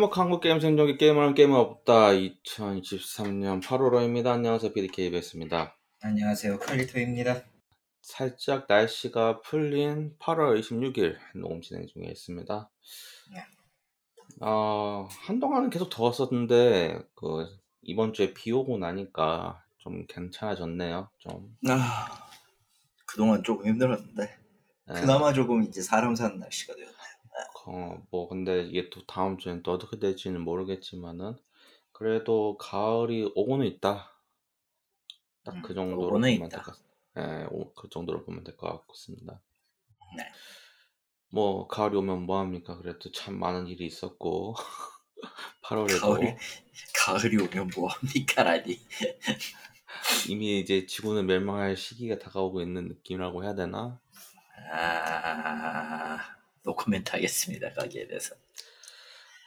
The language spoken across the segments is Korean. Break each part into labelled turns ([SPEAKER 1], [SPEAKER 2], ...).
[SPEAKER 1] 행복 한국 게임 생존기 게임을 게임은 없다 2023년 8월호입니다. 안녕하세요 BDKBS입니다.
[SPEAKER 2] 안녕하세요 칼리토입니다.
[SPEAKER 1] 살짝 날씨가 풀린 8월 26일 녹음 진행 중에 있습니다.
[SPEAKER 2] 네.
[SPEAKER 1] 어, 한동안은 계속 더웠었는데 그 이번 주에 비 오고 나니까 좀 괜찮아졌네요. 좀
[SPEAKER 2] 아 그동안 조금 힘들었는데
[SPEAKER 1] 네.
[SPEAKER 2] 그나마 조금 이제 사람 사는 날씨가 되었네요.
[SPEAKER 1] 어, 뭐 근데 이게 또 다음 주엔 또 어떻게 될지는 모르겠지만은 그래도 가을이 오고는 있다. 딱그
[SPEAKER 2] 음,
[SPEAKER 1] 정도로
[SPEAKER 2] 오고는
[SPEAKER 1] 보면
[SPEAKER 2] 있다.
[SPEAKER 1] 될 것, 예, 오- 그 정도로 보면 될 것 같습니다.
[SPEAKER 2] 네.
[SPEAKER 1] 뭐 가을이 오면 뭐 합니까? 그래도 참 많은 일이 있었고 8월에도
[SPEAKER 2] 가을이 가을이 오면 뭐 합니까라니.
[SPEAKER 1] 이미 이제 지구는 멸망할 시기가 다가오고 있는 느낌이라고 해야 되나?
[SPEAKER 2] 아 노 코멘트 하겠습니다 거기에 대해서.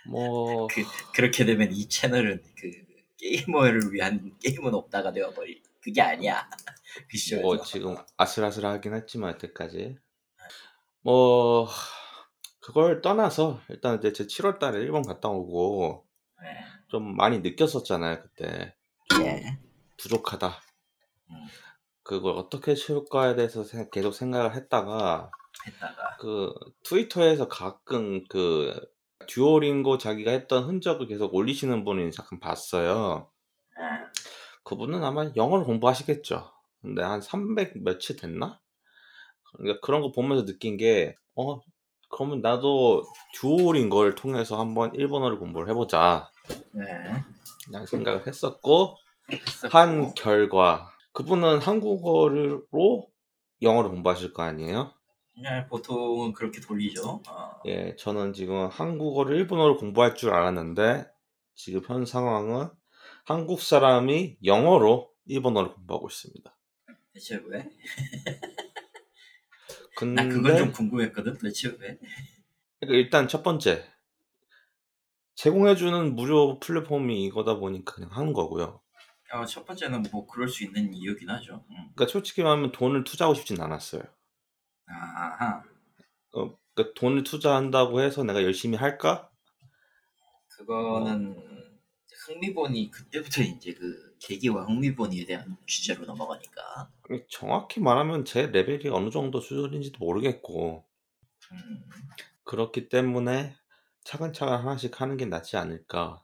[SPEAKER 2] 뭐그 그렇게 되면 이 채널은 그 게이머를 위한 게임은 없다가 되어버릴 그게 아니야. 그.
[SPEAKER 1] 뭐 지금 아슬아슬하긴 했지만 여태까지 뭐 그걸 떠나서 일단 이제 제 7월 달에 일본 갔다 오고
[SPEAKER 2] 네.
[SPEAKER 1] 좀 많이 느꼈었잖아요 그때
[SPEAKER 2] 예.
[SPEAKER 1] 부족하다
[SPEAKER 2] 음,
[SPEAKER 1] 그걸 어떻게 채울까에 대해서 생- 계속 생각을 했다가
[SPEAKER 2] 했다가
[SPEAKER 1] 그 트위터에서 가끔 그 듀오링고 자기가 했던 흔적을 계속 올리시는 분이 잠깐 봤어요
[SPEAKER 2] 아,
[SPEAKER 1] 그분은 아마 영어를 공부하시겠죠. 근데 한 300 몇이 됐나? 그러니까 그런 거 보면서 느낀 게, 어, 그러면 나도 듀오링거를 통해서 한번 일본어를 공부를 해보자.
[SPEAKER 2] 네.
[SPEAKER 1] 라는 생각을 했었고, 한 결과, 그분은 한국어로 영어를 공부하실 거 아니에요?
[SPEAKER 2] 네, 보통은 그렇게 돌리죠. 어,
[SPEAKER 1] 예, 저는 지금 한국어를 일본어로 공부할 줄 알았는데, 지금 현 상황은 한국 사람이 영어로 일본어를 공부하고 있습니다.
[SPEAKER 2] 대체 왜?
[SPEAKER 1] 근데
[SPEAKER 2] 나 그건 좀 궁금했거든. 대체 왜?
[SPEAKER 1] 그러니까 일단 첫 번째 제공해주는 무료 플랫폼이 이거다 보니까 그냥 하는 거고요.
[SPEAKER 2] 어, 첫 번째는 뭐 그럴 수 있는 이유긴 하죠. 음.
[SPEAKER 1] 그러니까 솔직히 말하면 돈을 투자하고 싶진 않았어요.
[SPEAKER 2] 아하.
[SPEAKER 1] 어, 그러니까 돈을 투자한다고 해서 내가 열심히 할까?
[SPEAKER 2] 그거는 흥미본이 그때부터 이제 그 계기와 흥미본에 대한 주제로 넘어가니까.
[SPEAKER 1] 정확히 말하면 제 레벨이 어느 정도 수준인지도 모르겠고
[SPEAKER 2] 음.
[SPEAKER 1] 그렇기 때문에 차근차근 하나씩 하는 게 낫지 않을까.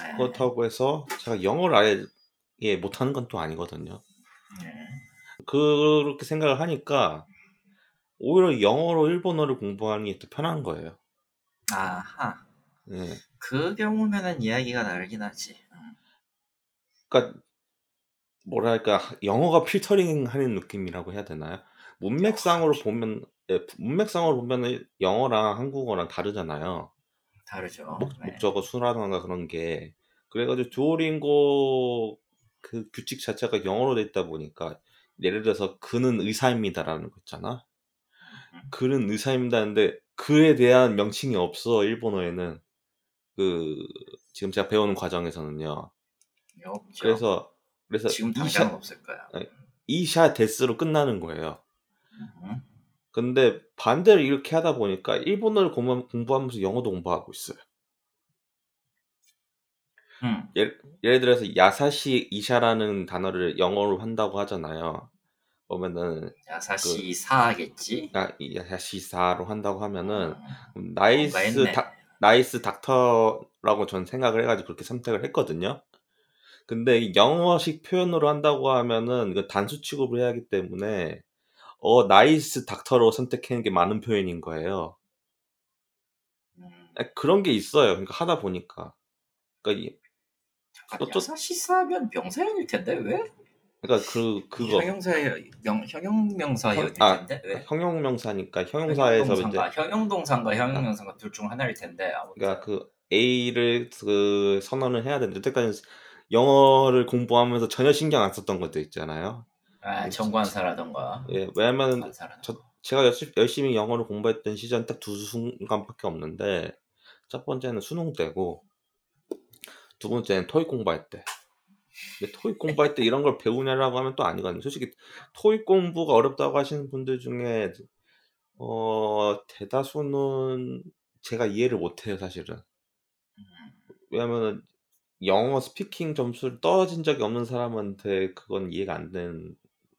[SPEAKER 2] 네.
[SPEAKER 1] 그렇다고 해서 제가 영어를 아예 예, 못하는 건 또 아니거든요.
[SPEAKER 2] 네.
[SPEAKER 1] 그렇게 생각을 하니까 오히려 영어로 일본어를 공부하는 게 더 편한 거예요.
[SPEAKER 2] 아하.
[SPEAKER 1] 예.
[SPEAKER 2] 그 경우면은 이야기가 다르긴 하지. 음.
[SPEAKER 1] 그러니까 뭐랄까 영어가 필터링 하는 느낌이라고 해야 되나요? 문맥상으로 보면 예, 문맥상으로 보면 영어랑 한국어랑 다르잖아요.
[SPEAKER 2] 다르죠.
[SPEAKER 1] 목,
[SPEAKER 2] 네.
[SPEAKER 1] 목적어 수라던가 그런 게 그래가지고 듀오링고 그 규칙 자체가 영어로 돼 있다 보니까 예를 들어서 그는 의사입니다라는 거 있잖아. 그는 의사입니다는데 그에 대한 명칭이 없어 일본어에는 그 지금 제가 배우는 과정에서는요.
[SPEAKER 2] 없죠.
[SPEAKER 1] 그래서 그래서
[SPEAKER 2] 지금
[SPEAKER 1] 医者
[SPEAKER 2] 당장은 없을 거야.
[SPEAKER 1] 医者です로 끝나는 거예요.
[SPEAKER 2] 음.
[SPEAKER 1] 근데 반대로 이렇게 하다 보니까 일본어를 공부- 공부하면서 영어도 공부하고 있어요.
[SPEAKER 2] 음.
[SPEAKER 1] 예를, 예를 들어서 야사시 이샤라는 단어를 영어로 한다고 하잖아요. 보면은
[SPEAKER 2] やさしい 사겠지.
[SPEAKER 1] 야, 이 야사시사로 한다고 하면은
[SPEAKER 2] 음.
[SPEAKER 1] nice
[SPEAKER 2] 뭔가 했네.
[SPEAKER 1] 닥 nice doctor라고 전 생각을 해가지고 그렇게 선택을 했거든요. 근데 이 영어식 표현으로 한다고 하면은 이거 단수 취급을 해야 하기 때문에 a nice doctor로 선택하는 게 맞는 표현인 거예요.
[SPEAKER 2] 음.
[SPEAKER 1] 아, 그런 게 있어요. 그러니까 하다 보니까. 그러니까, 이-
[SPEAKER 2] 잠깐,
[SPEAKER 1] 또- 또-
[SPEAKER 2] やさしい 사면 명사형일 텐데 왜?
[SPEAKER 1] 그러니까 그 그거.
[SPEAKER 2] 형용사의 명 형용명사일
[SPEAKER 1] 형- 아,
[SPEAKER 2] 텐데? 왜?
[SPEAKER 1] 형용명사니까 형용사에서 이제
[SPEAKER 2] 형용동사인가? 형용동사인가? 형용명사인가? 둘중 하나일 텐데 아무튼.
[SPEAKER 1] 그러니까 그 A를 그 선언을 해야 되는데 여태까지 영어를 공부하면서 전혀 신경 안 썼던 것도 있잖아요.
[SPEAKER 2] 아, 정관사라던가.
[SPEAKER 1] 예,
[SPEAKER 2] 관사라던가.
[SPEAKER 1] 저 제가 열심히, 열심히 영어를 공부했던 시절 딱 두 순간밖에 없는데 첫 번째는 수능 때고 두 번째는 토익 공부할 때. 근데 토익 공부할 때 이런 걸 배우냐라고 하면 또 아니거든요. 솔직히 토익 공부가 어렵다고 하시는 분들 중에 어 대다수는 제가 이해를 못해요, 사실은. 왜냐면은 영어 speaking 점수를 떨어진 적이 없는 사람한테 그건 이해가 안 되는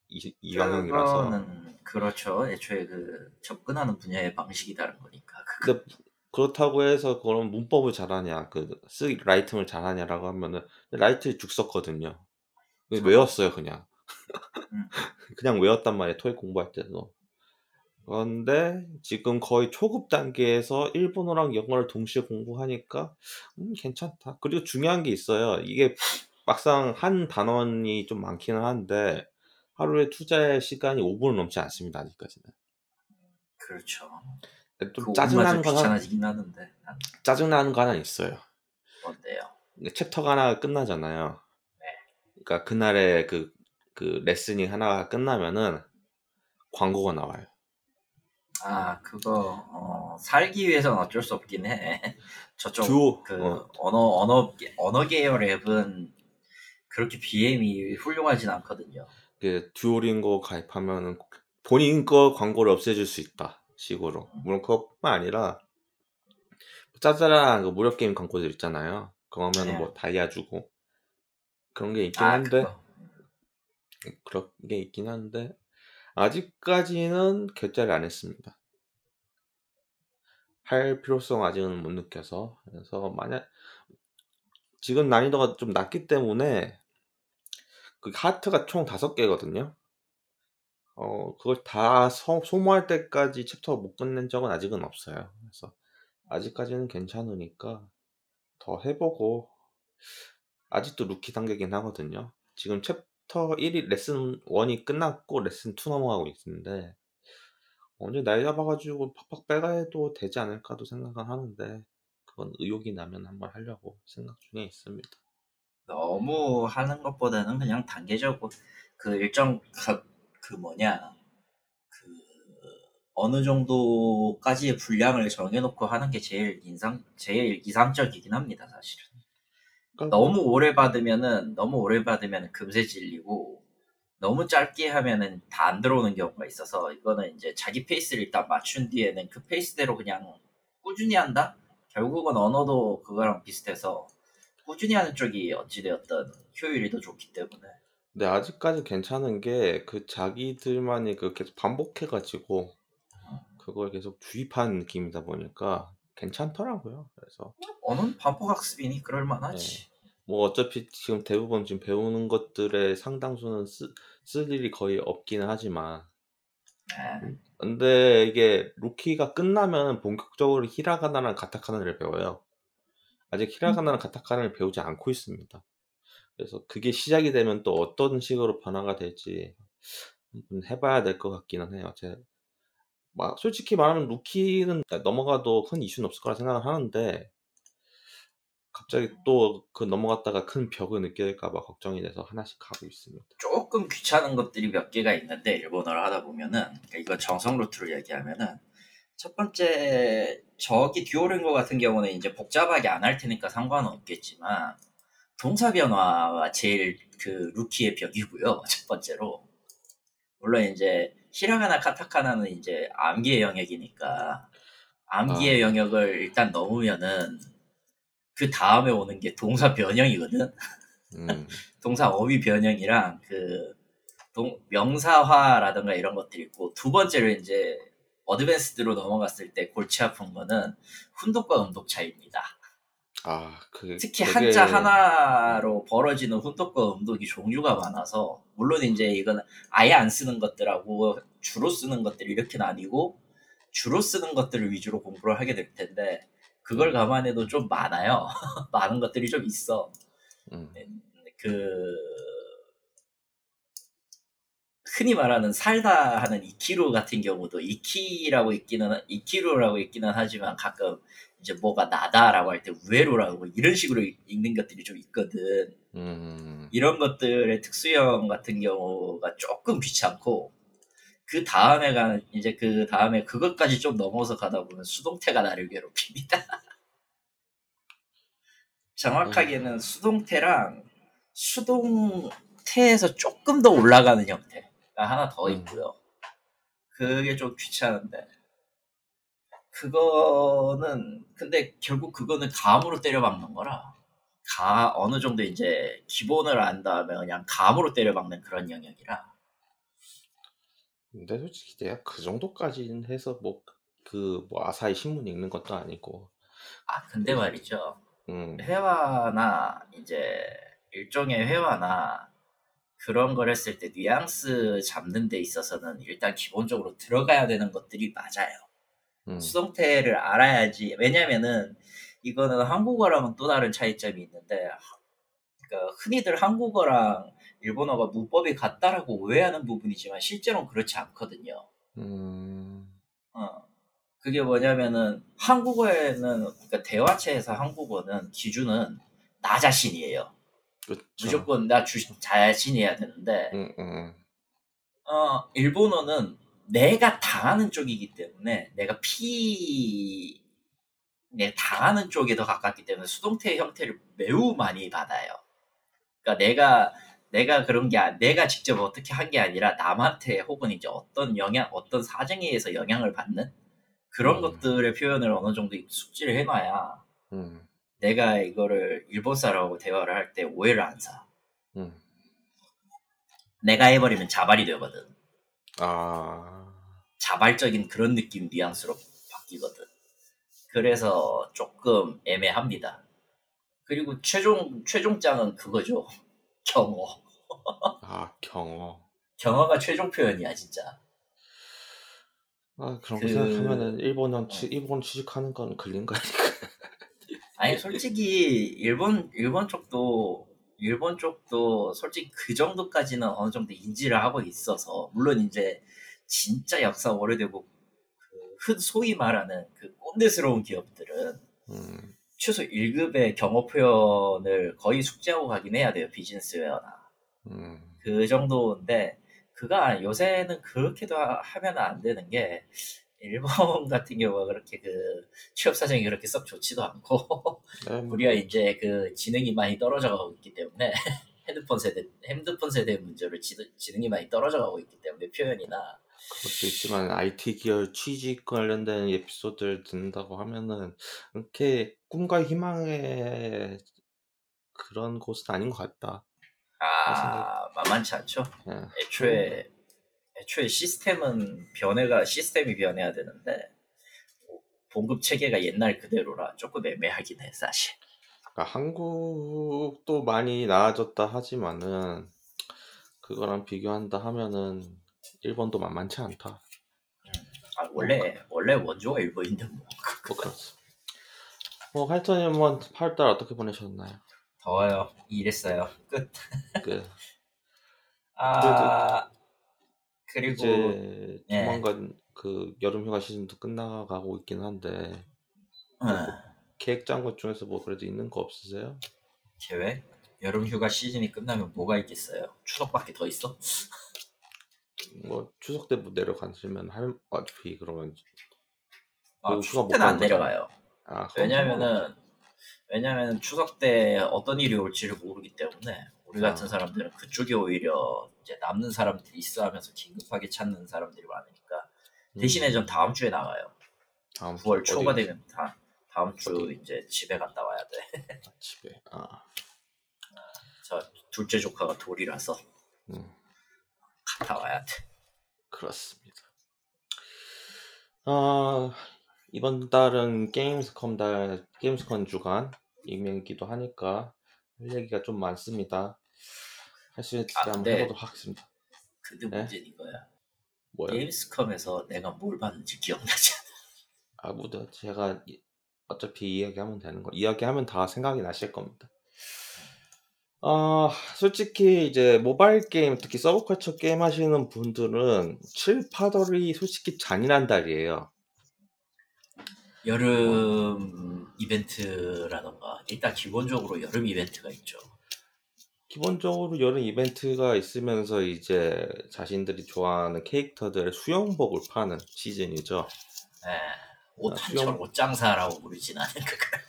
[SPEAKER 1] 이, 이과형이라서.
[SPEAKER 2] 그거는 그렇죠. 애초에 그 접근하는 분야의 방식이 다른 거니까.
[SPEAKER 1] 근데 그렇다고 해서 그런 문법을 잘하냐, 그 쓰, writing을 잘하냐라고 하면은 writing 죽 썼거든요. 외웠어요 그냥.
[SPEAKER 2] 음.
[SPEAKER 1] 그냥 외웠단 말이에요 토익 공부할 때도. 그런데 지금 거의 초급 단계에서 일본어랑 영어를 동시에 공부하니까 음, 괜찮다. 그리고 중요한 게 있어요. 이게 막상 한 단원이 좀 많기는 한데 하루에 투자할 시간이 5분을 넘지 않습니다. 아직까지는.
[SPEAKER 2] 그렇죠.
[SPEAKER 1] 좀
[SPEAKER 2] 그
[SPEAKER 1] 짜증나는 거 하나, 짜증나는 거 하나 있어요.
[SPEAKER 2] 뭔데요?
[SPEAKER 1] 챕터가 하나 끝나잖아요.
[SPEAKER 2] 네.
[SPEAKER 1] 그러니까 그날에 그, 그 레슨이 하나가 끝나면은 광고가 나와요.
[SPEAKER 2] 아 그거 어, 살기 위해서는 어쩔 수 없긴 해. 저쪽
[SPEAKER 1] 듀오,
[SPEAKER 2] 그
[SPEAKER 1] 어.
[SPEAKER 2] 언어 언어 언어 계열 앱은 그렇게 BM이 훌륭하진 않거든요.
[SPEAKER 1] 그 듀오링고 가입하면은 본인 거 광고를 없애줄 수 있다 식으로 물론 그것뿐만 아니라 짜잘한 그 무료 게임 광고들 있잖아요 그거면은
[SPEAKER 2] 네.
[SPEAKER 1] 뭐 다이아 주고 그런 게 있긴
[SPEAKER 2] 아
[SPEAKER 1] 한데
[SPEAKER 2] 그거
[SPEAKER 1] 그런 게 있긴 한데 아직까지는 결제를 안 했습니다 할 필요성 아직은 못 느껴서 그래서 만약 지금 난이도가 좀 낮기 때문에 그 하트가 총 다섯 개거든요. 어, 그걸 다 소, 소모할 때까지 챕터 못 끝낸 적은 아직은 없어요. 그래서 아직까지는 괜찮으니까 더 해보고 아직도 루키 단계긴 하거든요. 지금 챕터 1이 레슨 1이 끝났고 레슨 2 넘어가고 있는데 언제 날 잡아가지고 팍팍 빼가도 되지 않을까도 생각은 하는데 그건 의욕이 나면 한번 하려고 생각 중에 있습니다.
[SPEAKER 2] 너무 하는 것보다는 그냥 단계적으로 그 일정 그, 그 뭐냐 그 어느 정도까지의 분량을 정해놓고 하는 게 제일 인상 제일 이상적이긴 합니다 사실은.
[SPEAKER 1] 그러니까
[SPEAKER 2] 너무 오래 받으면은 너무 오래 받으면 금세 질리고 너무 짧게 하면은 다 안 들어오는 경우가 있어서 이거는 이제 자기 페이스를 일단 맞춘 뒤에는 그 페이스대로 그냥 꾸준히 한다. 결국은 언어도 그거랑 비슷해서 꾸준히 하는 쪽이 어찌되었든 효율이 더 좋기 때문에
[SPEAKER 1] 근데 아직까지 괜찮은 게 그 자기들만이 그 계속 반복해가지고 그걸 계속 주입하는 느낌이다 보니까 괜찮더라고요. 그래서
[SPEAKER 2] 언어는 반복 학습이니 그럴 만하지.
[SPEAKER 1] 뭐 어차피 지금 대부분 지금 배우는 것들의 상당수는 쓰, 쓸 일이 거의 없기는 하지만
[SPEAKER 2] 네.
[SPEAKER 1] 근데 이게 루키가 끝나면 본격적으로 히라가나랑 가타카나를 배워요. 아직 히라가나랑 가타카나를 배우지 않고 있습니다. 그래서 그게 시작이 되면 또 어떤 식으로 변화가 될지 한번 해봐야 될 것 같기는 해요. 제, 막 솔직히 말하면 루키는 넘어가도 큰 이슈는 없을 거라 생각을 하는데 갑자기 또 그 넘어갔다가 큰 벽을 느낄까봐 걱정이 돼서 하나씩 가고 있습니다.
[SPEAKER 2] 조금 귀찮은 것들이 몇 개가 있는데 일본어를 하다 보면은 그러니까 이거 정성 루트로 얘기하면은 첫 번째 저기 듀오링고 같은 경우는 이제 복잡하게 안 할 테니까 상관은 없겠지만 동사 변화가 제일 그 루키의 벽이고요. 첫 번째로 물론 이제 히라가나 카타카나는 이제 암기의 영역이니까 암기의
[SPEAKER 1] 아.
[SPEAKER 2] 영역을 일단 넘으면은 그 다음에 오는 게 동사 변형이거든.
[SPEAKER 1] 음,
[SPEAKER 2] 동사 어휘 변형이랑 그 동- 명사화라든가 이런 것들이 있고 두 번째로 이제 어드밴스드로 넘어갔을 때 골치 아픈 거는 훈독과 음독 차이입니다.
[SPEAKER 1] 아, 그
[SPEAKER 2] 특히
[SPEAKER 1] 되게-
[SPEAKER 2] 한자 하나로 벌어지는 훈독과 음독이 종류가 많아서 물론 이제 이건 아예 안 쓰는 것들하고 주로 쓰는 것들이 이렇게 나뉘고 주로 쓰는 것들을 위주로 공부를 하게 될 텐데 그걸 감안해도 좀 많아요. 많은 것들이 좀 있어.
[SPEAKER 1] 음,
[SPEAKER 2] 그 흔히 말하는 살다 하는 이키루 같은 경우도 이키라고 있기는 이키루라고 있기는 하지만 가끔 이제 뭐가 나다라고 할 때 우에로라고 이런 식으로 읽는 것들이 좀 있거든.
[SPEAKER 1] 음,
[SPEAKER 2] 이런 것들의 특수형 같은 경우가 조금 귀찮고 그 다음에 가는 이제 그 다음에 그것까지 좀 넘어서 가다 보면 수동태가 나를 괴롭힙니다. 정확하게는 수동태랑 수동태에서 조금 더 올라가는 형태가 하나 더
[SPEAKER 1] 음.
[SPEAKER 2] 있고요. 그게 좀 귀찮은데 그거는 근데 결국 그거는 감으로 때려박는 거라 가 어느 정도 이제 기본을 안 다음에 그냥 감으로 때려박는 그런 영역이라.
[SPEAKER 1] 근데 솔직히 내가 그 정도까지는 해서 뭐그 뭐 아사히 신문 읽는 것도 아니고.
[SPEAKER 2] 아 근데 말이죠.
[SPEAKER 1] 음.
[SPEAKER 2] 회화나 이제 일종의 회화나 그런 걸 했을 때 뉘앙스 잡는 데 있어서는 일단 기본적으로 들어가야 되는 것들이 맞아요.
[SPEAKER 1] 음.
[SPEAKER 2] 수동태를 알아야지. 왜냐면은 이거는 한국어랑은 또 다른 차이점이 있는데 그러니까 흔히들 한국어랑 일본어가 문법이 같다라고 오해하는 부분이지만 실제로는 그렇지 않거든요.
[SPEAKER 1] 음.
[SPEAKER 2] 어. 그게 뭐냐면은 한국어에는 그러니까 대화체에서 한국어는 기준은 나 자신이에요.
[SPEAKER 1] 그쵸.
[SPEAKER 2] 무조건 나 주, 자신이어야 되는데
[SPEAKER 1] 음, 음.
[SPEAKER 2] 어, 일본어는 내가 당하는 쪽이기 때문에 내가 피 내 당하는 쪽에 더 가깝기 때문에 수동태 형태를 매우 많이 받아요. 그러니까 내가 내가 그런 게 아- 내가 직접 어떻게 한 게 아니라 남한테 혹은 이제 어떤 영향 어떤 사정에 의해서 영향을 받는 그런
[SPEAKER 1] 음.
[SPEAKER 2] 것들의 표현을 어느 정도 숙지를 해놔야
[SPEAKER 1] 음.
[SPEAKER 2] 내가 이거를 일본 사람하고 대화를 할 때 오해를 안 사.
[SPEAKER 1] 음.
[SPEAKER 2] 내가 해버리면 자발이 되거든.
[SPEAKER 1] 아.
[SPEAKER 2] 자발적인 그런 느낌 뉘앙스로 바뀌거든. 그래서 조금 애매합니다. 그리고 최종 최종장은 그거죠. 경어.
[SPEAKER 1] 아, 경어.
[SPEAKER 2] 경어가 최종 표현이야 진짜.
[SPEAKER 1] 아, 그런
[SPEAKER 2] 그-
[SPEAKER 1] 거 생각하면은 일본은
[SPEAKER 2] 어.
[SPEAKER 1] 취, 일본 취직하는 건 걸린 거 아닐까?
[SPEAKER 2] 아니 솔직히 일본 일본 쪽도 일본 쪽도 솔직히 그 정도까지는 어느 정도 인지를 하고 있어서 물론 이제 진짜 역사 오래되고 그 흔 소위 말하는 그 꼰대스러운 기업들은
[SPEAKER 1] 음.
[SPEAKER 2] 최소 1급의 경어 표현을 거의 숙지하고 가긴 해야 돼요 비즈니스웨어나
[SPEAKER 1] 음.
[SPEAKER 2] 그 정도인데 그가 요새는 그렇게도 하- 하면 안 되는 게 일본 같은 경우가 그렇게 그 취업 사정이 그렇게 썩 좋지도 않고
[SPEAKER 1] 네, 뭐,
[SPEAKER 2] 우리가 이제 그 지능이 많이 떨어져 가고 있기 때문에 핸드폰 세대 핸드폰 세대 문제로 지, 지능이 많이 떨어져 가고 있기 때문에 표현이나
[SPEAKER 1] 그것도 있지만 IT 계열 취직 관련된 에피소드를 듣는다고 하면은 이렇게 꿈과 희망의 그런 곳은 아닌 것 같다.
[SPEAKER 2] 아 만만치 않죠.
[SPEAKER 1] 예.
[SPEAKER 2] 애초에 애초에 시스템은 변해가 시스템이 변해야 되는데 봉급 체계가 옛날 그대로라 조금 애매하긴 해 사실.
[SPEAKER 1] 그러니까 한국도 많이 나아졌다 하지만은 그거랑 비교한다 하면은 일본도 만만치 않다.
[SPEAKER 2] 아, 원래 원래 원조가 일본인데
[SPEAKER 1] 뭐뭐 그렇습니다. 뭐 하여튼은 8달 어떻게 보내셨나요?
[SPEAKER 2] 더워요 일했어요 끝. 그아그 리고
[SPEAKER 1] 이제
[SPEAKER 2] 예.
[SPEAKER 1] 조만간 그 여름 휴가 시즌도 끝나가고 있긴 한데
[SPEAKER 2] 응,
[SPEAKER 1] 계획 짠 것 중에서 뭐 그래도 있는 거 없으세요?
[SPEAKER 2] 계획 여름 휴가 시즌이 끝나면 뭐가 있겠어요? 추석밖에 더 있어?
[SPEAKER 1] 뭐 추석 때 뭐 내려가시면 할 어차피 그러면 아그
[SPEAKER 2] 추석
[SPEAKER 1] 못
[SPEAKER 2] 때는 안
[SPEAKER 1] 거잖아.
[SPEAKER 2] 내려가요.
[SPEAKER 1] 아
[SPEAKER 2] 왜냐면은 왜냐면 추석 때 어떤 일이 올지를 모르기 때문에 우리 같은
[SPEAKER 1] 아.
[SPEAKER 2] 사람들은 그쪽이 오히려 이제 남는 사람들이 있어 하면서 긴급하게 찾는 사람들이 많으니까
[SPEAKER 1] 음,
[SPEAKER 2] 대신에 전 다음 주에 나가요.
[SPEAKER 1] 다음 주
[SPEAKER 2] 9월 초가
[SPEAKER 1] 어디
[SPEAKER 2] 되면 다 다음 주
[SPEAKER 1] 어디?
[SPEAKER 2] 이제 집에 갔다 와야 돼.
[SPEAKER 1] 집에 아
[SPEAKER 2] 저 둘째 조카가 돌이라서
[SPEAKER 1] 음,
[SPEAKER 2] 갔다 와야 돼.
[SPEAKER 1] 그렇습니다. 아 이번 달은 게임스컴 달 게임스컴 주간 이면기도 하니까 할 얘기가 좀 많습니다. 할 수 있을 때
[SPEAKER 2] 아,
[SPEAKER 1] 한번 해보도록 하겠습니다.
[SPEAKER 2] 근데
[SPEAKER 1] 네?
[SPEAKER 2] 문제는 이거야.
[SPEAKER 1] 뭐요?
[SPEAKER 2] 게임스컴에서 내가 뭘 봤는지 기억나지 않아.
[SPEAKER 1] 아, 뭐, 제가 이- 어차피 이야기하면 되는 거. 이야기하면 다 생각이 나실 겁니다. 아, 솔직히 이제 모바일 게임, 특히 서브컬처 게임 하시는 분들은 7, 8월이 솔직히 잔인한 달이에요.
[SPEAKER 2] 여름 이벤트라던가 일단 기본적으로 여름 이벤트가 있죠. 기본적으로
[SPEAKER 1] 여름 이벤트가 있으면서 이제 자신들이 좋아하는 캐릭터들의 수영복을 파는 시즌이죠.
[SPEAKER 2] 예, 옷
[SPEAKER 1] 아,
[SPEAKER 2] 한철
[SPEAKER 1] 수영-
[SPEAKER 2] 옷 장사라고 부르진 않은 그걸.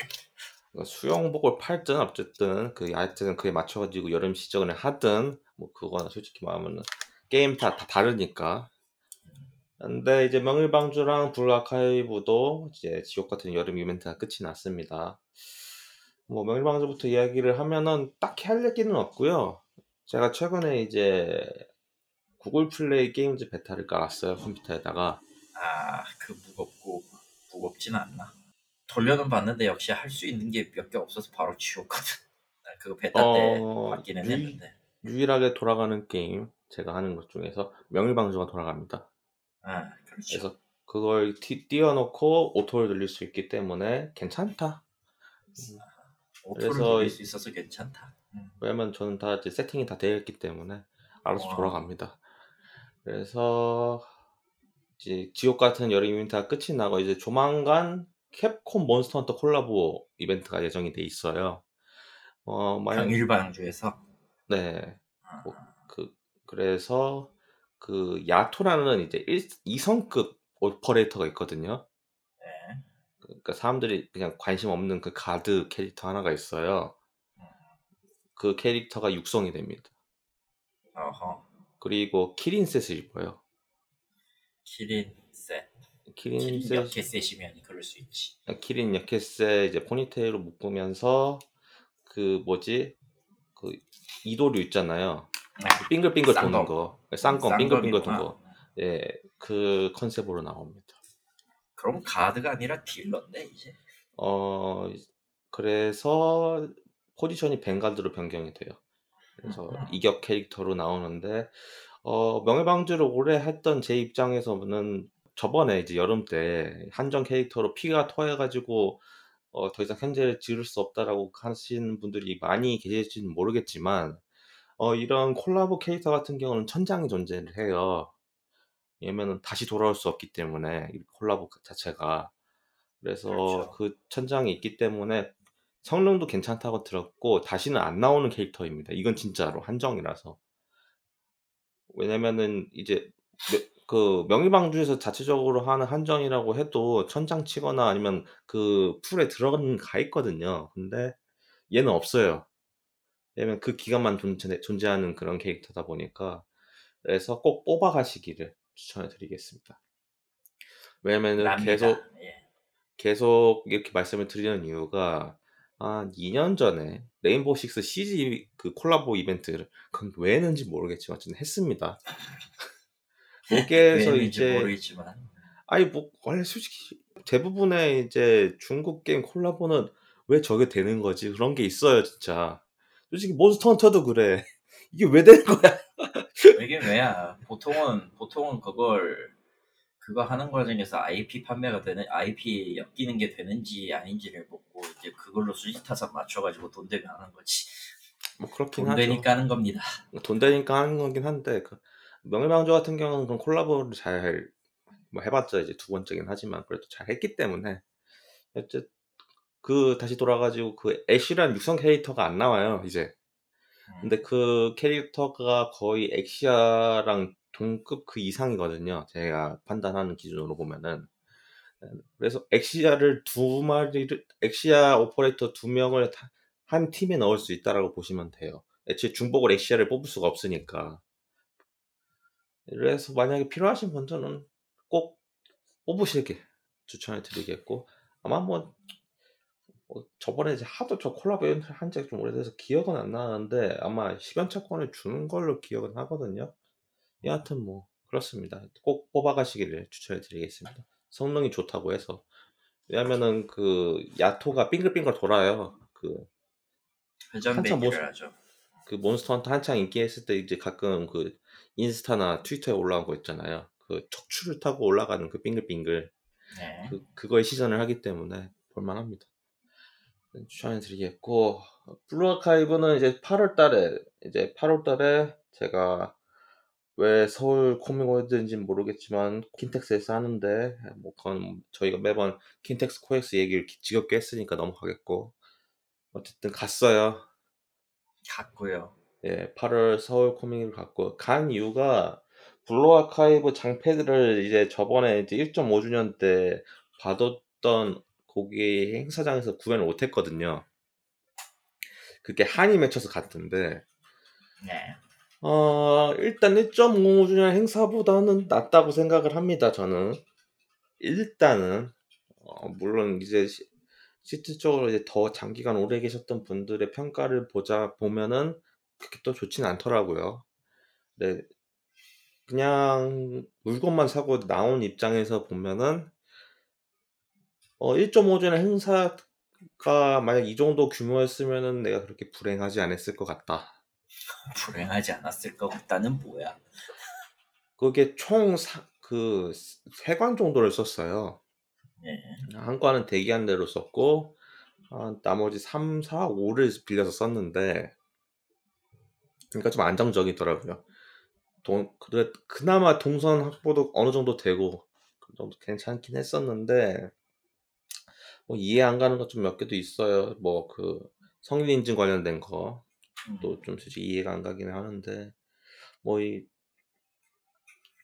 [SPEAKER 1] 그러니까 수영복을 팔든 어쨌든 그 하여튼 그에 맞춰가지고 여름 시즌을 하든 뭐 그거는 솔직히 말하면 게임 다, 다 다르니까 근데 이제 명일방주랑 블루아카이브도 이제 지옥 같은 여름 이벤트가 끝이 났습니다 뭐 명일방주부터 이야기를 하면은 딱히 할 얘기는 없고요. 제가 최근에 이제 구글 플레이 게임즈 베타를 깔았어요 컴퓨터에다가.
[SPEAKER 2] 아, 그 무겁고 무겁진 않나. 돌려는 봤는데 역시 할 수 있는 게 몇 개 없어서 바로 지웠거든. 나 그거 베타 때
[SPEAKER 1] 어,
[SPEAKER 2] 받기는
[SPEAKER 1] 유-
[SPEAKER 2] 했는데.
[SPEAKER 1] 유일하게 돌아가는 게임 제가 하는 것 중에서 명일방주가 돌아갑니다.
[SPEAKER 2] 아, 그렇죠.
[SPEAKER 1] 그래서 그걸 티- 띄워놓고 오토를 돌릴 수 있기 때문에 괜찮다.
[SPEAKER 2] 오토를
[SPEAKER 1] 그래서
[SPEAKER 2] 돌릴
[SPEAKER 1] 이-
[SPEAKER 2] 수 있어서 괜찮다. 음.
[SPEAKER 1] 왜냐면 저는 다 이제 세팅이 다 되어 있기 때문에 알아서
[SPEAKER 2] 와.
[SPEAKER 1] 돌아갑니다. 그래서 이제 지옥 같은 여름 이벤트가 끝이 나고 이제 조만간 캡콤 몬스터 헌터 콜라보 이벤트가 예정이 돼 있어요. 어, 만약
[SPEAKER 2] 명일방주에서
[SPEAKER 1] 네.
[SPEAKER 2] 아,
[SPEAKER 1] 뭐, 그 그래서 그 야토라는 이제 1, 2성급 오퍼레이터가 있거든요.
[SPEAKER 2] 네.
[SPEAKER 1] 그러니까 사람들이 그냥 관심 없는 그 가드 캐릭터 하나가 있어요. 그 캐릭터가 육성이 됩니다.
[SPEAKER 2] 어허.
[SPEAKER 1] 그리고 키린셋을 입어요.
[SPEAKER 2] 키린 셋. 키린
[SPEAKER 1] 키린셋,
[SPEAKER 2] 몇개 셋이면 그럴 수 있지.
[SPEAKER 1] 키린 여켓셋 이제 포니테일로 묶으면서 그 뭐지 그 이도류 있잖아요. 그 빙글빙글 도는. 거, 쌍검. 빙글빙글 도는 거, 예, 그 컨셉으로 나옵니다.
[SPEAKER 2] 그럼 가드가 아니라 딜러인데 이제.
[SPEAKER 1] 어 그래서 포지션이 뱅가드로 변경이 돼요. 그래서
[SPEAKER 2] 음.
[SPEAKER 1] 이격 캐릭터로 나오는데 어 명예방주를 오래 했던 제 입장에서는 저번에 이제 여름 때 한정 캐릭터로 피가 토해가지고 어, 더 이상 현재를 지을 수 없다라고 하시는 분들이 많이 계실지는 모르겠지만 어, 이런 콜라보 캐릭터 같은 경우는 천장이 존재를 해요. 왜냐면은 다시 돌아올 수 없기 때문에 이 콜라보 자체가 그래서
[SPEAKER 2] 그렇죠.
[SPEAKER 1] 그 천장이 있기 때문에 성능도 괜찮다고 들었고 다시는 안 나오는 캐릭터입니다. 이건 진짜로 한정이라서. 왜냐면은 이제 며- 그 명의방주에서 자체적으로 하는 한정이라고 해도 천장 치거나 아니면 그 풀에 들어가 가 있거든요. 근데 얘는 없어요. 왜냐면 그 기간만 존재, 존재하는 그런 캐릭터다 보니까 그래서 꼭 뽑아 가시기를 추천해 드리겠습니다. 왜냐면은
[SPEAKER 2] 랍니다.
[SPEAKER 1] 계속
[SPEAKER 2] 예.
[SPEAKER 1] 계속 이렇게 말씀을 드리는 이유가 한 2년 전에 레인보우 식스 CG 그 콜라보 이벤트를 그건 왜 했는지 모르겠지만 어쨌든 했습니다. 거기에서
[SPEAKER 2] 왜인지
[SPEAKER 1] 이제
[SPEAKER 2] 모르겠지만
[SPEAKER 1] 아니 뭐 원래 솔직히 대부분의 이제 중국 게임 콜라보는 왜 저게 되는 거지 그런 게 있어요 진짜. 솔직히 몬스터 헌터도 그래. 이게 왜 되는 거야?
[SPEAKER 2] 이게 왜야? 보통은 보통은 그걸 그거 하는 과정에서 IP 판매가 되는 IP 엮이는 게 되는지 아닌지를 보고 이제 그걸로 수지 타산 맞춰가지고 돈 되면 하는 거지.
[SPEAKER 1] 뭐 그렇긴
[SPEAKER 2] 돈
[SPEAKER 1] 하죠.
[SPEAKER 2] 되니까 하는 겁니다.
[SPEAKER 1] 돈 되니까 하는 거긴 한데 그 명예방주 같은 경우는 그런 콜라보를 잘 뭐 해봤자 이제 두 번째긴 하지만 그래도 잘 했기 때문에 어쨌 그 다시 돌아가지고 그 애쉬라는 육성 캐릭터가 안 나와요 이제.
[SPEAKER 2] 음.
[SPEAKER 1] 근데 그 캐릭터가 거의 엑시아랑 동급 그 이상이거든요 제가 판단하는 기준으로 보면은. 그래서 엑시아를 두 마리를 엑시아 오퍼레이터 두 명을 다- 한 팀에 넣을 수 있다라고 보시면 돼요. 애초에 중복을 엑시아를 뽑을 수가 없으니까. 그래서 만약에 필요하신 분들은 꼭 뽑으시길 추천해 드리겠고 아마 뭐, 뭐 저번에 이제 하도 저 콜라보 한 지가 좀 오래돼서 기억은 안 나는데 아마 10연차권을 주는 걸로 기억은 하거든요 여하튼 뭐 그렇습니다 꼭 뽑아가시기를 추천해 드리겠습니다 성능이 좋다고 해서 왜냐면은 그 야토가 빙글빙글 돌아요 그 한참 모습-
[SPEAKER 2] 하죠.
[SPEAKER 1] 그 몬스터 헌터 한창 인기 있을 때 이제 가끔 그 인스타나 트위터에 올라온 거 있잖아요. 그 척추를 타고 올라가는 그 빙글빙글
[SPEAKER 2] 네.
[SPEAKER 1] 그 그거에 시전을 하기 때문에 볼만합니다. 추천해드리겠고 블루 아카이브는 이제 8월 달에 이제 8월 달에 제가 왜 서울 코믹월드인지 는 모르겠지만 킨텍스에서 하는데 뭐 그건 저희가 매번 킨텍스 코엑스 얘기를 지겹게 했으니까 넘어가겠고 어쨌든 갔어요.
[SPEAKER 2] 갔고요.
[SPEAKER 1] 예, 8월 서울 코믹을 갔고 간 이유가 블루 아카이브 장패드를 이제 저번에 이제 1.5주년 때 받았던 거기 행사장에서 구매를 못했거든요. 그게 한이 맺혀서 갔던데
[SPEAKER 2] 네.
[SPEAKER 1] 어, 일단 1.5주년 행사보다는 낫다고 생각을 합니다. 저는 일단은 어, 물론 이제 시- 실질적으로 이제 더 장기간 오래 계셨던 분들의 평가를 보자 보면은 그게 또 좋지는 않더라고요. 네, 그냥 물건만 사고 나온 입장에서 보면은 어 1.5주년 행사가 만약 이 정도 규모였으면은 내가 그렇게 불행하지 않았을 것 같다.
[SPEAKER 2] 불행하지 않았을 것 같다는 뭐야?
[SPEAKER 1] 그게 총 그 세 관 정도를 썼어요.
[SPEAKER 2] 예.
[SPEAKER 1] 한 관은 대기한 대로 썼고 아, 나머지 3, 4, 5를 빌려서 썼는데 그러니까 좀 안정적이더라고요. 동, 그래, 그나마 동선 확보도 어느 정도 되고 그 정도 괜찮긴 했었는데 뭐 이해 안 가는 것 좀 몇 개도 있어요. 뭐 그 성인 인증 관련된 거또
[SPEAKER 2] 음.
[SPEAKER 1] 좀 솔직히 이해가 안 가긴 하는데 뭐이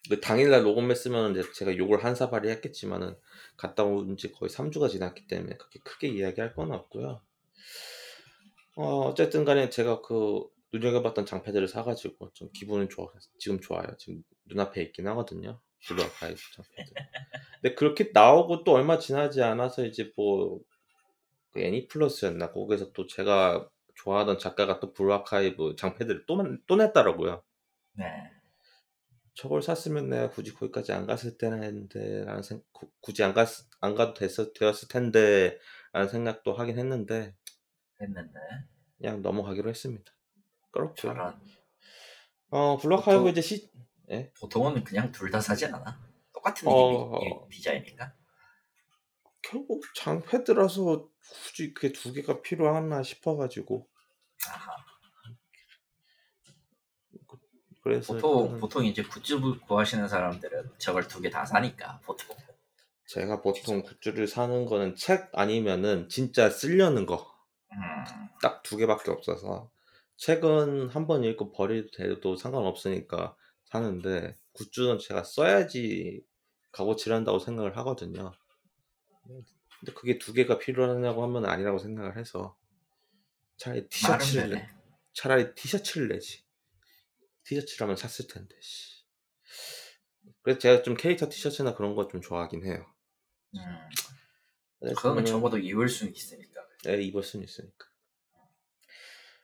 [SPEAKER 1] 그 당일날 녹음했으면 이제 제가 욕을 한 사발이 했겠지만은 갔다 온 지 거의 3주가 지났기 때문에 그렇게 크게 이야기할 건 없고요. 어, 어쨌든 간에 제가 그 눈여겨봤던 장패들을 사가지고 좀 기분은 좋아 지금 좋아요. 지금 눈앞에 있긴 하거든요. 블루 아카이브 장패드. 근데 그렇게 나오고 또 얼마 지나지 않아서 이제 뭐 그 애니 플러스였나 거기서 또 제가 좋아하던 작가가 또 블루 아카이브 장패드를 또, 또 냈더라고요.
[SPEAKER 2] 네.
[SPEAKER 1] 저걸 샀으면 내가 굳이 거기까지 안 갔을 텐데 라는 생 구- 굳이 안 갔, 안 가도 됐었, 되었을 텐데 라는 생각도 하긴 했는데
[SPEAKER 2] 했는데
[SPEAKER 1] 그냥 넘어가기로 했습니다. 그렇고요.
[SPEAKER 2] 저런
[SPEAKER 1] 어 블루 아카이브 이제 시 예?
[SPEAKER 2] 보통은 그냥 둘 다 사지 않아? 똑같은
[SPEAKER 1] 어.
[SPEAKER 2] 이름이 디자인인가?
[SPEAKER 1] 결국 장패드라서 굳이 그게 두 개가 필요하나 싶어가지고
[SPEAKER 2] 아하.
[SPEAKER 1] 그래서
[SPEAKER 2] 보통
[SPEAKER 1] 일단은
[SPEAKER 2] 보통 이제 굿즈 구- 구하시는 사람들은 저걸 두 개 다 사니까 보통.
[SPEAKER 1] 제가 보통 굿즈를 사는 거는 책 아니면은 진짜 쓰려는 거 딱
[SPEAKER 2] 음.
[SPEAKER 1] 두 개밖에 없어서 책은 한 번 읽고 버려도 돼도 상관없으니까 사는데 굿즈는 제가 써야지 값어치를 한다고 생각을 하거든요. 근데 그게 두 개가 필요하냐고 하면 아니라고 생각을 해서 차라리 티셔츠를 내. 차라리 티셔츠를 내지 티셔츠라면 샀을 텐데 씨. 그래서 제가 좀 캐릭터 티셔츠나 그런 거 좀 좋아하긴 해요.
[SPEAKER 2] 음. 그거는
[SPEAKER 1] 저는-
[SPEAKER 2] 적어도 입을 수는 있으니까.
[SPEAKER 1] 네, 입을 수는 있으니까.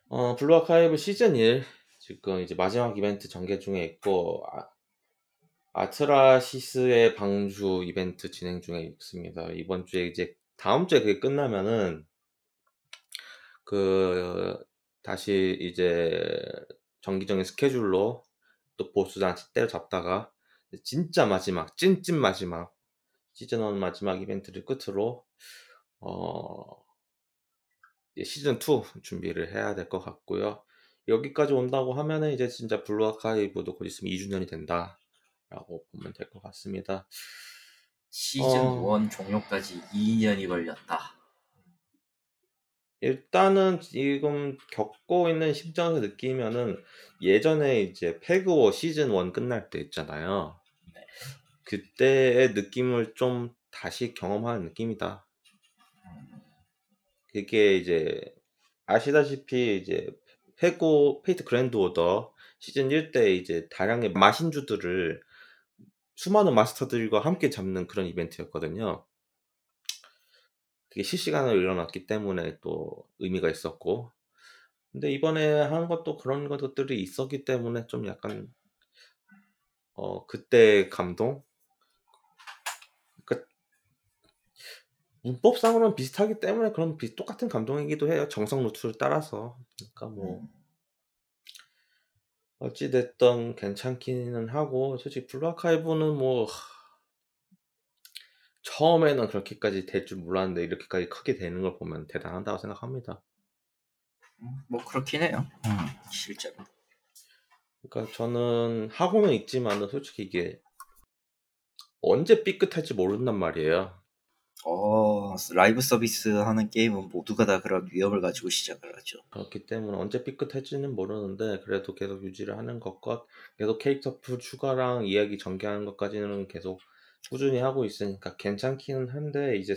[SPEAKER 1] 어, 블루 아카이브 시즌 1 지금 이제 마지막 이벤트 전개 중에 있고 아트라하시스의 방주 이벤트 진행 중에 있습니다. 이번 주에 이제 다음 주에 그게 끝나면은 그 다시 이제 정기적인 스케줄로 또 보스랑 때려잡다가 진짜 마지막 찐찐 마지막 시즌 1 마지막 이벤트를 끝으로 어 시즌 2 준비를 해야 될 것 같고요. 여기까지 온다고 하면은 이제 진짜 블루 아카이브도 곧 있으면 2주년이 된다라고 보면 될 것 같습니다.
[SPEAKER 2] 시즌
[SPEAKER 1] 어.
[SPEAKER 2] 1 종료까지 2년이 걸렸다.
[SPEAKER 1] 일단은 지금 겪고 있는 심정에서 느끼면은 예전에 이제 페그오 시즌 1 끝날 때 있잖아요.
[SPEAKER 2] 네.
[SPEAKER 1] 그때의 느낌을 좀 다시 경험하는 느낌이다.
[SPEAKER 2] 음.
[SPEAKER 1] 그게 이제 아시다시피 이제 페그오 페이트 그랜드 오더 시즌 1 때 이제 다량의 마신주들을 수많은 마스터들과 함께 잡는 그런 이벤트였거든요. 그게 실시간으로 일어났기 때문에 또 의미가 있었고 근데 이번에 하는 것도 그런 것들이 있었기 때문에 좀 약간 어 그때 감동 그러니까 문법상으로는 비슷하기 때문에 그런 비, 똑같은 감동이기도 해요 정석 루트를 따라서 그러니까 뭐
[SPEAKER 2] 음.
[SPEAKER 1] 어찌됐든 괜찮기는 하고 솔직히 블루 아카이브는 뭐 하, 처음에는 그렇게까지 될 줄 몰랐는데 이렇게까지 크게 되는 걸 보면 대단하다고 생각합니다.
[SPEAKER 2] 음, 뭐 그렇긴 해요. 음, 실제로.
[SPEAKER 1] 그러니까 저는 하고는 있지만은 솔직히 이게 언제 삐끗할지 모른단 말이에요.
[SPEAKER 2] 어, 라이브 서비스 하는 게임은 모두가 다 그런 위험을 가지고 시작을 하죠.
[SPEAKER 1] 그렇기 때문에 언제 삐끗할지는 모르는데 그래도 계속 유지를 하는 것과 계속 캐릭터 풀 추가랑 이야기 전개하는 것까지는 계속 꾸준히 하고 있으니까 괜찮기는 한데 이제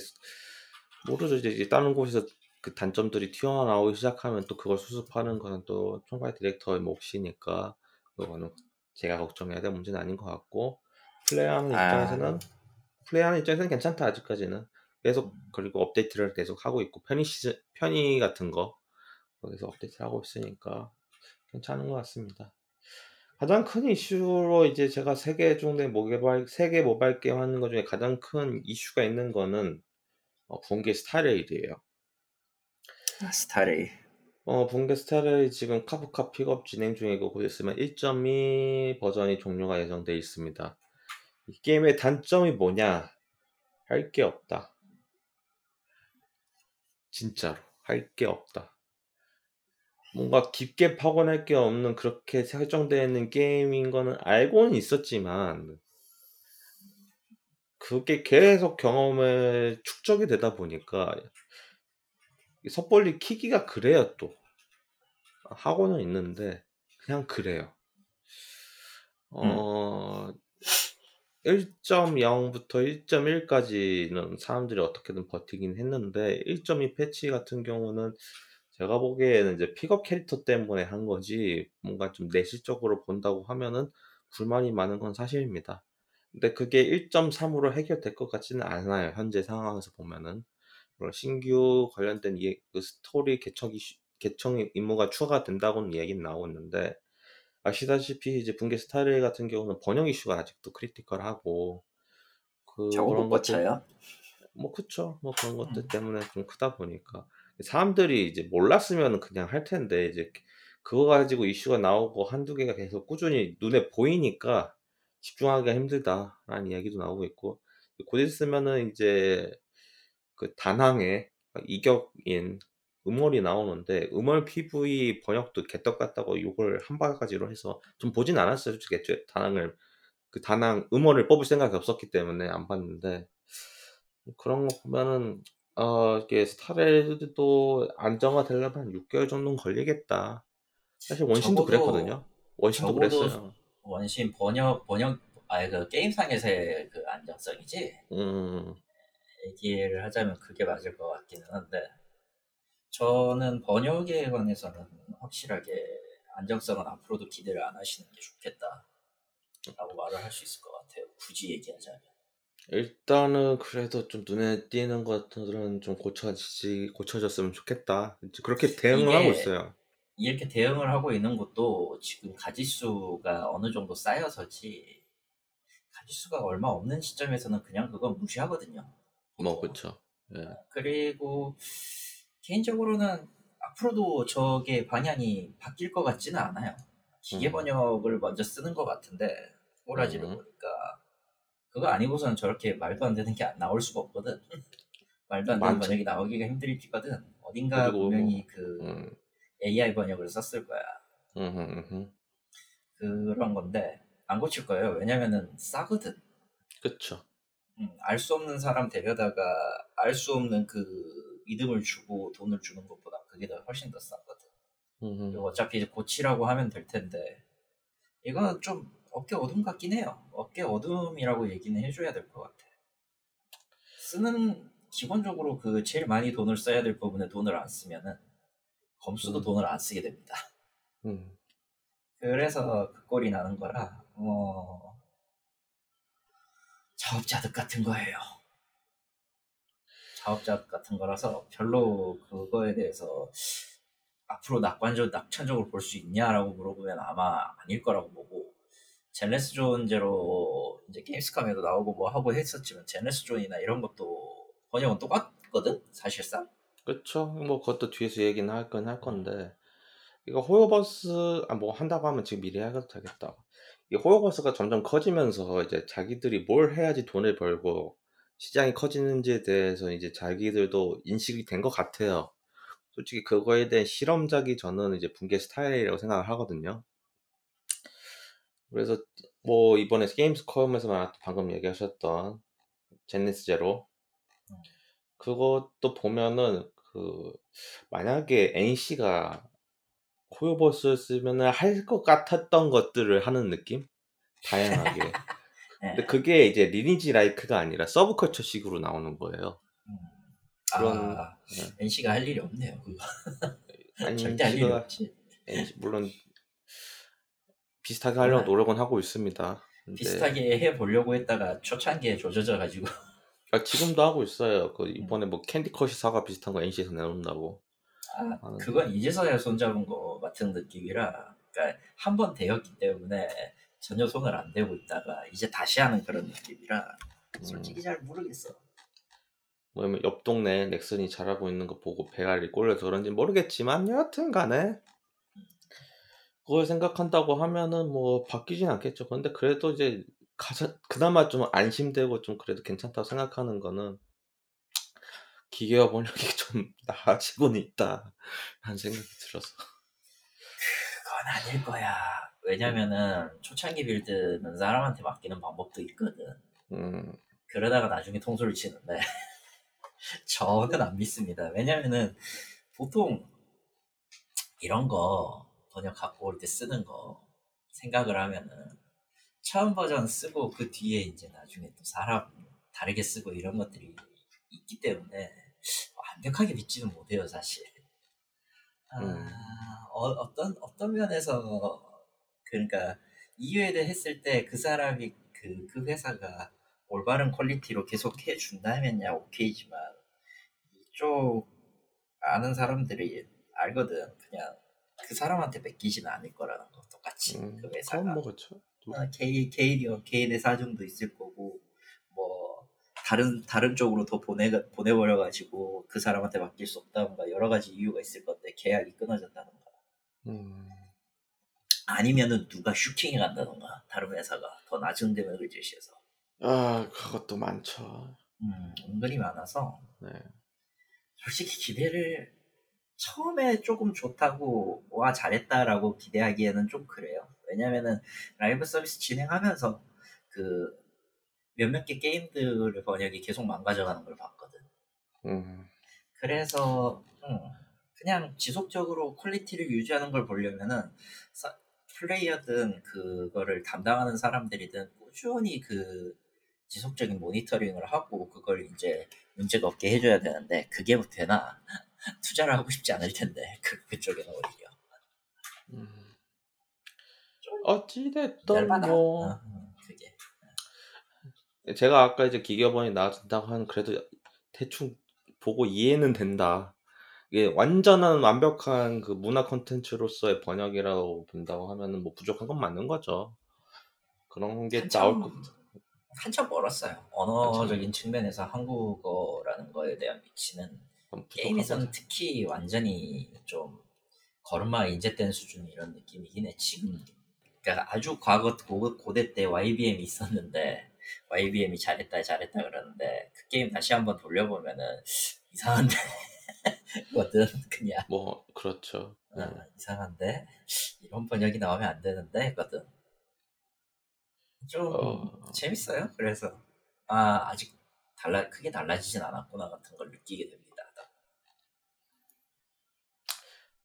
[SPEAKER 1] 모르죠 이제 다른 곳에서 그 단점들이 튀어나오기 시작하면 또 그걸 수습하는 거는 또 총괄 디렉터의 몫이니까 그거는 제가 걱정해야 될 문제는 아닌 것 같고 플레이하는
[SPEAKER 2] 아.
[SPEAKER 1] 입장에서는 플레이하는 입장에서는 괜찮다 아직까지는 계속 그리고 업데이트를 계속 하고 있고 편의 시즌 편의 같은 거 거기서 업데이트 하고 있으니까 괜찮은 것 같습니다. 가장 큰 이슈로 이제 제가 세계 중대 모바일 세계 모바일 게임 하는 것 중에 가장 큰 이슈가 있는 거는 어, 붕괴 스타레일이에요.
[SPEAKER 2] 아, 스타레일.
[SPEAKER 1] 어, 붕괴 스타레일 지금 카프카 픽업 진행 중이고 곧 있으면 1.2 버전이 종료가 예정돼 있습니다. 이 게임의 단점이 뭐냐? 할 게 없다. 진짜로 할 게 없다. 뭔가 깊게 파고들 게 없는 그렇게 설정되어 있는 게임인 거는 알고는 있었지만 그게 계속 경험에 축적이 되다 보니까 섣불리 키기가 그래요 또. 하고는 있는데 그냥 그래요. 어 1.0부터 1.1까지는 사람들이 어떻게든 버티긴 했는데 1.2 패치 같은 경우는 제가 보기에는 이제 픽업 캐릭터 때문에 한 거지 뭔가 좀 내실적으로 본다고 하면은 불만이 많은 건 사실입니다. 근데 그게 1.3으로 해결될 것 같지는 않아요. 현재 상황에서 보면은 신규 관련된 이, 그 스토리 개척 이슈, 개척 임무가 추가가 된다고는 얘기는 나오고 있는데 아시다시피 이제 붕괴 스타레일 같은 경우는 번역 이슈가 아직도 critical하고
[SPEAKER 2] 그 저거 못 고쳐요?
[SPEAKER 1] 뭐 그쵸 뭐 그런 것들 음. 때문에 좀 크다 보니까 사람들이 이제 몰랐으면 그냥 할 텐데 이제 그거 가지고 이슈가 나오고 한두 개가 계속 꾸준히 눈에 보이니까 집중하기가 힘들다라는 이야기도 나오고 있고 곧 있으면은 이제 그 다낭에 이격인 음월이 나오는데 음월 PV 번역도 개떡 같다고 욕을 한 바가지로 해서 좀 보진 않았어요 솔직히 다낭을 그 다낭 음월을 뽑을 생각이 없었기 때문에 안 봤는데 그런 거 보면은 어, 이게 스타레드도 안정화되려면 한 6개월 정도는 걸리겠다. 사실 원신도 그랬거든요. 원신도 그랬어요.
[SPEAKER 2] 원신 번역 번역 아니 그 게임상에서의 그 안정성이지.
[SPEAKER 1] 음.
[SPEAKER 2] 얘기를 하자면 그게 맞을 것 같기는 한데 저는 번역에 관해서는 확실하게 안정성은 앞으로도 기대를 안 하시는 게 좋겠다라고 말을 할 수 있을 것 같아요. 굳이 얘기하자면.
[SPEAKER 1] 일단은 그래도 좀 눈에 띄는 것들은 좀 고쳐지지 고쳐졌으면 좋겠다. 그렇게 대응을 하고 있어요.
[SPEAKER 2] 이렇게 대응을 하고 있는 것도 지금 가지수가 어느 정도 쌓여서지 가지수가 얼마 없는 시점에서는 그냥 그건 무시하거든요.
[SPEAKER 1] 뭐 그렇죠. 예.
[SPEAKER 2] 그리고 개인적으로는 앞으로도 저게 방향이 바뀔 것 같지는 않아요. 기계 음. 번역을 먼저 쓰는 것 같은데 꼬라지를 음. 보니까 그거 아니고서는 저렇게 말도 안 되는 게 나올 수가 없거든. 말도 안 되는 번역이 나오기가 힘들거든. 어딘가 분명히 그 음. AI 번역을 썼을 거야.
[SPEAKER 1] 음흠,
[SPEAKER 2] 그런 건데 안 고칠 거예요. 왜냐면은 싸거든.
[SPEAKER 1] 그쵸.
[SPEAKER 2] 음, 알수 없는 사람 데려다가 알 수 없는 그 믿음을 주고 돈을 주는 것보다 그게 더 훨씬 더 싸거든. 그리고 어차피 이제 고치라고 하면 될 텐데 이거는 좀 어깨 어둠 같긴 해요. 어깨 어둠이라고 얘기는 해줘야 될 것 같아. 쓰는 기본적으로 그 제일 많이 돈을 써야 될 부분에 돈을 안 쓰면은 검수도 음. 돈을 안 쓰게 됩니다.
[SPEAKER 1] 음.
[SPEAKER 2] 그래서 그 꼴이 나는 거라 어 자업자득 같은 거예요. 자업자득 같은 거라서 별로 그거에 대해서 앞으로 낙관적 낙천적으로 볼 수 있냐라고 물어보면 아마 아닐 거라고 보고 젠레스 존 제로 이제 게임스컴에도 나오고 뭐 하고 했었지만 젠레스 존이나 이런 것도 번역은 똑같거든 사실상.
[SPEAKER 1] 그렇죠. 뭐 그것도 뒤에서 얘기는 할 건 할 건데 이거 호요버스 아, 뭐 한다고 하면 지금 미리 해도 되겠다. 이 호요버스가 점점 커지면서 이제 자기들이 뭘 해야지 돈을 벌고 시장이 커지는지에 대해서 이제 자기들도 인식이 된 것 같아요. 솔직히 그거에 대한 실험작이 저는 이제 붕괴 스타레일이라고 생각을 하거든요. 그래서 뭐 이번에 게임스컴에서 방금 얘기하셨던 제네스 제로 음. 그것도 보면은 그 만약에 NC가 호요버스를 쓰면은 할 것 같았던 것들을 하는 느낌? 다양하게. 근데 네. 그게 이제 리니지 라이크가 아니라 서브컬처식으로 나오는 거예요.
[SPEAKER 2] 음. 그런 아, 네. NC가 할 일이 없네요. 아니, 절대 할 일이 없지.
[SPEAKER 1] NC, 물론 비슷하게 하려고 노력은 하고 있습니다.
[SPEAKER 2] 근데... 비슷하게 해 보려고 했다가 초창기에 조져져 가지고
[SPEAKER 1] 아, 지금도 하고 있어요. 그 이번에 뭐 캔디컷이 사과 비슷한 거 NC에서 내놓는다고.
[SPEAKER 2] 아,
[SPEAKER 1] 하는
[SPEAKER 2] 그건 이제서야 손잡은 거 같은 느낌이라 그러니까 한 번 되었기 때문에 전혀 손을 안 대고 있다가 이제 다시 하는 그런 느낌이라 솔직히 잘 모르겠어.
[SPEAKER 1] 뭐냐면 옆 동네 넥슨이 잘하고 있는 거 보고 배알이 꼴려서 그런지 모르겠지만 여하튼 간에 그걸 생각한다고 하면은 뭐 바뀌진 않겠죠. 근데 그래도 이제 가장 그나마 좀 안심되고 좀 그래도 괜찮다고 생각하는 거는 기계화 번역이 좀 나아지고는 있다 라는 생각이 들어서
[SPEAKER 2] 그건 아닐 거야. 왜냐면은 초창기 빌드는 사람한테 맡기는 방법도 있거든.
[SPEAKER 1] 음,
[SPEAKER 2] 그러다가 나중에 통수를 치는데 저는 안 믿습니다. 왜냐면은 보통 이런 거 번역 갖고 올 때 쓰는 거 생각을 하면은 처음 버전 쓰고 그 뒤에 이제 나중에 또 사람 다르게 쓰고 이런 것들이 있기 때문에 완벽하게 믿지는 못해요 사실. 아,
[SPEAKER 1] 음.
[SPEAKER 2] 어, 떤 어떤 면에서 그러니까 이유에를 했을 때 그 사람이 그, 그 회사가 올바른 퀄리티로 계속 해준다면야 오케이지만 이쪽 아는 사람들이 알거든. 그냥 그 사람한테 맡기지는 않을 거라는 거 똑같이
[SPEAKER 1] 음,
[SPEAKER 2] 그 회사가.
[SPEAKER 1] 뭐 그렇죠.
[SPEAKER 2] 어, 개인 개인이 개인의 사정도 있을 거고 뭐 다른 다른 쪽으로 더 보내 보내버려 가지고 그 사람한테 맡길 수 없다던가 여러 가지 이유가 있을 건데 계약이 끊어졌다던가
[SPEAKER 1] 음,
[SPEAKER 2] 아니면은 누가 슈킹해 간다던가 다른 회사가 더 낮은 금액을 제시해서
[SPEAKER 1] 아 그것도 많죠.
[SPEAKER 2] 음, 은근히 많아서
[SPEAKER 1] 네.
[SPEAKER 2] 솔직히 기대를 처음에 조금 좋다고 와 잘했다라고 기대하기에는 좀 그래요. 왜냐면은 라이브 서비스 진행하면서 그 몇몇 개 게임들의 번역이 계속 망가져가는 걸 봤거든.
[SPEAKER 1] 음,
[SPEAKER 2] 그래서 음, 그냥 지속적으로 퀄리티를 유지하는 걸 보려면은 사- 플레이어든 그거를 담당하는 사람들이든 꾸준히 그 지속적인 모니터링을 하고 그걸 이제 문제가 없게 해줘야 되는데 그게 되나 투자를 하고 싶지 않을 텐데 그 그쪽에는 오히려
[SPEAKER 1] 음.
[SPEAKER 2] 좀
[SPEAKER 1] 어찌됐든. 뭐
[SPEAKER 2] 어, 음, 그게
[SPEAKER 1] 제가 아까 이제 기계번이 나와준다고 하는 그래도 대충 보고 이해는 된다. 이게 완전한 완벽한 그 문화 콘텐츠로서의 번역이라고 본다고 하면은 뭐 부족한 건 맞는 거죠. 그런 게 나올 거.
[SPEAKER 2] 한참 한참 멀었어요. 언어적인 측면에서 한국어라는 거에 대한
[SPEAKER 1] 부족한
[SPEAKER 2] 게임에서는. 특히 완전히 좀 걸음마 인제된 수준 이런 느낌이긴 해 지금 그러니까 아주 과거 고, 고대 때 YBM이 있었는데 YBM이 잘했다 잘했다 그러는데 그 게임 다시 한번 돌려보면은 이상한데 거든 그냥.
[SPEAKER 1] 뭐 그렇죠. 네.
[SPEAKER 2] 어, 이상한데? 이런 번역이 나오면 안 되는데 거든 좀
[SPEAKER 1] 어,
[SPEAKER 2] 재밌어요. 그래서. 아 아직 달라 크게 달라지진 않았구나 같은 걸 느끼게 됩니다.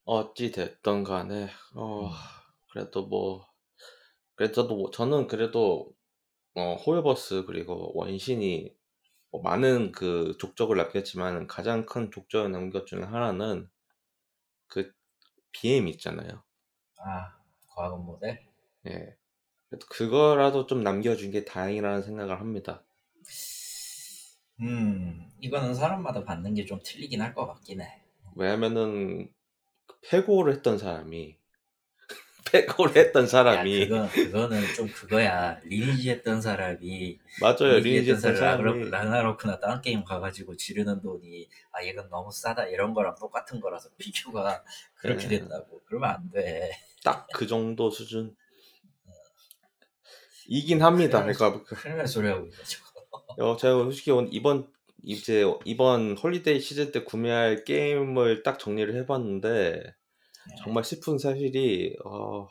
[SPEAKER 1] 어찌 됐던 간에 어
[SPEAKER 2] 음.
[SPEAKER 1] 그래도 뭐 그래도 뭐 저는 그래도 어 호요버스 그리고 원신이 뭐 많은 그 족적을 남겼지만 가장 큰 족적을 남긴 것 중에 하나는 그 BM 있잖아요.
[SPEAKER 2] 아 과학원 모델
[SPEAKER 1] 예. 그래도 그거라도 좀 남겨준 게 다행이라는 생각을 합니다.
[SPEAKER 2] 음, 이거는 사람마다 받는 게 좀 틀리긴 할 것 같긴 해.
[SPEAKER 1] 왜냐면은 그 패고를 했던 사람이 패고를 했던
[SPEAKER 2] 야,
[SPEAKER 1] 사람이
[SPEAKER 2] 그거, 그거는 좀 그거야. 리니지 했던 사람이,
[SPEAKER 1] 맞아요.
[SPEAKER 2] 리니지
[SPEAKER 1] 리니지
[SPEAKER 2] 했던 사람이, 라그나로크나 다른 게임 가가지고 지르는 돈이, 아, 이건 너무 싸다. 이런 거랑 똑같은 거라서 피규가 그렇게
[SPEAKER 1] 네.
[SPEAKER 2] 된다고. 그러면 안 돼.
[SPEAKER 1] 딱 그 정도 수준. 이긴 합니다. 그러니까 그-
[SPEAKER 2] 큰일 날 소리 하고 있네, 저거.
[SPEAKER 1] 어, 제가 솔직히 이번 이제 이번 holiday 시즌 때 구매할 게임을 딱 정리를 해봤는데 정말 슬픈 사실이 어,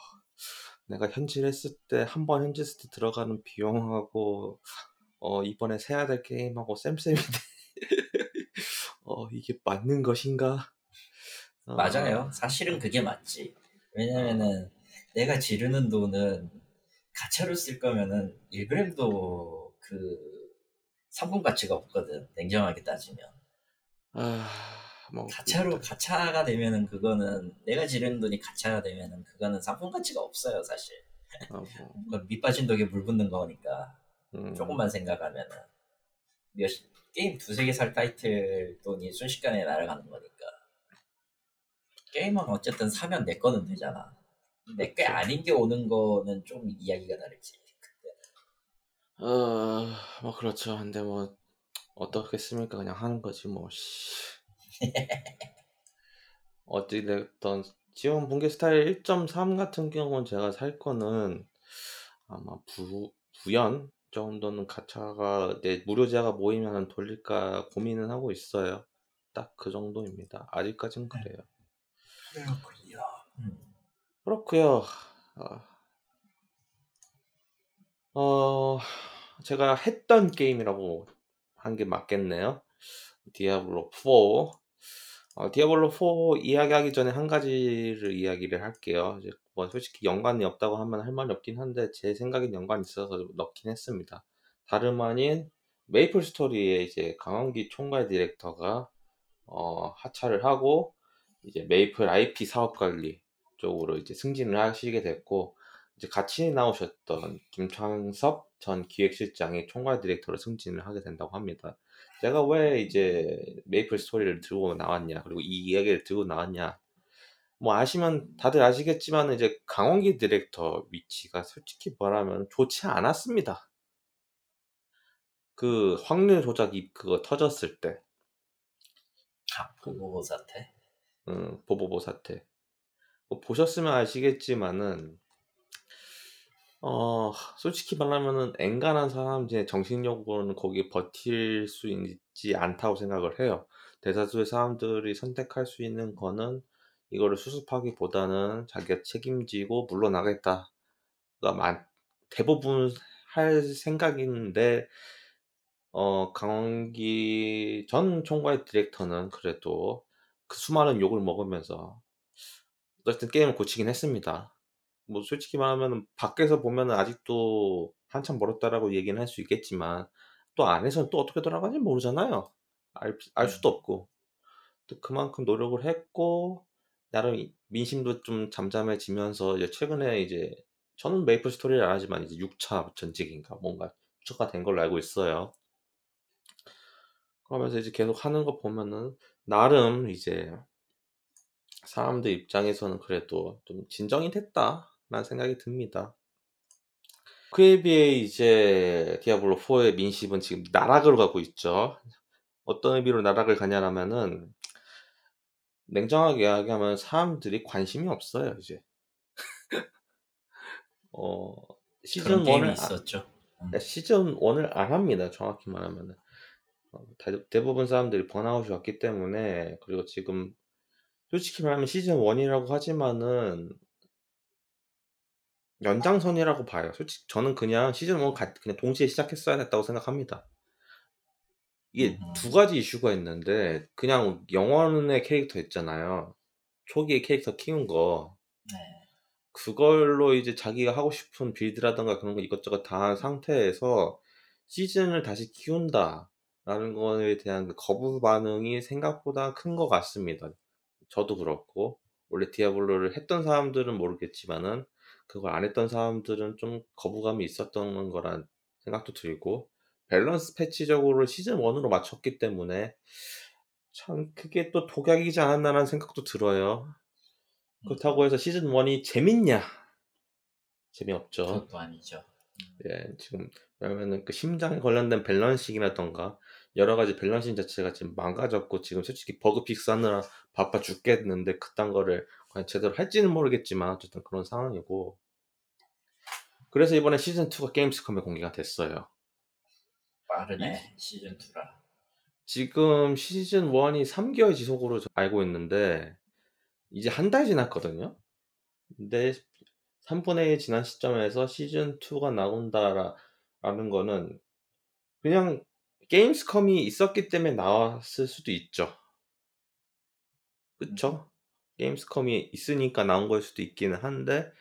[SPEAKER 1] 내가 현질했을 때 한 번 현질했을 때 들어가는 비용하고 어, 이번에 사야 될 게임하고 same same인데 어, 이게 맞는 것인가? 어,
[SPEAKER 2] 맞아요. 사실은 그게 맞지. 왜냐면은 내가 지르는 돈은 가차로 쓸 거면은 1g도 그 상품 가치가 없거든. 냉정하게 따지면.
[SPEAKER 1] 아, 뭐
[SPEAKER 2] 가차로 가차가 되면은 그거는 내가 지르는 돈이 가차가 되면은 그거는 상품 가치가 없어요, 사실.
[SPEAKER 1] 아, 뭐,
[SPEAKER 2] 그건 밑 빠진 독에 물 붓는 거니까
[SPEAKER 1] 음,
[SPEAKER 2] 조금만 생각하면은 몇 게임 두세 개 살 타이틀 돈이 순식간에 날아가는 거니까 게임은 어쨌든 사면 내 거는 되잖아. 내 게 아닌 게 오는 거는 좀 이야기가 다르지.
[SPEAKER 1] 어, 뭐 그렇죠. 근데 뭐 어떻겠습니까? 그냥 하는 거지 뭐. 어찌됐든 지원 분기 스타일 1.3 같은 경우는 제가 살 거는 아마 부, 부연 정도는 가차가 내 무료자가 모이면 돌릴까 고민은 하고 있어요. 딱 그 정도입니다. 아직까진 그래요.
[SPEAKER 2] 그렇군요. 음.
[SPEAKER 1] 그렇고요. 어, 어, 제가 했던 게임이라고 한 게 맞겠네요. 디아블로 4. 어, 디아블로 4 이야기하기 전에 한 가지를 이야기를 할게요. 이제 뭐 솔직히 연관이 없다고 하면 할 말이 없긴 한데 제 생각엔 연관이 있어서 넣긴 했습니다. 다름 아닌 메이플 스토리에 이제 강원기 총괄 디렉터가 어, 하차를 하고 이제 메이플 IP 사업 관리 쪽으로 이제 승진을 하시게 됐고 이제 같이 나오셨던 김창섭 전 기획실장이 총괄 디렉터로 승진을 하게 된다고 합니다. 제가 왜 이제 메이플 스토리를 들고 나왔냐 그리고 이 이야기를 들고 나왔냐 뭐 아시면 다들 아시겠지만 이제 강원기 디렉터 위치가 솔직히 말하면 좋지 않았습니다. 그 확률 조작이 그거 터졌을 때.
[SPEAKER 2] 아, 보보보 사태?
[SPEAKER 1] 응, 보보보 사태. 뭐 보셨으면 아시겠지만은 어, 솔직히 말하면은 엔간한 사람 제 정신력으로는 거기에 버틸 수 있지 않다고 생각을 해요. 대다수의 사람들이 선택할 수 있는 거는 이거를 수습하기보다는 자기가 책임지고 물러나겠다가 많, 대부분 할 생각인데 어, 강원기 전 총괄 디렉터는 그래도 그 수많은 욕을 먹으면서 어쨌든 게임을 고치긴 했습니다. 뭐 솔직히 말하면 밖에서 보면 아직도 한참 멀었다라고 얘기는 할 수 있겠지만 또 안에서는 또 어떻게 돌아가는지 모르잖아요. 알, 알 네. 수도 없고 또 그만큼 노력을 했고 나름 민심도 좀 잠잠해지면서 이제 최근에 이제 저는 메이플 스토리를 안 하지만 이제 6차 전직인가 뭔가 추가가 된 걸로 알고 있어요. 그러면서 이제 계속 하는 거 보면은 나름 이제 사람들 입장에서는 그래도 좀 진정이 됐다 라는 생각이 듭니다. 그에 비해 이제 디아블로 4의 민심은 지금 나락으로 가고 있죠. 어떤 의미로 나락을 가냐라면은 냉정하게 이야기하면 사람들이 관심이 없어요 이제. 어 시즌 1을 있었죠. 음. 시즌 1을 안 합니다. 정확히 말하면은 어, 대부분 사람들이 번아웃이 왔기 때문에 그리고 지금 솔직히 말하면 시즌 1이라고 하지만은 연장선이라고 봐요. 솔직히 저는 그냥 시즌 1 그냥 동시에 시작했어야 했다고 생각합니다. 이게 두 가지 이슈가 있는데 그냥 영원의 캐릭터 있잖아요. 초기에 캐릭터 키운 거. 네. 그걸로 이제 자기가 하고 싶은 빌드라든가 그런 거 이것저것 다 한 상태에서 시즌을 다시 키운다라는 거에 대한 그 거부 반응이 생각보다 큰 것 같습니다. 저도 그렇고 원래 디아블로를 했던 사람들은 모르겠지만은 그걸 안 했던 사람들은 좀 거부감이 있었던 거란 생각도 들고 밸런스 패치적으로 시즌 1으로 맞췄기 때문에 참 그게 또 독약이지 않았나라는 생각도 들어요. 그렇다고 해서 시즌 1이 재밌냐? 재미없죠.
[SPEAKER 2] 그것도 아니죠.
[SPEAKER 1] 예, 지금 왜냐면은 그 심장에 관련된 balancing이라던가 여러 가지 balancing 자체가 지금 망가졌고 지금 솔직히 bug fix하느라 바빠 죽겠는데 그딴 거를 과연 제대로 할지는 모르겠지만 어쨌든 그런 상황이고 그래서 이번에 시즌 2가 게임스컴에 공개가 됐어요.
[SPEAKER 2] 빠르네 시즌 2라.
[SPEAKER 1] 지금 시즌 1이 3개월 지속으로 알고 있는데 이제 한 달 지났거든요. 근데 3분의 1 지난 시점에서 시즌 2가 나온다라는 거는 그냥 게임스컴이 있었기 때문에 나왔을 수도 있죠. 그쵸? 게임스컴이 있으니까 나온 걸 수도 있기는 한데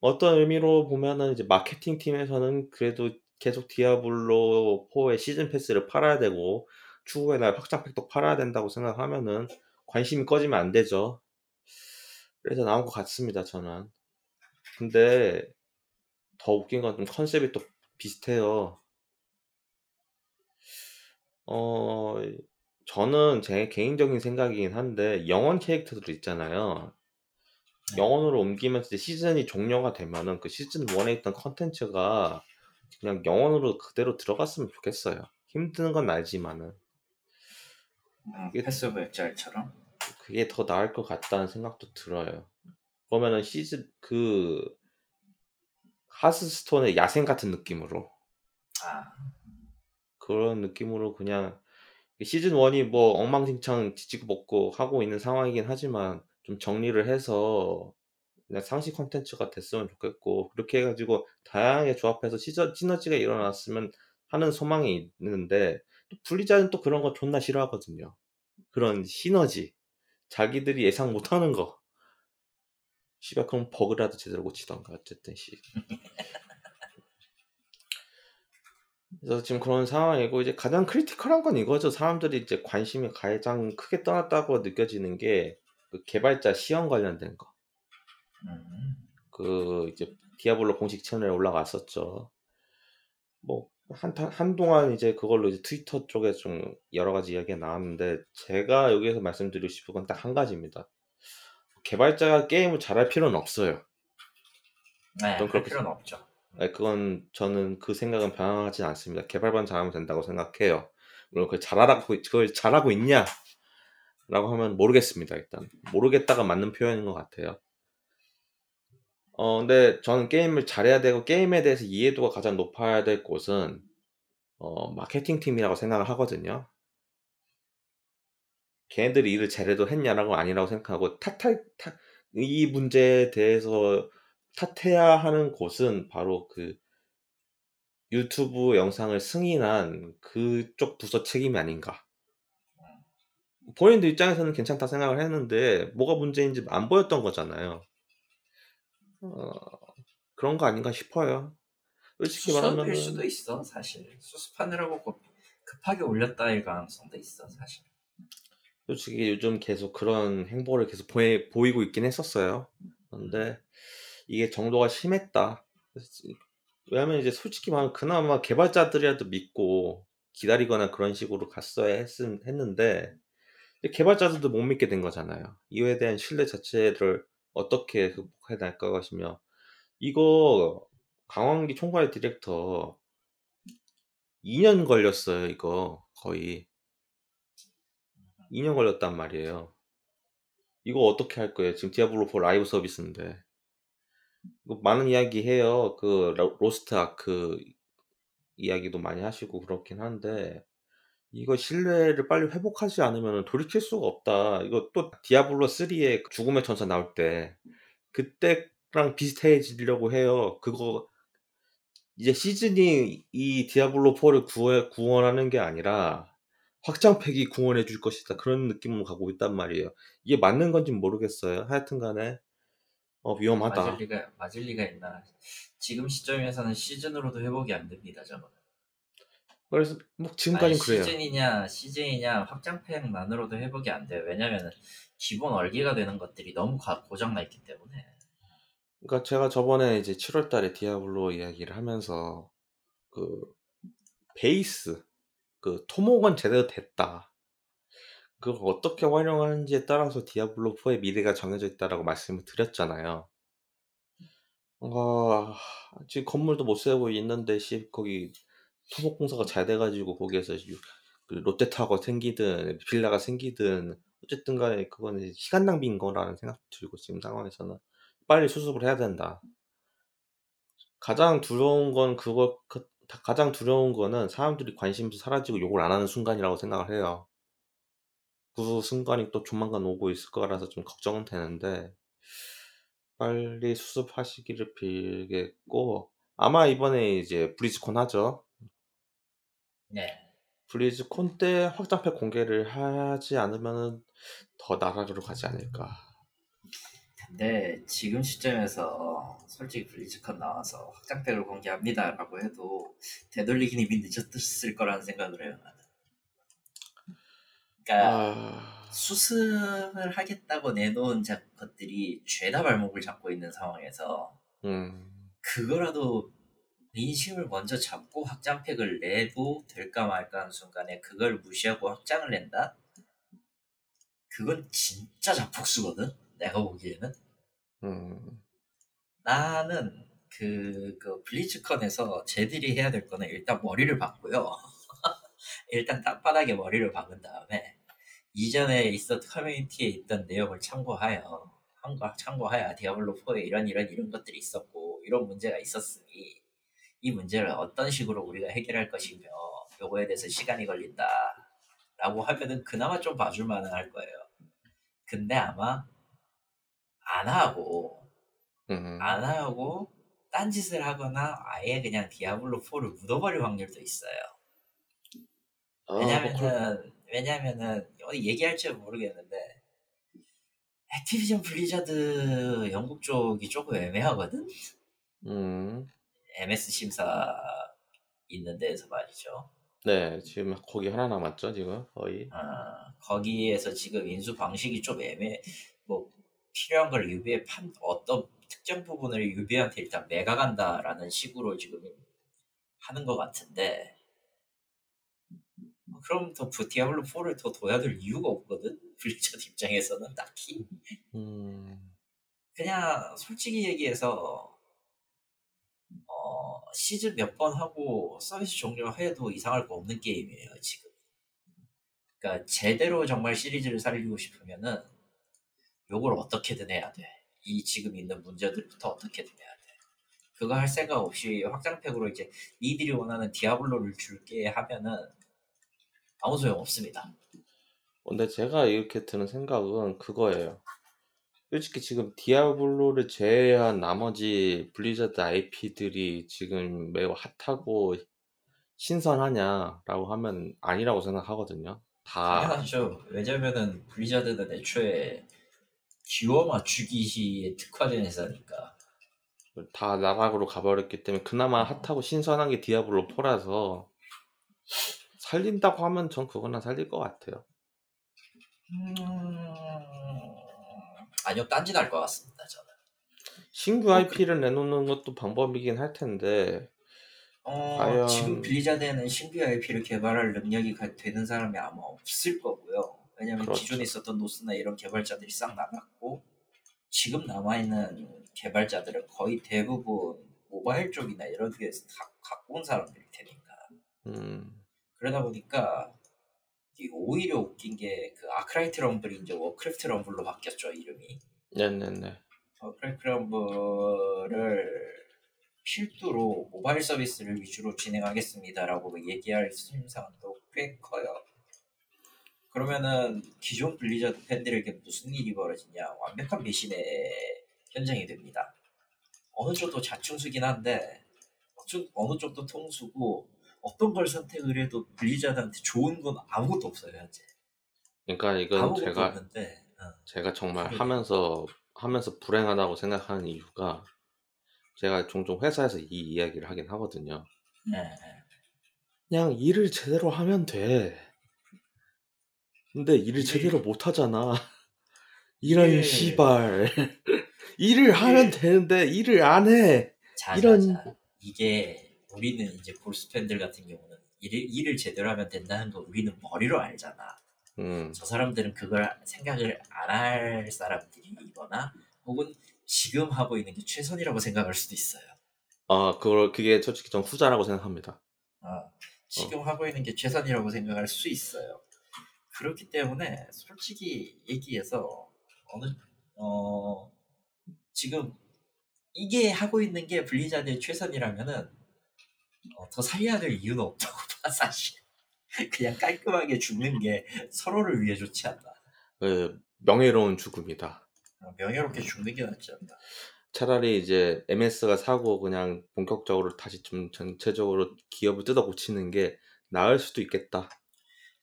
[SPEAKER 1] 어떤 의미로 보면은 이제 마케팅 팀에서는 그래도 계속 디아블로 4의 시즌 패스를 팔아야 되고 추후에 날 확장팩도 팔아야 된다고 생각하면은 관심이 꺼지면 안 되죠. 그래서 나온 것 같습니다, 저는. 근데 더 웃긴 건 좀 컨셉이 또 비슷해요. 어 저는 제 개인적인 생각이긴 한데 영원 캐릭터들 있잖아요.
[SPEAKER 2] 네.
[SPEAKER 1] 영원으로 옮기면서 이제 시즌이 종료가 되면은 그 시즌 1에 있던 컨텐츠가 그냥 영원으로 그대로 들어갔으면 좋겠어요. 힘든 건 알지만은
[SPEAKER 2] 음,
[SPEAKER 1] 이게-
[SPEAKER 2] 패스 오브 엑자일처럼
[SPEAKER 1] 그게 더 나을 것 같다는 생각도 들어요. 그러면은 시즌 그 하스스톤의 야생 같은 느낌으로
[SPEAKER 2] 아
[SPEAKER 1] 그런 느낌으로 그냥 시즌 1이 뭐 엉망진창 지지고 먹고 하고 있는 상황이긴 하지만 좀 정리를 해서 상시 콘텐츠가 됐으면 좋겠고 그렇게 해가지고 다양하게 조합해서 시저, 시너지가 일어났으면 하는 소망이 있는데 또 분리자는 또 그런 거 존나 싫어하거든요. 그런 시너지. 자기들이 예상 못하는 거. 씨발 그럼 버그라도 제대로 고치던가 어쨌든 씨 그래서 지금 그런 상황이고 이제 가장 critical한 건 이거죠. 사람들이 이제 관심이 가장 크게 떠났다고 느껴지는 게 그 개발자 시연 관련된 거.
[SPEAKER 2] 음,
[SPEAKER 1] 그 이제 디아블로 공식 채널에 올라갔었죠. 뭐 한, 한동안 이제 그걸로 이제 트위터 쪽에 좀 여러 가지 이야기가 나왔는데 제가 여기에서 말씀드리고 싶은 건 딱 한 가지입니다. 개발자가 게임을 잘할 필요는 없어요.
[SPEAKER 2] 네,
[SPEAKER 1] 그렇게
[SPEAKER 2] 필요는 없죠.
[SPEAKER 1] 그건 저는 그 생각은 변하지 않습니다. 개발만 잘하면 된다고 생각해요. 물론 그걸 잘하라고 그걸 잘하고 있냐? 라고 하면 모르겠습니다. 일단 모르겠다가 맞는 표현인 것 같아요. 어 근데 저는 게임을 잘해야 되고 게임에 대해서 이해도가 가장 높아야 될 곳은 어 마케팅 팀이라고 생각을 하거든요. 걔네들이 일을 잘해도 했냐라고 아니라고 생각하고 탓할 탓, 이 문제에 대해서 탓해야 하는 곳은 바로 그 유튜브 영상을 승인한 그쪽 부서 책임이 아닌가. 본인들 입장에서는 괜찮다 생각을 했는데 뭐가 문제인지 안 보였던 거잖아요. 어, 그런 거 아닌가 싶어요. 솔직히 말하면
[SPEAKER 2] 수도 있어 사실 수습하느라고 급- 급하게 올렸다일 가능성도 있어 사실.
[SPEAKER 1] 솔직히 요즘 계속 그런 행보를 계속 보이, 보이고 있긴 했었어요. 그런데 이게 정도가 심했다. 왜냐면 이제 솔직히 말하면 그나마 개발자들이라도 믿고 기다리거나 그런 식으로 갔어야 했, 했는데 개발자들도 못 믿게 된 거잖아요. 이거에 대한 신뢰 자체를 어떻게 극복해 나갈까 것이며 이거 강원기 총괄 디렉터 2년 걸렸어요. 이거 거의 2년 걸렸단 말이에요. 이거 어떻게 할 거예요? 지금 디아블로 4 라이브 서비스인데 이거 많은 이야기 해요. 그 로- 로스트 아크 이야기도 많이 하시고 그렇긴 한데 이거 신뢰를 빨리 회복하지 않으면 돌이킬 수가 없다. 이거 또 디아블로 3의 죽음의 전사 나올 때 그때랑 비슷해지려고 해요. 그거 이제 시즌이 이 디아블로 4를 구해, 구원하는 게 아니라 확장팩이 구원해 줄 것이다. 그런 느낌으로 가고 있단 말이에요. 이게 맞는 건지 모르겠어요. 하여튼 간에 어, 위험하다.
[SPEAKER 2] 맞을 리가 맞을 리가 있나? 지금 시점에서는 시즌으로도 회복이 안 됩니다, 저거.
[SPEAKER 1] 그래서 뭐
[SPEAKER 2] 아니,
[SPEAKER 1] 지금까지 는 그래요.
[SPEAKER 2] 시즌이냐 시즌이냐 확장팩만으로도 회복이 안 돼요. 왜냐면은 기본 얼개가 되는 것들이 너무 가- 고장 나 있기 때문에.
[SPEAKER 1] 그러니까 제가 저번에 이제 7월 달에 디아블로 이야기를 하면서 그 베이스 그 토목은 제대로 됐다. 그걸 어떻게 활용하는지에 따라서 디아블로 4의 미래가 정해져 있다라고 말씀을 드렸잖아요. 아, 지금 건물도 못 세우고 있는데 씨 거기 토목 공사가 잘 돼가지고 거기에서 유- 그 롯데타워가 생기든 빌라가 생기든 어쨌든 간에 그거는 시간 낭비인 거라는 생각도 들고 지금 상황에서는 빨리 수습을 해야 된다. 가장 두려운 건 그거 그- 다- 가장 두려운 거는 사람들이 관심도 사라지고 욕을 안 하는 순간이라고 생각을 해요. 그 순간이 또 조만간 오고 있을 거라서 좀 걱정은 되는데 빨리 수습하시기를 빌겠고 아마 이번에 이제 브리즈콘 하죠.
[SPEAKER 2] 네.
[SPEAKER 1] 브리즈콘 때 확장팩 공개를 하지 않으면 더 나락으로 가지 않을까.
[SPEAKER 2] 근데 지금 시점에서 솔직히 블리즈컨 나와서 확장팩을 공개합니다라고 해도 되돌리긴 이미 늦었을 거라는 생각을 해요. 그러니까
[SPEAKER 1] 아,
[SPEAKER 2] 수습을 하겠다고 내놓은 자- 것들이 죄다 발목을 잡고 있는 상황에서
[SPEAKER 1] 음,
[SPEAKER 2] 그거라도 인심을 먼저 잡고 확장팩을 내도 될까 말까 하는 순간에 그걸 무시하고 확장을 낸다? 그건 진짜 자폭수거든? 내가 보기에는.
[SPEAKER 1] 음,
[SPEAKER 2] 나는 그, 그 블리츠컨에서 쟤들이 해야 될 거는 일단 머리를 박고요. 일단 땅바닥에 머리를 박은 다음에 이전에 있었던 커뮤니티에 있던 내용을 참고하여 참고하여 디아블로 4에 이런 이런 이런 것들이 있었고 이런 문제가 있었으니 이 문제를 어떤 식으로 우리가 해결할 것이며 요거에 대해서 시간이 걸린다 라고 하면은 그나마 좀 봐줄 만은 할 거예요. 근데 아마 안 하고
[SPEAKER 1] 음,
[SPEAKER 2] 안 하고 딴 짓을 하거나 아예 그냥 디아블로 4를 묻어버릴 확률도 있어요.
[SPEAKER 1] 아, 뭐
[SPEAKER 2] 왜냐면은 왜냐면은 어디 얘기할지 모르겠는데 액티비전 블리자드 영국 쪽이 조금 애매하거든
[SPEAKER 1] 음,
[SPEAKER 2] MS 심사 있는 데에서 말이죠.
[SPEAKER 1] 네, 지금 거기 하나 남았죠, 지금 거의.
[SPEAKER 2] 어, 거기에서 지금 인수 방식이 좀 애매, 뭐 필요한 걸 유비에 판 어떤 특정 부분을 유비한테 일단 매각한다라는 식으로 지금 하는 것 같은데, 뭐 그럼 더 부- 디아블로 4를 더 둬야될 이유가 없거든. 블리자드 입장에서는 딱히
[SPEAKER 1] 음,
[SPEAKER 2] 그냥 솔직히 얘기해서 어, 시즌 몇 번 하고 서비스 종료해도 이상할 거 없는 게임이에요 지금. 그러니까 제대로 정말 시리즈를 살리고 싶으면은 요걸 어떻게든 해야 돼. 이 지금 있는 문제들부터 어떻게든 해야 돼. 그거 할 생각 없이 확장팩으로 이제 니들이 원하는 디아블로를 줄게 하면은 아무 소용 없습니다.
[SPEAKER 1] 근데 제가 이렇게 드는 생각은 그거예요. 솔직히 지금 디아블로를 제외한 나머지 블리자드 IP들이 지금 매우 핫하고 신선하냐라고 하면 아니라고 생각하거든요. 다
[SPEAKER 2] 당연하죠. 왜냐면은 블리자드는 애초에 기워 맞추기에 특화된 회사니까.
[SPEAKER 1] 다 나락으로 가버렸기 때문에 그나마 핫하고 신선한 게 디아블로 4라서 살린다고 하면 전 그거나 살릴 것 같아요.
[SPEAKER 2] 음... 아니요, 딴짓 할것 같습니다, 저는.
[SPEAKER 1] 신규 IP를 내놓는 것도 방법이긴 할 텐데
[SPEAKER 2] 어,
[SPEAKER 1] 과연-
[SPEAKER 2] 지금 블리자드에는 신규 IP를 개발할 능력이 가- 되는 사람이 아마 없을 거고요. 왜냐면
[SPEAKER 1] 그렇죠.
[SPEAKER 2] 기존에 있었던 노스나 이런 개발자들이 싹 나갔고, 지금 남아 있는 개발자들은 거의 대부분 모바일 쪽이나 이런 데서 다 갖고 온 사람들일 테니까.
[SPEAKER 1] 음,
[SPEAKER 2] 그러다 보니까 이 오히려 웃긴 게 그 아크라이트 럼블이 이제 워크래프트 럼블로 바뀌었죠 이름이.
[SPEAKER 1] 네네네.
[SPEAKER 2] 워크래프트 럼블을 필두로 모바일 서비스를 위주로 진행하겠습니다라고 얘기할 심산도 꽤 커요. 그러면은 기존 블리자드 팬들에게 무슨 일이 벌어지냐 완벽한 배신의 현장이 됩니다. 어느 정도 자충수긴 한데 어느- 정도 통수고 어떤 걸 선택을 해도 블리자드한테 좋은 건 아무것도 없어요 현재
[SPEAKER 1] 그러니까 이건 제가
[SPEAKER 2] 없는데 어.
[SPEAKER 1] 제가 정말
[SPEAKER 2] 그래.
[SPEAKER 1] 하면서 하면서 불행하다고 생각하는 이유가 제가 종종 회사에서 이 이야기를 하긴 하거든요.
[SPEAKER 2] 네, 네.
[SPEAKER 1] 그냥 일을 제대로 하면 돼. 근데 일을
[SPEAKER 2] 일을-
[SPEAKER 1] 제대로 못 하잖아. 이런 씨발. 일을 하면 되는데 일을 안 해.
[SPEAKER 2] 자,
[SPEAKER 1] 이런-
[SPEAKER 2] 자, 자. 이게 우리는 이제 볼스 팬들 같은 경우는 일을, 일을 제대로 하면 된다는 거 우리는 머리로 알잖아
[SPEAKER 1] 음,
[SPEAKER 2] 저 사람들은 그걸 생각을 안 할 사람들이거나 혹은 지금 하고 있는 게 최선이라고 생각할 수도 있어요
[SPEAKER 1] 아, 그걸 그게 솔직히 전 후자라고 생각합니다.
[SPEAKER 2] 어, 지금 하고 있는 게 최선이라고 생각할 수 있어요. 그렇기 때문에 솔직히 얘기해서 어느 어 지금 이게 하고 있는 게 블리자드의 최선이라면은 어, 더 살려야 될 이유는 없다고 봐 사실. 그냥 깔끔하게 죽는 게 서로를 위해 좋지 않나.
[SPEAKER 1] 그 명예로운 죽음이다.
[SPEAKER 2] 어, 명예롭게 죽는 게 낫지 않나.
[SPEAKER 1] 차라리 이제 MS가 사고 그냥 본격적으로 다시 좀 전체적으로 기업을 뜯어 고치는 게 나을 수도 있겠다.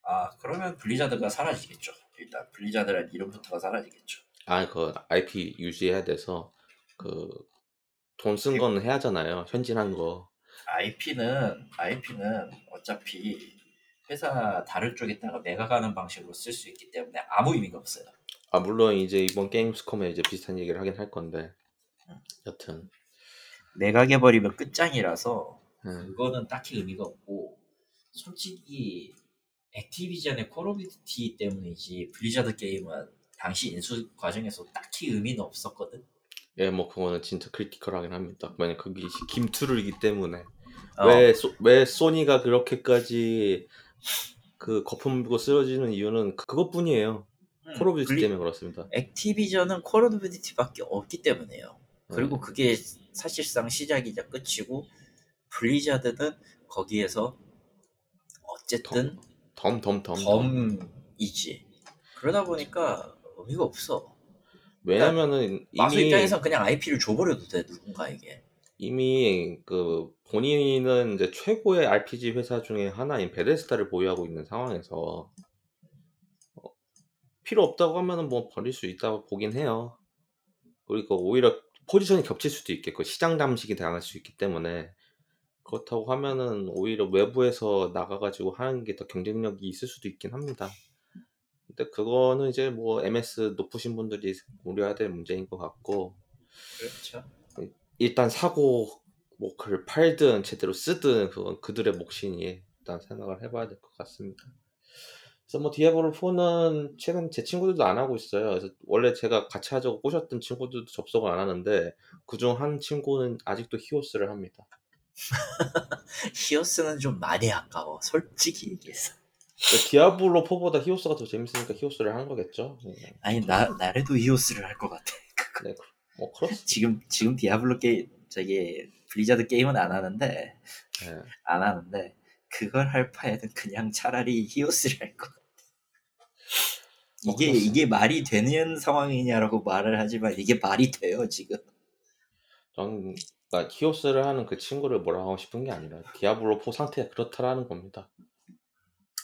[SPEAKER 2] 아 그러면 블리자드가 사라지겠죠. 일단 블리자드라는 이름부터가 사라지겠죠.
[SPEAKER 1] 아, 그 IP 유지해야 돼서 그 돈 쓴 거는 해야잖아요. 현질한 거.
[SPEAKER 2] IP는 IP는 어차피 회사 다른 쪽에다가 매각하는 방식으로 쓸 수 있기 때문에 아무 의미가 없어요.
[SPEAKER 1] 아 물론 이제 이번 게임스컴에 이제 비슷한 얘기를 하긴 할 건데 여튼
[SPEAKER 2] 매각해 버리면 끝장이라서
[SPEAKER 1] 음.
[SPEAKER 2] 그거는 딱히 의미가 없고 솔직히 액티비전의 콜 오브 듀티 때문이지 블리자드 게임은 당시 인수 과정에서 딱히 의미는 없었거든.
[SPEAKER 1] 예, 뭐 그거는 진짜 critical하긴 합니다. 만약 그게 김투르이기 때문에
[SPEAKER 2] 어,
[SPEAKER 1] 왜, 소, 왜 소니가 그렇게까지 그 거품 물고 쓰러지는 이유는 그- 그것뿐이에요.
[SPEAKER 2] 음,
[SPEAKER 1] 콜 오브 듀티 때문에 그렇습니다.
[SPEAKER 2] 액티비전은 콜 오브 듀티밖에 없기 때문에요. 그리고
[SPEAKER 1] 네.
[SPEAKER 2] 그게 사실상 시작이자 끝이고 블리자드는 거기에서 어쨌든
[SPEAKER 1] 덤덤덤.
[SPEAKER 2] 덤이지. 그러다 보니까 의미가 없어.
[SPEAKER 1] 왜냐면은
[SPEAKER 2] 마소
[SPEAKER 1] 이미
[SPEAKER 2] 입장에선 그냥 IP를 줘버려도 돼 누군가에게.
[SPEAKER 1] 이미 그 본인은 이제 최고의 RPG 회사 중에 하나인 베데스다를 보유하고 있는 상황에서 어, 필요 없다고 하면은 뭐 버릴 수 있다고 보긴 해요. 그리고 오히려 포지션이 겹칠 수도 있겠고 시장 잠식이 당할 수 있기 때문에 그렇다고 하면은 오히려 외부에서 나가가지고 하는 게 더 경쟁력이 있을 수도 있긴 합니다. 근데 그거는 이제 뭐 MS 높으신 분들이 우려해야 될 문제인 것 같고
[SPEAKER 2] 그렇죠.
[SPEAKER 1] 일단 사고 뭐 그걸 팔든 제대로 쓰든 그건 그들의 몫이니 일단 생각을 해봐야 될 것 같습니다. 그래서 뭐 디아블로 4는 최근 제 친구들도 안 하고 있어요. 그래서 원래 제가 같이 하자고 꼬셨던 친구들도 접속을 안 하는데 그중 한 친구는 아직도 히오스를 합니다.
[SPEAKER 2] 히오스는 좀 많이 아까워. 솔직히 얘기해서.
[SPEAKER 1] 그러니까 디아블로 4보다 히오스가 더 재밌으니까 히오스를 한 거겠죠. 네,
[SPEAKER 2] 아니 나 나래도 히오스를 할 것 같아.
[SPEAKER 1] 네, 뭐 그렇습니다.
[SPEAKER 2] 지금 지금 디아블로 게임 저기 블리자드 게임은 안 하는데
[SPEAKER 1] 네.
[SPEAKER 2] 안 하는데 그걸 할 바에는 그냥 차라리 히오스를 할 것 같아.
[SPEAKER 1] 뭐
[SPEAKER 2] 이게
[SPEAKER 1] 그렇습니다.
[SPEAKER 2] 이게 말이 되는 상황이냐라고 말을 하지만 이게 말이 돼요 지금.
[SPEAKER 1] 전 그러니까 히오스를 하는 그 친구를 뭐라 하고 싶은 게 아니라 디아블로 4 상태가 그렇다라는 겁니다.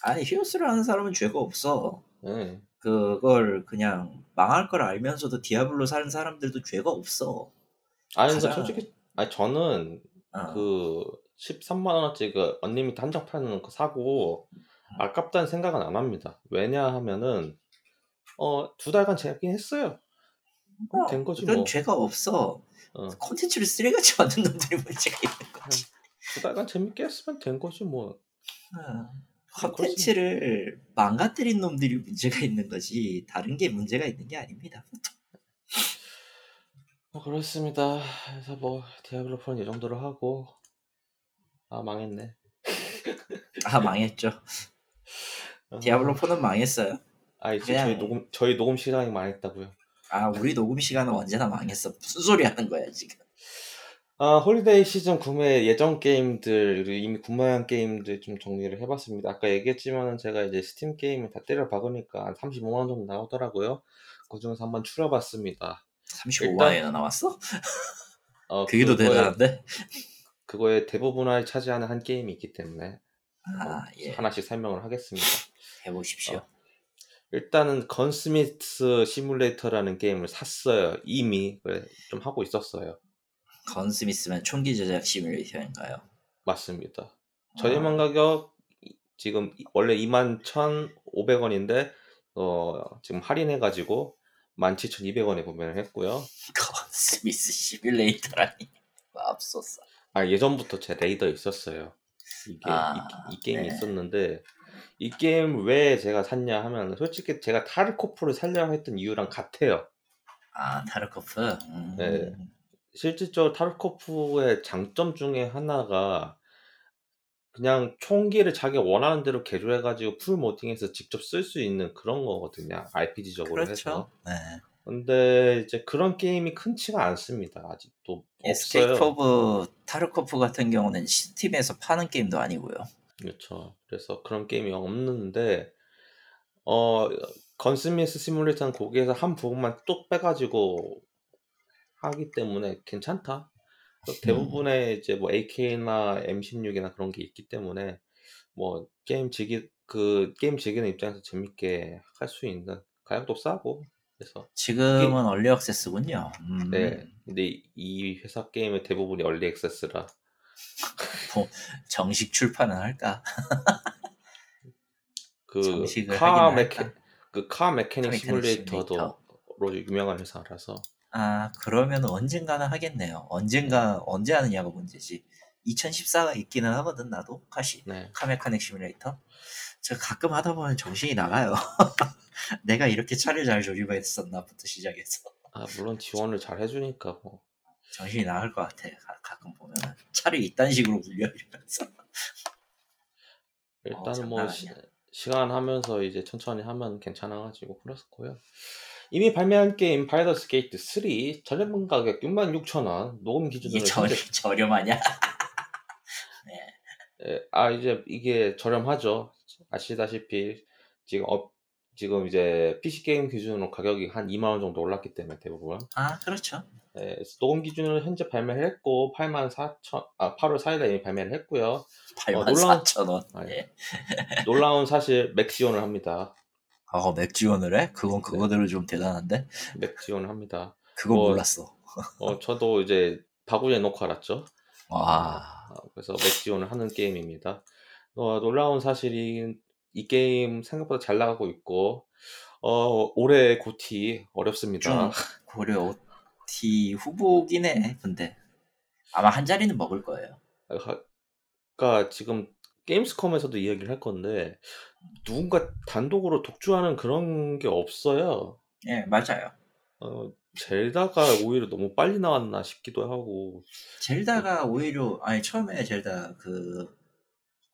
[SPEAKER 2] 아니 히오스를 하는 사람은 죄가 없어.
[SPEAKER 1] 네.
[SPEAKER 2] 그걸 그냥 망할 걸 알면서도 디아블로 사는 사람들도 죄가 없어.
[SPEAKER 1] 아니 근데
[SPEAKER 2] 가장-
[SPEAKER 1] 솔직히 아니 저는
[SPEAKER 2] 어.
[SPEAKER 1] 그 13만 원어치 그 언리미트 한정 파는 거 사고 아깝다는 생각은 안 합니다. 왜냐 하면은 어 두 달간 재긴 했어요. 그럼 된 거지
[SPEAKER 2] 그건
[SPEAKER 1] 뭐.
[SPEAKER 2] 죄가 없어.
[SPEAKER 1] 어,
[SPEAKER 2] 콘텐츠를 쓰레기같이 만든 놈들이 문제가 있는 거지.
[SPEAKER 1] 두 달간 재밌게 했으면 된 거지 뭐.
[SPEAKER 2] 어. 콘텐츠를 망가뜨린 놈들이 문제가 있는 거지 다른 게 문제가 있는 게 아닙니다.
[SPEAKER 1] 뭐 그렇습니다. 그래서 뭐 디아블로 4는 이 정도로 하고 아 망했네.
[SPEAKER 2] 아 망했죠.
[SPEAKER 1] 어,
[SPEAKER 2] 디아블로 4는 망했어요.
[SPEAKER 1] 아 이제
[SPEAKER 2] 그냥-
[SPEAKER 1] 저희 녹음 저희 녹음 시간이 망했다고요.
[SPEAKER 2] 아 우리 녹음 시간은 언제나 망했어. 무슨 소리 하는 거야 지금?
[SPEAKER 1] 아, holiday 시즌 구매 예정 게임들, 그리고 이미 구매한 게임들 좀 정리를 해봤습니다. 아까 얘기했지만은 제가 이제 스팀 게임을 다 때려 박으니까 한 35만 원 정도 나오더라고요. 그 중에서 한번 추려봤습니다.
[SPEAKER 2] 35만 원이나 나왔어?
[SPEAKER 1] 어,
[SPEAKER 2] 그게 더
[SPEAKER 1] 그거에-
[SPEAKER 2] 대단한데?
[SPEAKER 1] 그거의 대부분을 차지하는 한 게임이 있기 때문에
[SPEAKER 2] 아 예.
[SPEAKER 1] 하나씩 설명을 하겠습니다.
[SPEAKER 2] 해보십시오.
[SPEAKER 1] 어. 일단은 건스미스 시뮬레이터라는 게임을 샀어요. 이미 좀 하고 있었어요.
[SPEAKER 2] 건 스미스면 총기 제작 시뮬레이터인가요?
[SPEAKER 1] 맞습니다.
[SPEAKER 2] 아.
[SPEAKER 1] 저렴한 가격 이- 지금 이- 원래 21,500원인데 어 지금 할인해 가지고 17,200원에 구매를 했고요.
[SPEAKER 2] 건 스미스 시뮬레이터라니 맙소사.
[SPEAKER 1] 아 예전부터 제 레이더에 있었어요. 이게
[SPEAKER 2] 아,
[SPEAKER 1] 이, 이 게임이
[SPEAKER 2] 네.
[SPEAKER 1] 있었는데 이 게임 왜 제가 샀냐 하면 솔직히 제가 타르코프를 살려고 했던 이유랑 같아요.
[SPEAKER 2] 아 타르코프. 음.
[SPEAKER 1] 네. 실질적으로 타르코프의 장점 중에 하나가 그냥 총기를 자기 원하는 대로 개조해가지고 full modding해서 직접 쓸 수 있는 그런 거거든요. RPG적으로 해서.
[SPEAKER 2] 그렇죠. 네.
[SPEAKER 1] 근데 이제 그런 게임이 흔치가 않습니다. 아직도
[SPEAKER 2] 에스케이프
[SPEAKER 1] 없어요.
[SPEAKER 2] 오브 타르코프 같은 경우는 스팀에서 파는 게임도 아니고요.
[SPEAKER 1] 그렇죠. 그래서 그런 게임이 없는데 어 건스미스 시뮬레이터는 거기에서 한 부분만 뚝 빼가지고 하기 때문에 괜찮다. 대부분의 이제 뭐 AK나 M16이나 그런 게 있기 때문에 뭐 게임 즐기 그 게임 즐기는 입장에서 재밌게 할 수 있는 가격도 싸고 그래서
[SPEAKER 2] 지금은 early access군요. 음.
[SPEAKER 1] 네 근데 이- 이 회사 게임의 대부분이 early access라
[SPEAKER 2] 정식 출판은 할까?
[SPEAKER 1] 그 카 메케? 그카 메케닉
[SPEAKER 2] 카 메케닉
[SPEAKER 1] 시뮬레이터도 로 유명한 회사라서
[SPEAKER 2] 아 그러면 언젠가는 하겠네요. 언젠가 언제 하느냐가 문제지. 2014가 있기는 하거든 나도 카시
[SPEAKER 1] 네.
[SPEAKER 2] 카메카닉 시뮬레이터. 저 가끔 하다 보면 정신이 나가요. 내가 이렇게 차를 잘 조립했었나부터 시작해서
[SPEAKER 1] 아 물론 지원을 잘 해주니까 뭐.
[SPEAKER 2] 정신이 나갈 것 같아. 가, 끔 보면 차를 이딴 식으로 굴려 이러면서.
[SPEAKER 1] 일단은
[SPEAKER 2] 장난
[SPEAKER 1] 뭐. 시, 시간 하면서 이제 천천히 하면 괜찮아가지고 그랬었고요. 이미 발매한 게임 Baldur's Gate 3 저렴한 가격 66,000원 녹음 기준으로
[SPEAKER 2] 저,
[SPEAKER 1] 현재
[SPEAKER 2] 저렴하냐?
[SPEAKER 1] 예, 아 이제 이게 저렴하죠. 아시다시피 지금 업 지금 이제 PC 게임 기준으로 가격이 한 2만 원 정도 올랐기 때문에 대부분
[SPEAKER 2] 아 그렇죠.
[SPEAKER 1] 예, 녹음 기준으로 현재 발매를 했고 8만 4천 아 8월 4일에 이미 발매를 했고요.
[SPEAKER 2] 8만
[SPEAKER 1] 놀라운-
[SPEAKER 2] 4천 원.
[SPEAKER 1] 아,
[SPEAKER 2] 예.
[SPEAKER 1] 놀라운 사실 맥 지원을 합니다.
[SPEAKER 2] 아, 맥 지원을 해? 그건 그거대로 좀 대단한데?
[SPEAKER 1] 맥 지원을 합니다.
[SPEAKER 2] 그거
[SPEAKER 1] 뭐-
[SPEAKER 2] 몰랐어.
[SPEAKER 1] 어 저도 이제 바구니에 넣고 알았죠.
[SPEAKER 2] 와,
[SPEAKER 1] 아, 그래서 맥 지원을 하는 게임입니다. 어, 놀라운 사실이 이 게임 생각보다 잘 나가고 있고 어, 올해 고티 어렵습니다.
[SPEAKER 2] 고려 OT 후보긴 해. 근데 아마 한 자리는 먹을 거예요.
[SPEAKER 1] 아까 지금 Gamescom에서도 이야기를 할 건데 누군가 단독으로 독주하는 그런 게 없어요.
[SPEAKER 2] 예, 맞아요.
[SPEAKER 1] 어, Zelda가 오히려 너무 빨리 나왔나 싶기도 하고
[SPEAKER 2] Zelda가 오히려 아니 처음에 Zelda 그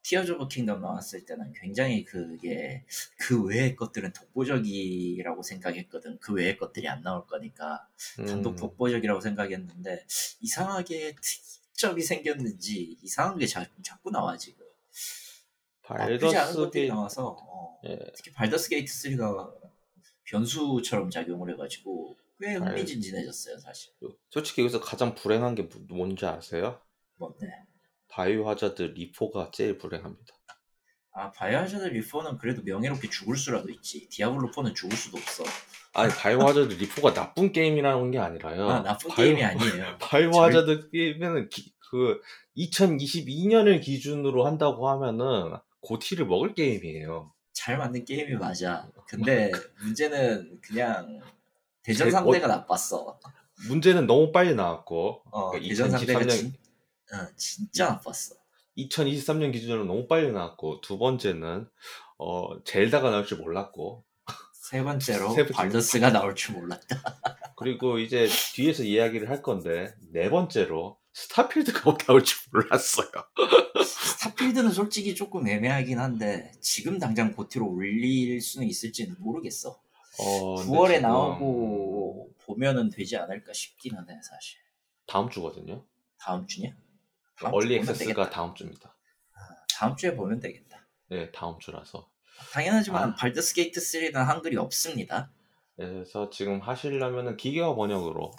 [SPEAKER 2] Tears of Kingdom 나왔을 때는 굉장히 그게 그 외의 것들은 독보적이라고 생각했거든. 그 외의 것들이 안 나올 거니까 단독
[SPEAKER 1] 음,
[SPEAKER 2] 독보적이라고 생각했는데 이상하게 특이점이 생겼는지 이상한 게 자, 자꾸 나와 지금.
[SPEAKER 1] Baldur's
[SPEAKER 2] 것들이
[SPEAKER 1] 게이
[SPEAKER 2] 나와서 어,
[SPEAKER 1] 예,
[SPEAKER 2] 특히 Baldur's Gate 3가 변수처럼 작용을 해가지고 꽤
[SPEAKER 1] 발-
[SPEAKER 2] 흥미진진해졌어요 사실.
[SPEAKER 1] 솔직히 여기서 가장 불행한 게 뭐- 뭔지 아세요?
[SPEAKER 2] 뭔데?
[SPEAKER 1] Biohazard RE:4가 제일 불행합니다.
[SPEAKER 2] 아 Biohazard RE:4는 그래도 명예롭게 죽을 수라도 있지. 디아블로 4는 죽을 수도 없어.
[SPEAKER 1] 아니 바이오 하자드 리포가 나쁜 게임이라는 게 아니라요.
[SPEAKER 2] 아, 나쁜
[SPEAKER 1] 바이오-
[SPEAKER 2] 게임이 아니에요.
[SPEAKER 1] 바이오
[SPEAKER 2] 절-
[SPEAKER 1] 하자드 게임은 기- 그 2022년을 기준으로 한다고 하면은 고티를 먹을 게임이에요.
[SPEAKER 2] 잘 만든 게임이 맞아. 근데 문제는 그냥 대전
[SPEAKER 1] 제-
[SPEAKER 2] 상대가 나빴어.
[SPEAKER 1] 문제는 너무 빨리 나왔고
[SPEAKER 2] 어,
[SPEAKER 1] 그러니까
[SPEAKER 2] 대전 상대가
[SPEAKER 1] 2023년
[SPEAKER 2] 진, 어, 진짜 나빴어.
[SPEAKER 1] 2023년 기준으로 너무 빨리 나왔고 두 번째는 어 젤다가 나올 줄 몰랐고
[SPEAKER 2] 세 번째로
[SPEAKER 1] 세 번째.
[SPEAKER 2] 발더스가 나올 줄 몰랐다.
[SPEAKER 1] 그리고 이제 뒤에서 이야기를 할 건데 네 번째로 스타필드가 나올 줄 몰랐어요.
[SPEAKER 2] 스타필드는 솔직히 조금 애매하긴 한데 지금 당장 고티로 올릴 수는 있을지는 모르겠어.
[SPEAKER 1] 어, 근데
[SPEAKER 2] 9월에
[SPEAKER 1] 지금
[SPEAKER 2] 나오고 보면은 되지 않을까 싶기는 해 사실.
[SPEAKER 1] 다음 주거든요.
[SPEAKER 2] 다음 주냐? 다음 주
[SPEAKER 1] early access가. 다음 주입니다.
[SPEAKER 2] 다음 주에 보면 되겠다.
[SPEAKER 1] 네, 다음 주라서.
[SPEAKER 2] 당연하지만
[SPEAKER 1] 아.
[SPEAKER 2] Baldur's Gate 3는 한글이 없습니다.
[SPEAKER 1] 그래서 지금 하시려면은 기계화 번역으로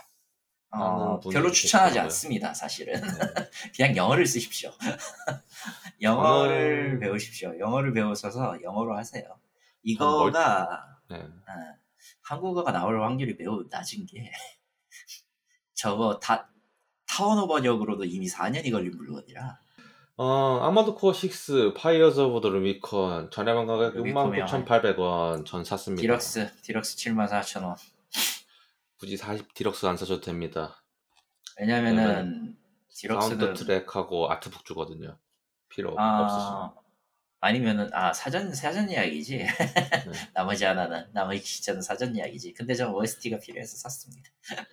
[SPEAKER 2] 어,
[SPEAKER 1] 하는 분이
[SPEAKER 2] 별로 추천하지
[SPEAKER 1] 계시더라고요.
[SPEAKER 2] 않습니다, 사실은.
[SPEAKER 1] 네.
[SPEAKER 2] 그냥 영어를 쓰십시오. 영어를
[SPEAKER 1] 저는-
[SPEAKER 2] 배우십시오. 영어를 배우셔서 영어로 하세요.
[SPEAKER 1] 전
[SPEAKER 2] 이거가
[SPEAKER 1] 네.
[SPEAKER 2] 어, 한국어가 나올 확률이 매우 낮은 게 저거 다 타 언어 번역으로도 이미 4년이 걸린 물건이라
[SPEAKER 1] 어, Armored Core 6 Fires of the Rubicon 저렴한 가격
[SPEAKER 2] Rubicon이
[SPEAKER 1] 69,800원 전 샀습니다.
[SPEAKER 2] deluxe deluxe 74,000원.
[SPEAKER 1] 굳이 40 디럭스 안 사셔도 됩니다.
[SPEAKER 2] 왜냐면은 deluxe는
[SPEAKER 1] 사운드 트랙하고 artbook 주거든요. 필요 없으시면.
[SPEAKER 2] 아 아니면은 아 사전 사전 이야기지.
[SPEAKER 1] 네.
[SPEAKER 2] 나머지 하나는 나머지 기자는 사전 이야기지. 근데 전 OST가 필요해서 샀습니다.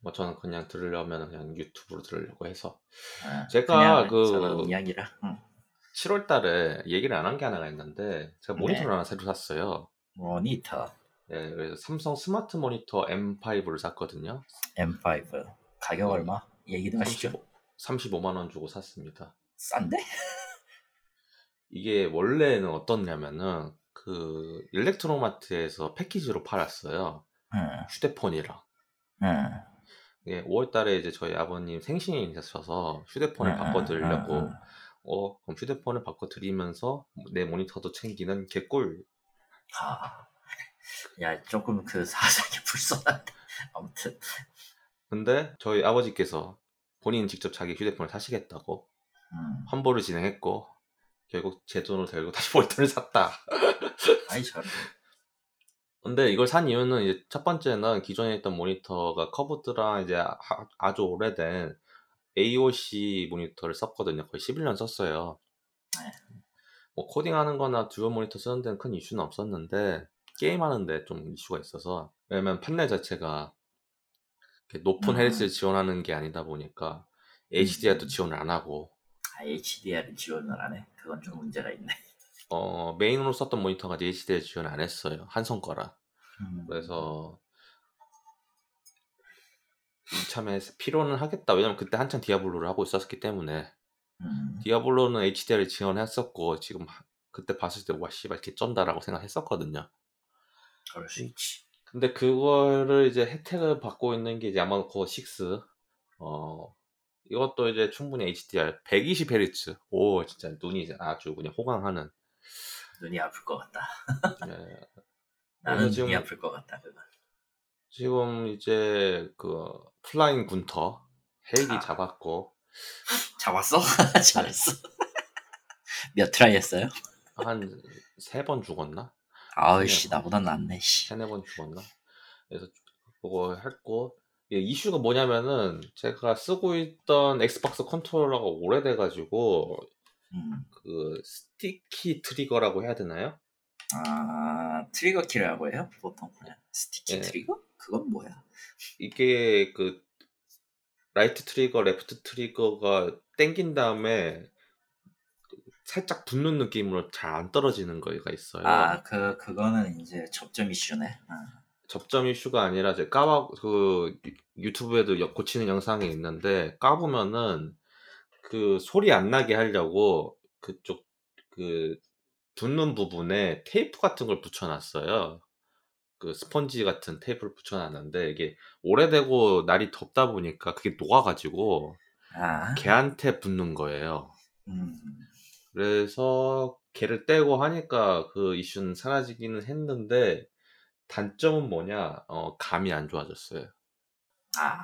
[SPEAKER 1] 뭐 저는 그냥 들으려면 그냥 유튜브로 들으려고 해서
[SPEAKER 2] 어,
[SPEAKER 1] 제가
[SPEAKER 2] 그- 이야기라. 응.
[SPEAKER 1] 7월 달에 얘기를 안 한 게 하나가 있는데 제가
[SPEAKER 2] 네.
[SPEAKER 1] 모니터를 하나 새로 샀어요.
[SPEAKER 2] 모니터
[SPEAKER 1] 네, 그래서 삼성 스마트 모니터 M5를 샀거든요.
[SPEAKER 2] M5 가격 얼마? 얘기도 하시죠.
[SPEAKER 1] 35, 35만 원 주고 샀습니다.
[SPEAKER 2] 싼데?
[SPEAKER 1] 이게 원래는 어떻냐면은 그 일렉트로마트에서 패키지로 팔았어요.
[SPEAKER 2] 응,
[SPEAKER 1] 휴대폰이랑.
[SPEAKER 2] 응.
[SPEAKER 1] 예, 5월 달에 이제 저희 아버님 생신이 있어서 휴대폰을
[SPEAKER 2] 응,
[SPEAKER 1] 바꿔드리려고. 어, 그럼 휴대폰을 바꿔드리면서 내 모니터도 챙기는 개꿀.
[SPEAKER 2] 아, 야 조금 그 사상이 불손한데 아무튼
[SPEAKER 1] 근데 저희 아버지께서 본인 직접 자기 휴대폰을 사시겠다고
[SPEAKER 2] 음.
[SPEAKER 1] 환불을 진행했고 결국 제 돈을 들고 다시 모니터를 샀다.
[SPEAKER 2] 아이 저
[SPEAKER 1] 근데 이걸 산 이유는 이제 첫 번째는 기존에 있던 모니터가 curved랑 이제 아, 주 오래된 AOC 모니터를 썼거든요. 거의 11년 썼어요.
[SPEAKER 2] 네.
[SPEAKER 1] 뭐 코딩하는 거나 dual 모니터 쓰는 데는 큰 이슈는 없었는데 게임하는데 좀 이슈가 있어서 왜냐면 판넬 자체가 높은
[SPEAKER 2] 음.
[SPEAKER 1] 헤르츠를 지원하는 게 아니다 보니까 HDR도 지원을 안 하고
[SPEAKER 2] 아, HDR을 지원을 안 해? 그건 좀 문제가 있네.
[SPEAKER 1] 어, 메인으로 썼던 모니터가 HDR 지원 안 했어요. 한성 거라.
[SPEAKER 2] 음.
[SPEAKER 1] 그래서 이참에 필요는 하겠다. 왜냐면 그때 한창 디아블로를 하고 있었기 때문에
[SPEAKER 2] 음.
[SPEAKER 1] 디아블로는 HDR을 지원했었고 지금 하- 그때 봤을 때 와 씨발 개 쩐다라고 생각했었거든요.
[SPEAKER 2] 그럴 수 있지.
[SPEAKER 1] 근데 그거를 이제 혜택을 받고 있는 게 이제 아마코 6. 어 이것도 이제 충분히 HDR 120Hz. 오 진짜 눈이 아주 그냥 호강하는.
[SPEAKER 2] 눈이 아플 것 같다.
[SPEAKER 1] 예,
[SPEAKER 2] 나는
[SPEAKER 1] 지금-
[SPEAKER 2] 눈이 아플 것 같다. 그건.
[SPEAKER 1] 지금 이제 그 플라잉 군터 헬기
[SPEAKER 2] 아.
[SPEAKER 1] 잡았고
[SPEAKER 2] 잡았어? 잘했어. 몇 try 했어요?
[SPEAKER 1] 한 세 번 죽었나?
[SPEAKER 2] 아우씨 나보다 낫네. 씨.
[SPEAKER 1] 세네 번 죽었나? 그래서 그거 했고 이게 이슈가 뭐냐면은 제가 쓰고 있던 Xbox 컨트롤러가 오래돼가지고
[SPEAKER 2] 음.
[SPEAKER 1] 그 sticky trigger라고 해야 되나요?
[SPEAKER 2] 아 trigger 키라고 해요? 보통 그냥 sticky
[SPEAKER 1] 예.
[SPEAKER 2] trigger? 그건 뭐야?
[SPEAKER 1] 이게 그 right trigger, left trigger가 땡긴 다음에 살짝 붙는 느낌으로 잘 안 떨어지는 거가 있어요.
[SPEAKER 2] 아 그 그거는 이제 접점 이슈네. 아,
[SPEAKER 1] 접점 이슈가 아니라 제 까봐 그 유- 유튜브에도 여- 고치는 영상이 있는데 까보면은 그 소리 안 나게 하려고 그쪽 그 붙는 부분에 테이프 같은 걸 붙여놨어요. 그 스펀지 같은 테이프를 붙여놨는데 이게 오래되고 날이 덥다 보니까 그게 녹아가지고
[SPEAKER 2] 아,
[SPEAKER 1] 걔한테 붙는 거예요.
[SPEAKER 2] 음,
[SPEAKER 1] 그래서 걔를 떼고 하니까 그 이슈는 사라지기는 했는데 단점은 뭐냐? 어, 감이 안 좋아졌어요.
[SPEAKER 2] 아,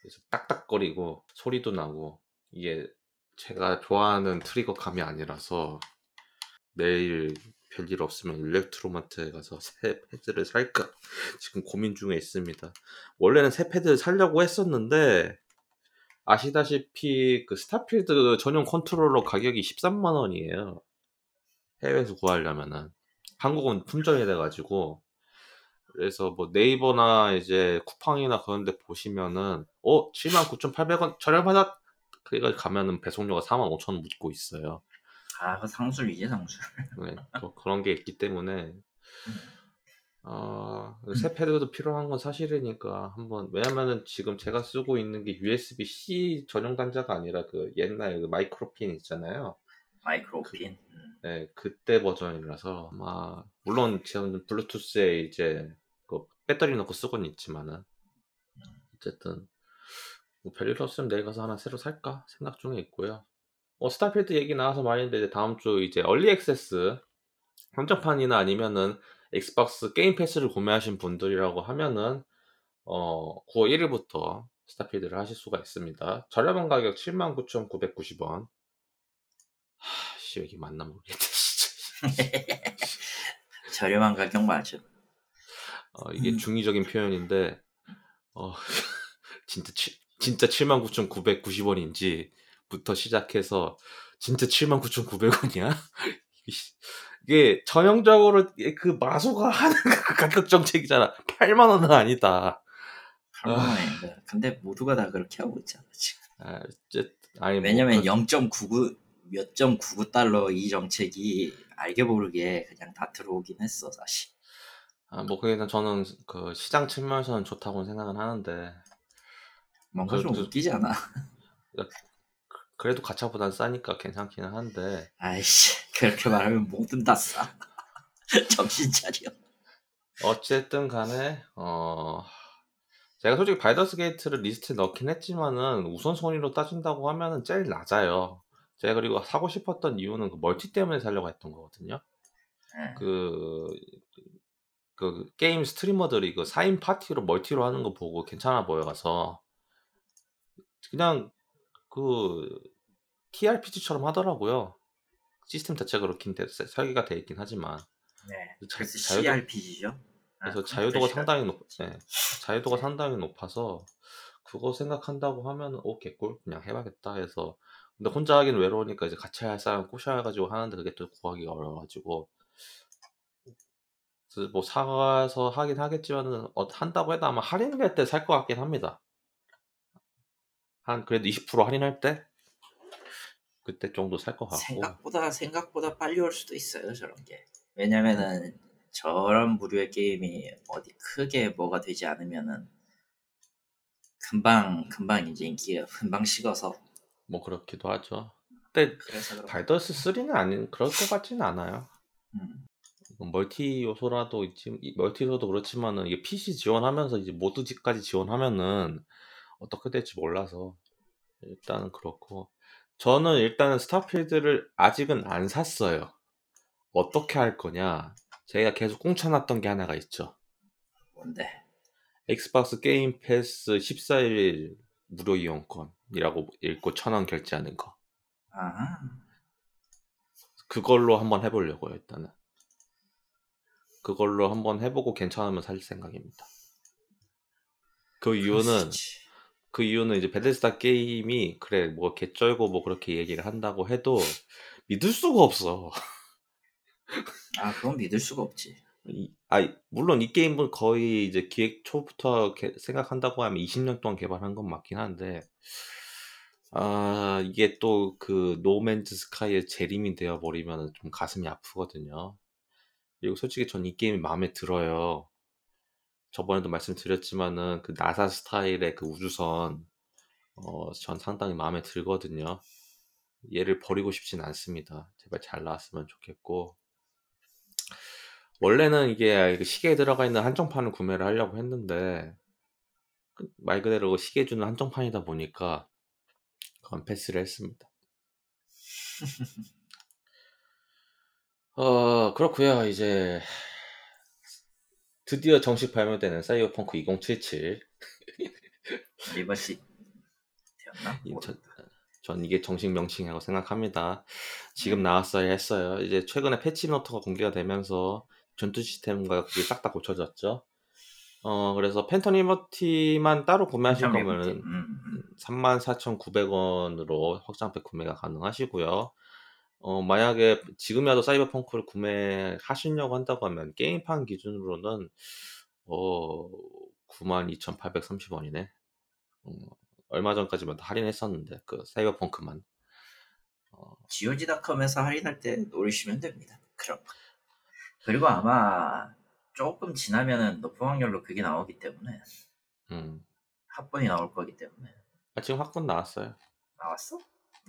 [SPEAKER 1] 그래서 딱딱거리고 소리도 나고 이게 제가 좋아하는 트리거 감이 아니라서 내일 별일 없으면 일렉트로마트에 가서 새 패드를 살까 지금 고민 중에 있습니다. 원래는 새 패드를 살려고 했었는데 아시다시피 그 Starfield 전용 컨트롤러 가격이 13만 원이에요. 해외에서 구하려면은 한국은 품절이 돼가지고 그래서 뭐 네이버나 이제 쿠팡이나 그런데 보시면은 어 79,800원 저렴하다 그래가 가면은 배송료가 45,000원 묻고 있어요.
[SPEAKER 2] 아, 그 상술이지 상술.
[SPEAKER 1] 네, 뭐 그런 게 있기 때문에 어, 새 패드도 필요한 건 사실이니까 한번 왜냐면은 지금 제가 쓰고 있는 게 USB-C 전용 단자가 아니라 그 옛날 그 마이크로핀 있잖아요.
[SPEAKER 2] 마이크로핀. 음.
[SPEAKER 1] 네, 그때 버전이라서 아마 물론 저는 블루투스에 이제 그 배터리 넣고 쓰고는 있지만은 어쨌든 뭐 별일 없으면 내일 가서 하나 새로 살까 생각 중에 있고요. 어 Starfield 얘기 나와서 말인데 이제 다음 주 이제 early access 한정판이나 아니면은 Xbox Game Pass를 구매하신 분들이라고 하면은 어 9월 1일부터 Starfield를 하실 수가 있습니다. 저렴한 가격 79,990원. 하 씨 여기 맞나 모르겠다 진짜.
[SPEAKER 2] 저렴한 가격 맞아.
[SPEAKER 1] 어, 이게
[SPEAKER 2] 음.
[SPEAKER 1] 중의적인 표현인데 어, 진짜 치, 진짜 79,990원인지부터 시작해서 진짜 79,900원이야? 이게 전형적으로 그 마소가 하는 그 가격 정책이잖아. 8만 원은 아니다.
[SPEAKER 2] 8만 원인데. 근데 모두가 다 그렇게 하고 있잖아 지금.
[SPEAKER 1] 아, 아니 뭐
[SPEAKER 2] 왜냐면
[SPEAKER 1] 그-
[SPEAKER 2] 0.99 몇 점 99 달러 이 정책이 알게 모르게 그냥 다 들어오긴 했어 사실.
[SPEAKER 1] 아, 뭐 그게 저는 그 시장 측면에서는 좋다고 생각은 하는데
[SPEAKER 2] 뭔가 좀
[SPEAKER 1] 그-
[SPEAKER 2] 웃기잖아.
[SPEAKER 1] 그래도 가차보단 싸니까 괜찮기는 한데
[SPEAKER 2] 아이씨 그렇게 말하면 뭐든 다 싸. 정신 차려.
[SPEAKER 1] 어쨌든 간에 어 제가 솔직히 Baldur's Gate를 리스트에 넣긴 했지만은 우선순위로 따진다고 하면은 제일 낮아요. 제가 그리고 사고 싶었던 이유는 그 멀티 때문에 사려고 했던 거거든요.
[SPEAKER 2] 예.
[SPEAKER 1] 그, 그 게임 스트리머들이 그 4인 파티로 멀티로 하는 거 보고 괜찮아 보여가서 그냥 그 TRPG처럼 하더라고요. 시스템 자체가 그렇긴 돼, 설계가 돼 있긴 하지만
[SPEAKER 2] 네.
[SPEAKER 1] 자-
[SPEAKER 2] 그래서
[SPEAKER 1] 자유도-
[SPEAKER 2] CRPG죠. 아,
[SPEAKER 1] 그래서 자유도가 상당히 높, 네, 자유도가
[SPEAKER 2] 네.
[SPEAKER 1] 상당히 높아서 그거 생각한다고 하면 오 개꿀 그냥 해봐야겠다 해서 근데 혼자 하기는 외로우니까 이제 같이 할 사람 꼬셔가지고 하는데 그게 또 구하기가 어려워가지고 뭐 사가서 하긴 하겠지만은 어, 한다고 해도 아마 할인할 때 살 것 같긴 합니다. 한 그래도 20% 할인할 때 그때 정도 살 것 같고
[SPEAKER 2] 생각보다 생각보다 빨리 올 수도 있어요 저런 게. 왜냐면은 저런 부류의 게임이 어디 크게 뭐가 되지 않으면은 금방 금방 이제 인기가 금방 식어서
[SPEAKER 1] 뭐 그렇기도 하죠. 근데 발더스 3는 아닌 그럴 것 같지는 않아요.
[SPEAKER 2] 음.
[SPEAKER 1] 멀티 요소라도 있지 이 멀티 요소도 그렇지만은 이게 PC 지원하면서 이제 모드까지 지원하면은 어떻게 될지 몰라서 일단은 그렇고 저는 일단은 스타필드를 아직은 안 샀어요. 어떻게 할 거냐? 제가 계속 꽁쳐놨던 게 하나가 있죠.
[SPEAKER 2] 뭔데?
[SPEAKER 1] Xbox Game Pass 14일 무료 이용권이라고 읽고 천 원 결제하는 거.
[SPEAKER 2] 아하.
[SPEAKER 1] 그걸로 한번 해보려고요, 일단은. 그걸로 한번 해보고 괜찮으면 살 생각입니다. 그 이유는
[SPEAKER 2] 그렇지.
[SPEAKER 1] 그 이유는 이제 Bethesda 게임이 그래 뭐 개쩔고 뭐 그렇게 얘기를 한다고 해도 믿을 수가 없어.
[SPEAKER 2] 아 그건 믿을 수가 없지.
[SPEAKER 1] 이, 아 물론 이 게임은 거의 이제 기획 초부터 개- 생각한다고 하면 20년 동안 개발한 건 맞긴 한데 아 이게 또 그 노맨즈 스카이의 재림이 되어 버리면 좀 가슴이 아프거든요. 그리고 솔직히 전 이 게임이 마음에 들어요. 저번에도 말씀드렸지만은 그 나사 스타일의 그 우주선 어, 전 상당히 마음에 들거든요. 얘를 버리고 싶진 않습니다. 제발 잘 나왔으면 좋겠고 원래는 이게 그 시계에 들어가 있는 한정판을 구매를 하려고 했는데 그말 그대로 시계 주는 한정판이다 보니까 그건 패스를 했습니다. 어 그렇고요 이제 드디어 정식 발매되는 사이버펑크 2077
[SPEAKER 2] 리버시 되었나?
[SPEAKER 1] 전. 전 이게 정식 명칭이라고 생각합니다. 지금 나왔어야 했어요. 이제 최근에 패치 노트가 공개가 되면서 전투 시스템과 그게 싹 다 고쳐졌죠. 어 그래서 팬텀 리버티만 따로 구매하실. 거면은
[SPEAKER 2] 음, 음.
[SPEAKER 1] 34,900원으로 확장팩 구매가 가능하시고요. 어, 만약에 지금이라도 사이버펑크를 구매하시려고 한다고 하면 게임판 기준으로는 어, 92,830원이네. 어, 얼마 전까지만 다 할인했었는데 그 사이버펑크만. 어,
[SPEAKER 2] GOG.com에서 할인할 때 노리시면 됩니다. 그럼. 그리고 아마 조금 지나면은 높은 확률로 그게 나오기 때문에
[SPEAKER 1] 음.
[SPEAKER 2] 합본이 나올 거기 때문에
[SPEAKER 1] 아, 지금 확분 나왔어요.
[SPEAKER 2] 나왔어?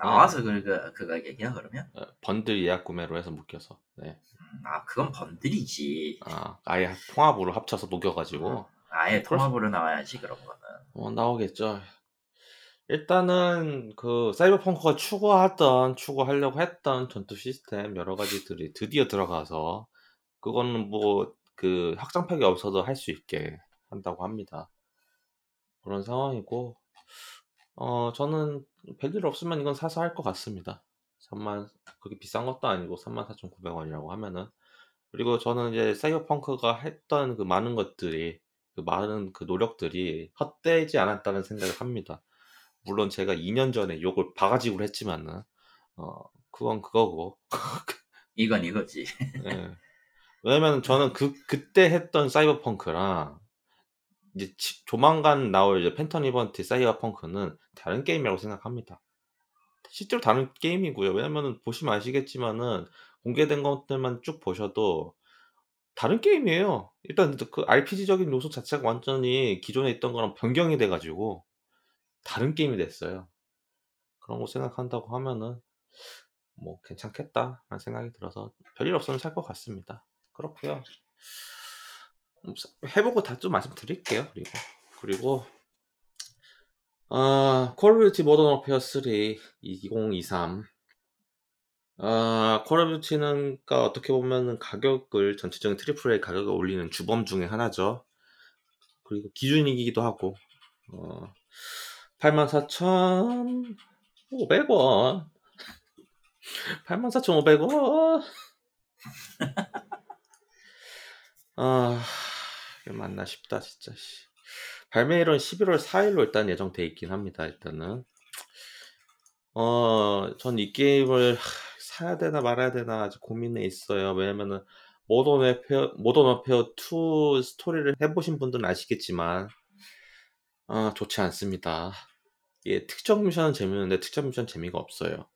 [SPEAKER 2] 나와서 그, 그, 그 가격이야 그러면?
[SPEAKER 1] 어, 번들 예약 구매로 해서 묶여서. 네.
[SPEAKER 2] 음, 아 그건 번들이지.
[SPEAKER 1] 아, 아예 통합으로 합쳐서 녹여가지고.
[SPEAKER 2] 아예
[SPEAKER 1] 그럴 수-
[SPEAKER 2] 통합으로 나와야지 그런 거는.
[SPEAKER 1] 어, 나오겠죠. 일단은 그 사이버펑크가 추구하던 추구하려고 했던 전투 시스템 여러 가지들이 드디어 들어가서 그거는 뭐 그 확장팩이 없어도 할 수 있게 한다고 합니다. 그런 상황이고 어 저는 별일 없으면 이건 사서 할 것 같습니다. 3만 그렇게 비싼 것도 아니고 34,900원이라고 하면은 그리고 저는 이제 사이버펑크가 했던 그 많은 것들이 그 많은 그 노력들이 헛되지 않았다는 생각을 합니다. 물론 제가 2년 전에 욕을 바가지로 했지만은 어 그건 그거고
[SPEAKER 2] 이건 이거지.
[SPEAKER 1] 예. 왜냐면 저는 그 그때 했던 사이버펑크랑 이제 치- 조만간 나올 이제 팬텀 이번트 사이버펑크는 다른 게임이라고 생각합니다. 실제로 다른 게임이고요. 왜냐면은 보시면 아시겠지만은 공개된 것들만 쭉 보셔도 다른 게임이에요. 일단 그 RPG적인 요소 자체가 완전히 기존에 있던 거랑 변경이 돼가지고 다른 게임이 됐어요. 그런 거 생각한다고 하면은 뭐 괜찮겠다라는 생각이 들어서 별일 없으면 살 것 같습니다. 그렇고요. 음, 사- 해보고 다 좀 말씀드릴게요. 그리고 그리고 아 Call of Duty Modern Warfare 3 2023 아, Call of Duty는 가 어떻게 보면은 가격을 전체적인 triple A 가격을 올리는 주범 중에 하나죠. 그리고 기준이기도 하고 어, 84,500원 84,500원 아 이게 맞나 싶다 진짜 씨. 발매일은 11월 4일로 일단 예정돼 있긴 합니다. 일단은 어, 전 이 게임을 사야 되나 말아야 되나 아직 고민에 있어요. 왜냐면은 Modern Warfare Modern Warfare 2 스토리를 해보신 분들은 아시겠지만 아 좋지 않습니다. 예, 특정 미션은 재밌는데 특정 미션 재미가 없어요.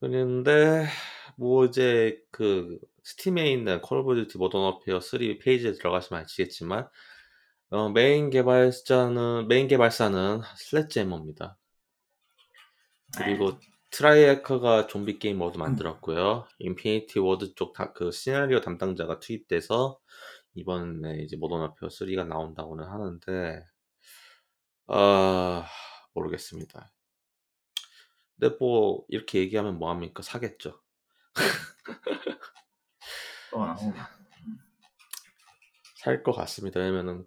[SPEAKER 1] 그런데 뭐 이제 그 Steam에 있는 Call of Duty Modern Warfare 3 페이지에 들어가시면 아시겠지만 어, 메인 개발자는 메인 개발사는 Sledgehammer입니다. 그리고
[SPEAKER 2] 네.
[SPEAKER 1] Treyarch가 좀비 게임 모드 만들었고요. Infinity Ward 쪽 그 시나리오 담당자가 투입돼서 이번에 이제 Modern Warfare 3가 나온다고는 하는데 아 모르겠습니다. 근데 뭐 이렇게 얘기하면 뭐 합니까? 사겠죠.
[SPEAKER 2] 또 나오고.
[SPEAKER 1] 살것 같습니다. 왜냐면은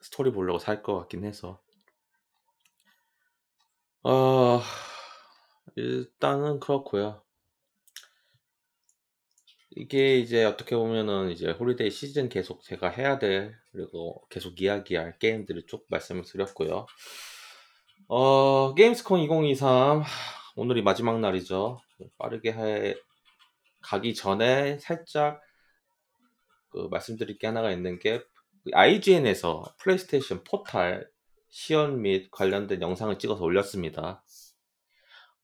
[SPEAKER 1] 스토리 보려고 살 것 같긴 해서. 아 일단은 그렇고요. 이게 이제 어떻게 보면은 이제 holiday 시즌 계속 제가 해야 될 그리고 계속 이야기할 게임들을 쭉 말씀을 드렸고요. 어 Gamescom 2023 오늘이 마지막 날이죠. 빠르게 해 가기 전에 살짝 그 말씀드릴 게 하나가 있는 게 IGN에서 플레이스테이션 포탈 시연 및 관련된 영상을 찍어서 올렸습니다.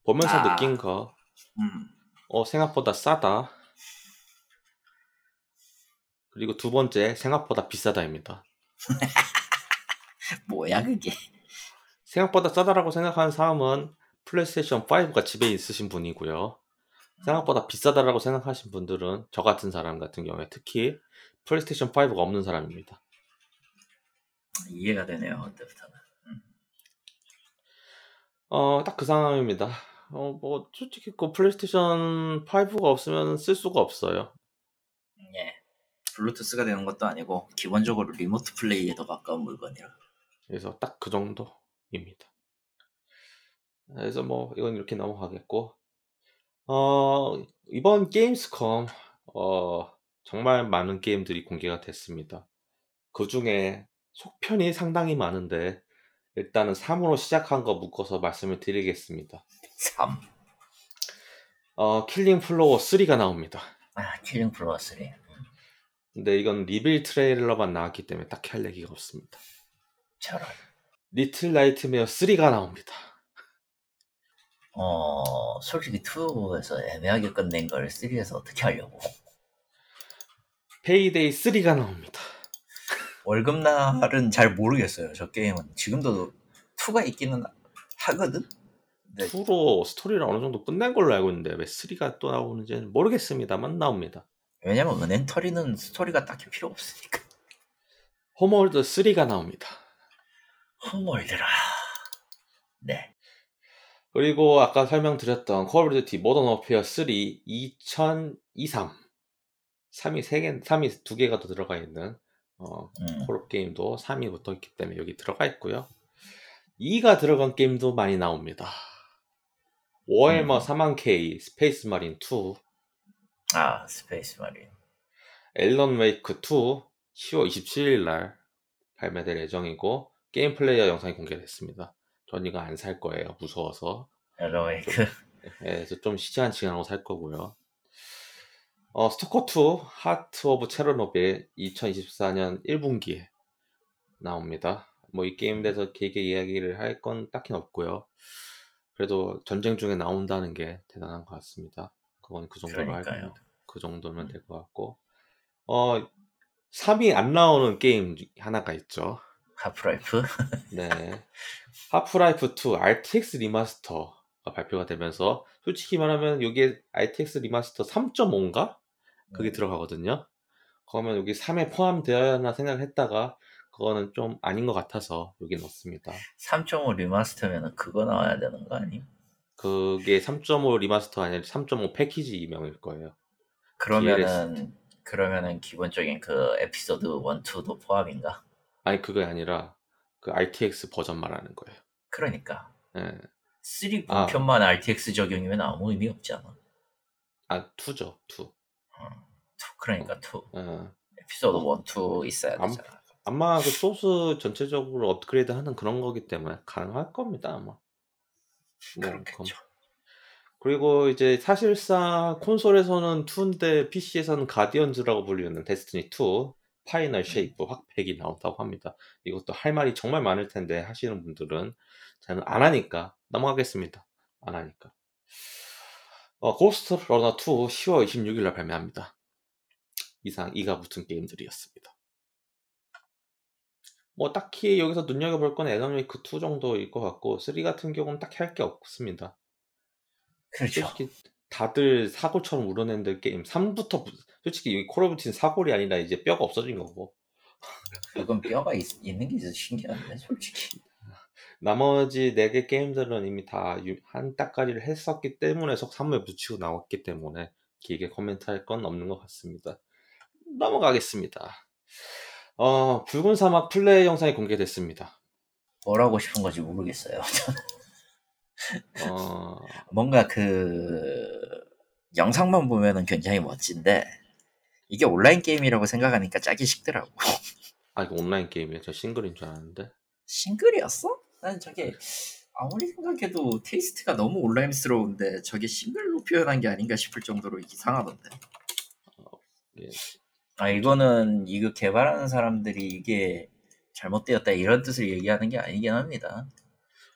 [SPEAKER 1] 보면서
[SPEAKER 2] 아.
[SPEAKER 1] 느낀 거,
[SPEAKER 2] 음.
[SPEAKER 1] 어, 생각보다 싸다. 그리고 두 번째, 생각보다 비싸다입니다.
[SPEAKER 2] 뭐야 그게?
[SPEAKER 1] 생각보다 싸다라고 생각하는 사람은 플레이스테이션 5가 집에 있으신 분이고요. 생각보다 비싸다라고 생각하신 분들은 저 같은 사람 같은 경우에 특히 플레이스테이션 5가 없는 사람입니다.
[SPEAKER 2] 이해가 되네요 그때부터는.
[SPEAKER 1] 어, 딱 그 상황입니다. 어, 뭐, 솔직히 그 플레이스테이션 5가 없으면 쓸 수가 없어요.
[SPEAKER 2] 예. 블루투스가 되는 것도 아니고 기본적으로 Remote Play에 더 가까운 물건이라.
[SPEAKER 1] 그래서 딱 그 정도입니다. 그래서 뭐 이건 이렇게 넘어가겠고 어 이번 Gamescom 어 정말 많은 게임들이 공개가 됐습니다. 그 중에 속편이 상당히 많은데 일단은 3으로 시작한 거 묶어서 말씀을 드리겠습니다.
[SPEAKER 2] 3.
[SPEAKER 1] 어 Killing Floor 3가 나옵니다.
[SPEAKER 2] 아 Killing Floor 3.
[SPEAKER 1] 근데 이건 reveal trailer만 나왔기 때문에 딱히 할 얘기가 없습니다.
[SPEAKER 2] 저런.
[SPEAKER 1] Little Nightmares 3가 나옵니다.
[SPEAKER 2] 어 솔직히 2에서 애매하게 끝낸 걸 3에서 어떻게 하려고?
[SPEAKER 1] Payday 3가 나옵니다.
[SPEAKER 2] 월급날은 잘 모르겠어요. 저 게임은 지금도 2가 있기는 하거든. 네.
[SPEAKER 1] 2로 스토리를 어느 정도 끝낸 걸로 알고 있는데 왜 3가 또 나오는지는 모르겠습니다만 나옵니다.
[SPEAKER 2] 왜냐면 은행 털이는 스토리가 딱히 필요 없으니까.
[SPEAKER 1] Homeworld 3가 나옵니다.
[SPEAKER 2] Homeworld라. 네.
[SPEAKER 1] 그리고 아까 설명드렸던 Call of Duty Modern Warfare 3 2023 3이 3개, 3이 2개가 더 들어가 있는 어,
[SPEAKER 2] 음.
[SPEAKER 1] 콜옵 게임도 3이 붙어 있기 때문에 여기 들어가 있고요. 2가 들어간 게임도 많이 나옵니다. 워해머
[SPEAKER 2] 음.
[SPEAKER 1] 4만 K Space Marine 2,
[SPEAKER 2] 아
[SPEAKER 1] Space Marine. Alan Wake 2 10월 27일 날 발매될 예정이고 게임 플레이 영상이 공개됐습니다. 전 이거 안살 거예요. 무서워서.
[SPEAKER 2] Alan Wake.
[SPEAKER 1] 예, 그래서 좀 시시한 시간하고 살 거고요. 어, 스토커 2 Heart of Chernobyl 2024년 1분기에 나옵니다. 뭐 이 게임에 대해서 길게 이야기를 할 건 딱히 없고요. 그래도 전쟁 중에 나온다는 게 대단한 것 같습니다. 그건 그 정도로 할
[SPEAKER 2] 그러니까요.
[SPEAKER 1] 겁니다. 그 정도면 될 것 같고 어 3이 안 나오는 게임 하나가 있죠.
[SPEAKER 2] Half-Life.
[SPEAKER 1] 네. 하프라이프 2 RTX 리마스터가 발표가 되면서 솔직히 말하면 여기에 RTX remaster 3.5인가? 그게
[SPEAKER 2] 음.
[SPEAKER 1] 들어가거든요. 그러면 여기 3에 포함되어야 하나 생각을 했다가 그거는 좀 아닌 것 같아서 여기 넣습니다.
[SPEAKER 2] 3.5 remaster면은 그거 나와야 되는 거 아니?
[SPEAKER 1] 그게 3.5 remaster 아니라 3.5 패키지명일 거예요.
[SPEAKER 2] 그러면은 그러면은 기본적인 그 에피소드 1, 2도 포함인가?
[SPEAKER 1] 아니 그게 아니라 그 RTX 버전 말하는 거예요.
[SPEAKER 2] 그러니까
[SPEAKER 1] 예.
[SPEAKER 2] 3
[SPEAKER 1] 아.
[SPEAKER 2] 본편만 RTX 적용이면 아무 의미 없지 않아?
[SPEAKER 1] 아 2죠. 2.
[SPEAKER 2] 음, 2, 그러니까 2
[SPEAKER 1] 어.
[SPEAKER 2] 에피소드 1, 2 있어야
[SPEAKER 1] 아무-
[SPEAKER 2] 되잖아.
[SPEAKER 1] 아마 그 소스 전체적으로 업그레이드하는 그런 거기 때문에 가능할 겁니다 아마. 뭐,
[SPEAKER 2] 그렇겠죠.
[SPEAKER 1] 그리고 이제 사실상 콘솔에서는 2인데 PC에서는 Guardians라고 불리는 Destiny 2 Final Shape 확팩이 나온다고 합니다. 이것도 할 말이 정말 많을 텐데 하시는 분들은 저는 안 하니까 넘어가겠습니다. 안 하니까. 어, Ghostrunner 2 10월 26일 날 발매합니다. 이상 이가 붙은 게임들이었습니다. 뭐 딱히 여기서 눈여겨볼 건 에너메이크 2 정도일 것 같고 3 같은 경우는 딱히 할 게 없습니다.
[SPEAKER 2] 그렇죠.
[SPEAKER 1] 솔직히 다들 사골처럼 우러낸 들 게임 3부터 솔직히 Call of Duty는 사골이 아니라 이제 뼈가 없어진 거고
[SPEAKER 2] 이건 뼈가 있, 는게 있어서 신기한데 솔직히.
[SPEAKER 1] 나머지 4개 게임들은 이미 다 한 따까리를 했었기 때문에 속 3에 붙이고 나왔기 때문에 길게 코멘트할 건 없는 것 같습니다. 넘어가겠습니다. 어, 붉은 사막 플레이 영상이 공개됐습니다.
[SPEAKER 2] 뭐 하고 싶은 건지 모르겠어요.
[SPEAKER 1] 어,
[SPEAKER 2] 뭔가 그 영상만 보면은 굉장히 멋진데 이게 온라인 게임이라고 생각하니까 짜게 식더라고.
[SPEAKER 1] 아 이거 온라인 게임이야. 저 싱글인 줄 알았는데.
[SPEAKER 2] 싱글이었어? 난 저게 아무리 생각해도 taste가 너무 온라인스러운데 저게 싱글로 표현한 게 아닌가 싶을 정도로 이상하던데.
[SPEAKER 1] 예.
[SPEAKER 2] 아 이거는 이거 개발하는 사람들이 이게 잘못되었다 이런 뜻을 얘기하는 게 아니긴 합니다.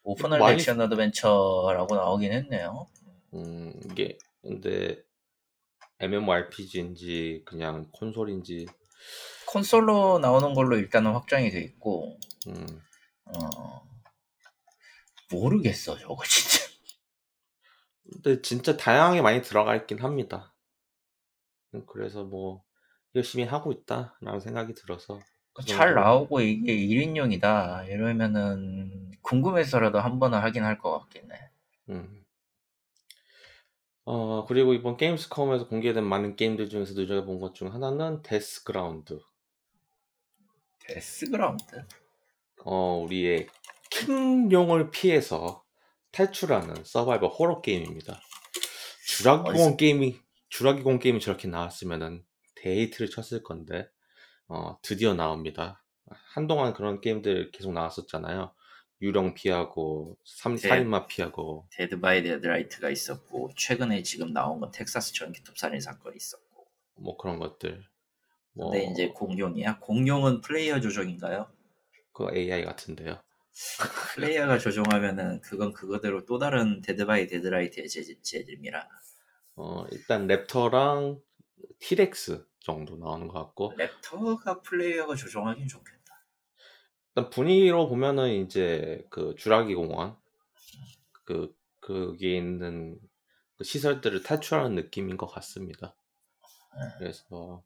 [SPEAKER 2] open world
[SPEAKER 1] 많이-
[SPEAKER 2] 액션 adventure라고 나오긴 했네요.
[SPEAKER 1] 음, 이게 근데 MMORPG인지 그냥 콘솔인지
[SPEAKER 2] 콘솔로 나오는 걸로 일단은 확정이 돼 있고
[SPEAKER 1] 음,
[SPEAKER 2] 어 모르겠어 저거 진짜.
[SPEAKER 1] 근데 진짜 다양하게 많이 들어가 있긴 합니다. 음, 그래서 뭐 열심히 하고 있다라는 생각이 들어서 그
[SPEAKER 2] 잘. 나오고 이게 1인용이다 이러면은 궁금해서라도 한 번은 하긴 할 것 같긴 해.
[SPEAKER 1] 음. 어, 그리고 이번 Gamescom에서 공개된 많은 게임들 중에서 눈여겨본 것 중 하나는
[SPEAKER 2] Deathground. Deathground?
[SPEAKER 1] 어, 우리의 공룡을 피해서 탈출하는 서바이벌 호러 게임입니다. 주라기
[SPEAKER 2] 어디서-
[SPEAKER 1] 공 게임이 주라기 공원 게임이 저렇게 나왔으면은 대히트를 쳤을 건데 어, 드디어 나옵니다. 한동안 그런 게임들 계속 나왔었잖아요. 유령 피하고 삼,
[SPEAKER 2] 네.
[SPEAKER 1] 살인마 피하고
[SPEAKER 2] Dead by Daylight가 있었고 최근에 지금 나온 건 텍사스 전기톱 살인 사건이 있었고
[SPEAKER 1] 뭐 그런 것들. 뭐
[SPEAKER 2] 근데 이제 공룡이야? 공룡은 플레이어 조종인가요?
[SPEAKER 1] 그 AI 같은데요.
[SPEAKER 2] 플레이어가 조종하면은 그건 그거대로 또 다른 Dead by Daylight의 재- 재질이라
[SPEAKER 1] 어, 일단 raptor랑 T-rex 정도 나오는 것 같고
[SPEAKER 2] raptor가 플레이어가 조종하긴 좋겠다.
[SPEAKER 1] 일단 분위기로 보면은 이제 그 주라기 공원 그 거기에 있는 그 시설들을 탈출하는 느낌인 것 같습니다. 그래서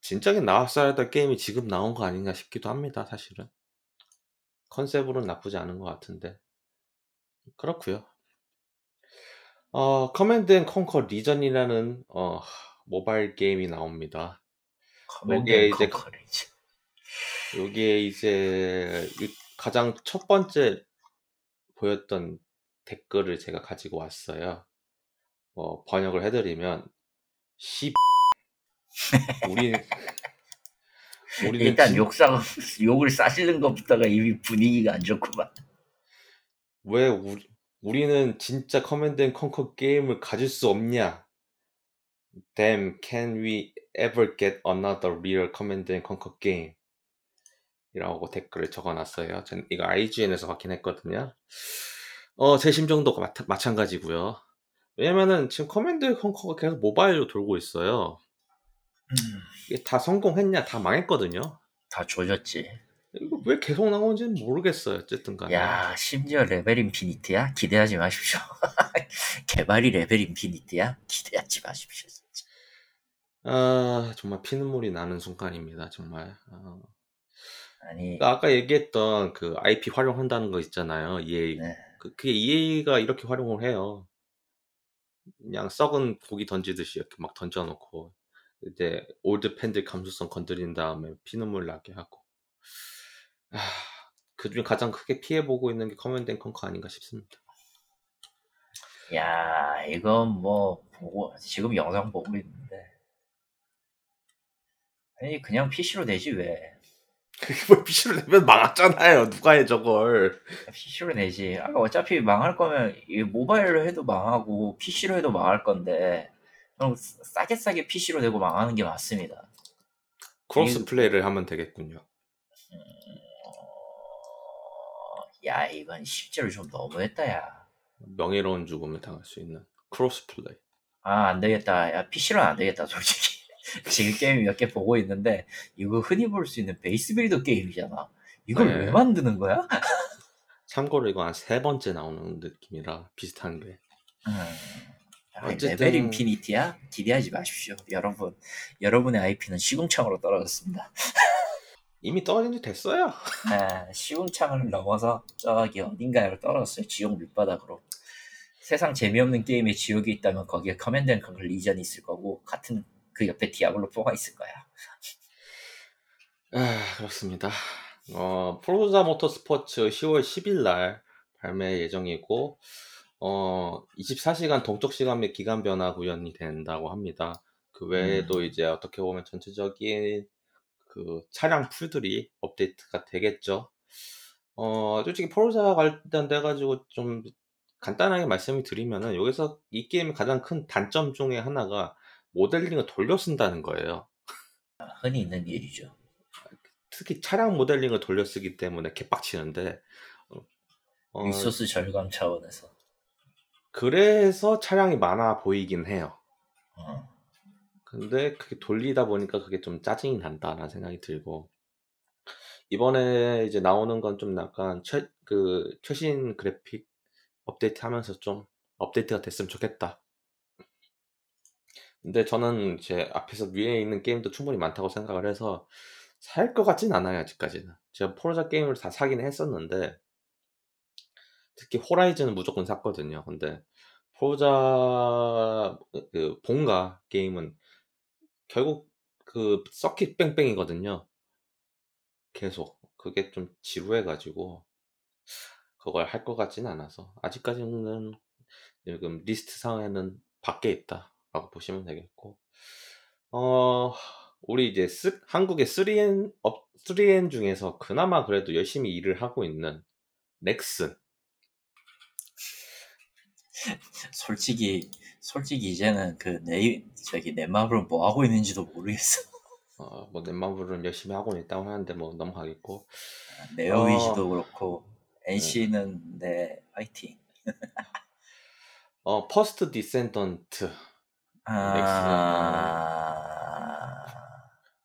[SPEAKER 1] 진작에 나왔어야 될 게임이 지금 나온 거 아닌가 싶기도 합니다. 사실은 컨셉으로는 나쁘지 않은 것 같은데 그렇고요. 어, Command and Conquer Legions이라는 어, 모바일 게임이 나옵니다.
[SPEAKER 2] Command
[SPEAKER 1] 이제
[SPEAKER 2] Conquer리지.
[SPEAKER 1] 여기에 이제 유- 가장 첫 번째 보였던 댓글을 제가 가지고 왔어요. 어, 번역을 해드리면 씨 우리 우리는
[SPEAKER 2] 일단
[SPEAKER 1] 진-
[SPEAKER 2] 욕상 욕을 쓰시는 것부터가 이미 분위기가 안 좋구만.
[SPEAKER 1] 왜 우리, 우리는 진짜 Command and Conquer 게임을 가질 수 없냐? Damn, can we ever get another real Command and Conquer game? 이라고 댓글을 적어놨어요. 전 이거 IGN에서 확인했거든요. 어, 제 심정도 마, 마찬가지고요. 왜냐면은 지금 Command and Conquer가 계속 모바일로 돌고 있어요. 이게 다 성공했냐? 다 망했거든요.
[SPEAKER 2] 다 조졌지.
[SPEAKER 1] 이거 왜 계속 나오는지는 모르겠어요. 어쨌든 간에.
[SPEAKER 2] 야 심지어 레벨 인피니트야? 기대하지 마십시오. 개발이 Level Infinite야? 기대하지 마십시오. 진짜.
[SPEAKER 1] 아, 정말 피눈물이 나는 순간입니다. 정말. 어.
[SPEAKER 2] 아니
[SPEAKER 1] 그러니까 아까 얘기했던 그 IP 활용한다는 거 있잖아요. EA.
[SPEAKER 2] 네.
[SPEAKER 1] 그, 그게 EA가 이렇게 활용을 해요. 그냥 썩은 고기 던지듯이 이렇게 막 던져놓고 이제 old 팬들 감수성 건드린 다음에 피눈물 나게 하고. 아, 그중에 가장 크게 피해보고 있는 게 Command and Conquer 아닌가 싶습니다.
[SPEAKER 2] 야 이건 뭐 보고 지금 영상 보고 있는데 아니 그냥 PC로 되지 왜?
[SPEAKER 1] 그게 뭐 PC로 내면 망했잖아요. 누가 해 저걸.
[SPEAKER 2] PC로 내지. 아, 어차피 망할 거면 이 모바일로 해도 망하고 PC로 해도 망할 건데 그럼 싸게 싸게 PC로 내고 망하는 게 맞습니다.
[SPEAKER 1] cross play를 하면 되겠군요.
[SPEAKER 2] 야 이건 실제로 좀 너무했다 야.
[SPEAKER 1] 명예로운 죽음을 당할 수 있는 cross play.
[SPEAKER 2] 아 안 되겠다. 야 PC로는 안 되겠다 솔직히. 지금 게임 몇 개 보고 있는데 이거 흔히 볼 수 있는 base builder 게임이잖아. 이걸
[SPEAKER 1] 네.
[SPEAKER 2] 왜 만드는 거야?
[SPEAKER 1] 참고로 이거 한 세 번째 나오는 느낌이라 비슷한 게.
[SPEAKER 2] 음. 아,
[SPEAKER 1] 어쨌든-
[SPEAKER 2] Level Infinite야? 기대하지 마십시오. 여러분, 여러분의 IP는 시궁창으로 떨어졌습니다.
[SPEAKER 1] 이미 떨어진 지 됐어요.
[SPEAKER 2] 아, 시궁창을 넘어서 저기 어딘가로 떨어졌어요. 지옥 밑바닥으로. 세상 재미없는 게임에 지옥이 있다면 거기에 Command and Conquer Legions가 있을 거고 같은 그 옆에 Diablo 4가 있을 거야.
[SPEAKER 1] 아, 그렇습니다. 어, Forza Motorsport 10월 10일 날 발매 예정이고, 어, 24시간 동적 시간 및 기간 변화 구현이 된다고 합니다. 그 외에도 이제 어떻게 보면 전체적인 그 차량 pool들이 업데이트가 되겠죠. 어, 솔직히 포르자 관련돼 가지고 좀 간단하게 말씀을 드리면은 여기서 이 게임의 가장 큰 단점 중에 하나가 모델링을 돌려 쓴다는 거예요.
[SPEAKER 2] 흔히 있는 일이죠.
[SPEAKER 1] 특히 차량 모델링을 돌려 쓰기 때문에 개빡치는데 어, 어,
[SPEAKER 2] 리소스 절감 차원에서.
[SPEAKER 1] 그래서 차량이 많아 보이긴 해요.
[SPEAKER 2] 어.
[SPEAKER 1] 근데 그게 돌리다 보니까 그게 좀 짜증이 난다라는 생각이 들고 이번에 이제 나오는 건 좀 약간 최, 그 최신 그래픽 업데이트 하면서 좀 업데이트가 됐으면 좋겠다. 근데 저는 이제 앞에서 위에 있는 게임도 충분히 많다고 생각을 해서 살 것 같진 않아요 아직까지는. 제가 포르자 게임을 다 사긴 했었는데 특히 호라이즌은 무조건 샀거든요. 근데 포르자 그 본가 게임은 결국 그 서킷 뺑뺑이거든요. 계속 그게 좀 지루해가지고 그걸 할 것 같진 않아서 아직까지는 지금 리스트 상에는 밖에 있다 라고 보시면 되겠고 어 우리 이제 쓰, 한국의 3N 업 3N 중에서 그나마 그래도 열심히 일을 하고 있는 넥슨
[SPEAKER 2] 솔직히 솔직히 이제는 그내 저기 내 마음으로 뭐 하고 있는지도 모르겠어.
[SPEAKER 1] 어뭐 넷마블은 열심히 하고 있다고 하는데 뭐 넘어가겠고
[SPEAKER 2] 네오위즈도
[SPEAKER 1] 어.
[SPEAKER 2] 그렇고 NC는 네 화이팅.
[SPEAKER 1] 어 First Descendant
[SPEAKER 2] 아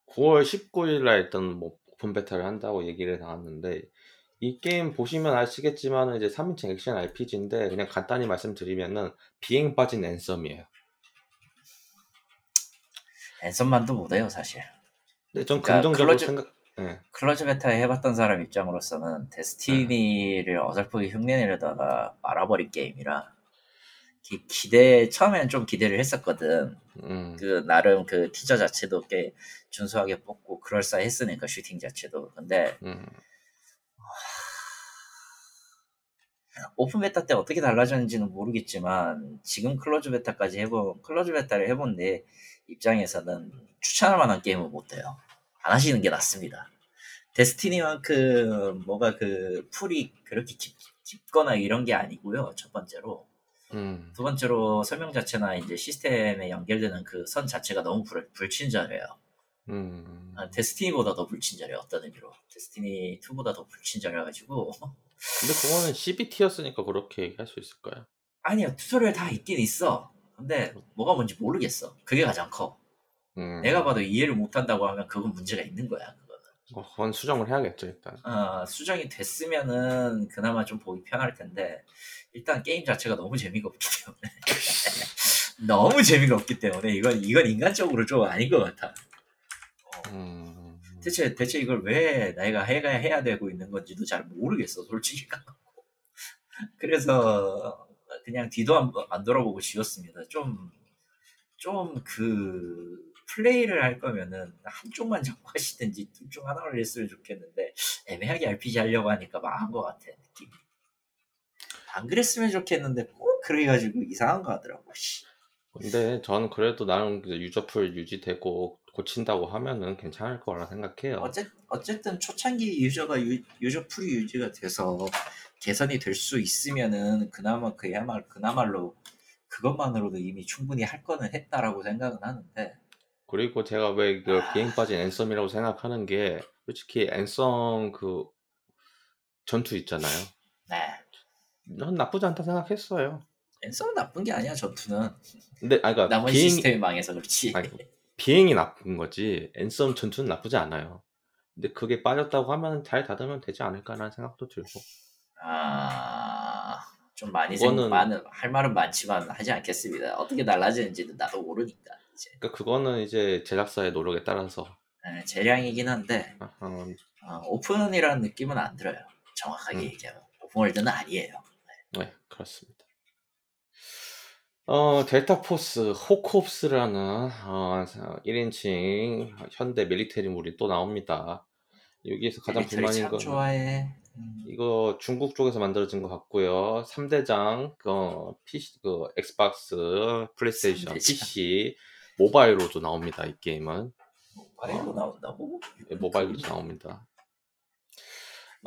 [SPEAKER 1] 9월 19일 날 일단 뭐 open beta를 한다고 얘기를 나왔는데 이 게임 보시면 아시겠지만 이제 3인칭 액션 RPG인데 그냥 간단히 말씀드리면은 비행 빠진 Anthem이에요.
[SPEAKER 2] Anthem만도 못해요 사실.
[SPEAKER 1] 근데 좀
[SPEAKER 2] 그러니까
[SPEAKER 1] 긍정적으로
[SPEAKER 2] close-
[SPEAKER 1] 생각 예.
[SPEAKER 2] close beta 해봤던 사람 입장으로서는 Destiny를 어설프게 흉내내려다가 말아버린 게임이라 기, 기대 처음엔 좀 기대를 했었거든.
[SPEAKER 1] 음,
[SPEAKER 2] 그 나름 그 티저 자체도 꽤 준수하게 뽑고 그럴싸했으니까 슈팅 자체도. 근데
[SPEAKER 1] 음,
[SPEAKER 2] open beta 때 어떻게 달라졌는지는 모르겠지만 지금 close beta까지 해본 close beta를 해본 내 입장에서는 추천할 만한 게임은 못 돼요. 안 하시는 게 낫습니다. Destiny만큼 뭐가 그 pool이 그렇게 깊, 깊거나 이런 게 아니고요. 첫 번째로
[SPEAKER 1] 음,
[SPEAKER 2] 두 번째로 설명 자체나 이제 시스템에 연결되는 그 선 자체가 너무 불, 불친절해요.
[SPEAKER 1] 음.
[SPEAKER 2] 아, Destiny보다 더 불친절해요. 어떤 의미로 Destiny 2보다 더 불친절해가지고
[SPEAKER 1] 근데 그거는 CBT였으니까 그렇게 얘기할 수 있을까요?
[SPEAKER 2] 아니요 tutorial 다 있긴 있어. 근데 뭐가 뭔지 모르겠어. 그게 가장 커.
[SPEAKER 1] 음,
[SPEAKER 2] 내가 봐도 이해를 못한다고 하면 그건 문제가 있는 거야. 그거는.
[SPEAKER 1] 어, 그건 수정을 해야겠죠 일단.
[SPEAKER 2] 어, 수정이 됐으면은 그나마 좀 보기 편할 텐데 일단 게임 자체가 너무 재미가 없기 때문에 너무 재미가 없기 때문에 이건 이건 인간적으로 좀 아닌 것 같아.
[SPEAKER 1] 음,
[SPEAKER 2] 대체 대체 이걸 왜 내가 해가 해야 되고 있는 건지도 잘 모르겠어 솔직히. 그래서 그냥 뒤도 안, 안 돌아보고 지웠습니다. 좀 좀 그 플레이를 할 거면은 한쪽만 잡고 하시든지 둘 중 하나를 했으면 좋겠는데 애매하게 RPG 하려고 하니까 망한 것 같아. 안 그랬으면 좋겠는데 꼭 그래가지고 이상한 거 하더라고. 씨.
[SPEAKER 1] 근데 저는 그래도 그 유저풀 유지되고 고친다고 하면은 괜찮을 거라 생각해요.
[SPEAKER 2] 어쨌, 어쨌든 초창기 유저가 유, 유저 풀이 유지가 돼서 개선이 될 수 있으면은 그나마 그야말로 그나말로 그것만으로도 이미 충분히 할 거는 했다라고 생각은 하는데
[SPEAKER 1] 그리고 제가 왜그
[SPEAKER 2] 아.
[SPEAKER 1] 비행 빠진 앤썸이라고 생각하는 게 솔직히 앤썸 그 전투 있잖아요.
[SPEAKER 2] 네
[SPEAKER 1] 난 나쁘지 않다 생각했어요.
[SPEAKER 2] 앤썸은 나쁜 게 아니야 전투는.
[SPEAKER 1] 근데 아니 그러니까
[SPEAKER 2] 나머지
[SPEAKER 1] 비행
[SPEAKER 2] 시스템이 망해서 그렇지.
[SPEAKER 1] 아니, 비행이 나쁜 거지. 앤썸 전투는 나쁘지 않아요. 근데 그게 빠졌다고 하면 잘 다듬으면 되지 않을까라는 생각도 들고.
[SPEAKER 2] 아 좀 많이
[SPEAKER 1] 그거는-
[SPEAKER 2] 생 많은 할 말은 많지만 하지 않겠습니다. 어떻게 달라지는지는 나도 모르니까 이제.
[SPEAKER 1] 그러니까 그거는 이제 제작사의 노력에 따라서.
[SPEAKER 2] 네, 재량이긴 한데
[SPEAKER 1] 어,
[SPEAKER 2] 어, 오픈이라는 느낌은 안 들어요. 정확하게
[SPEAKER 1] 음.
[SPEAKER 2] 얘기하면. open world는 아니에요.
[SPEAKER 1] 네, 그렇습니다. 어, Delta Force Hawk Ops라는 어, 1인칭 현대 military물이 또 나옵니다. 여기에서 가장 불만인 참건
[SPEAKER 2] 좋아해 음,
[SPEAKER 1] 이거 중국 쪽에서 만들어진 것 같고요. 3대장 그 PC 그 Xbox, PlayStation,
[SPEAKER 2] 3대장.
[SPEAKER 1] PC, 모바일로도 나옵니다. 이 게임은
[SPEAKER 2] 모바일로 나온다고?
[SPEAKER 1] 예, 모바일로도 나옵니다.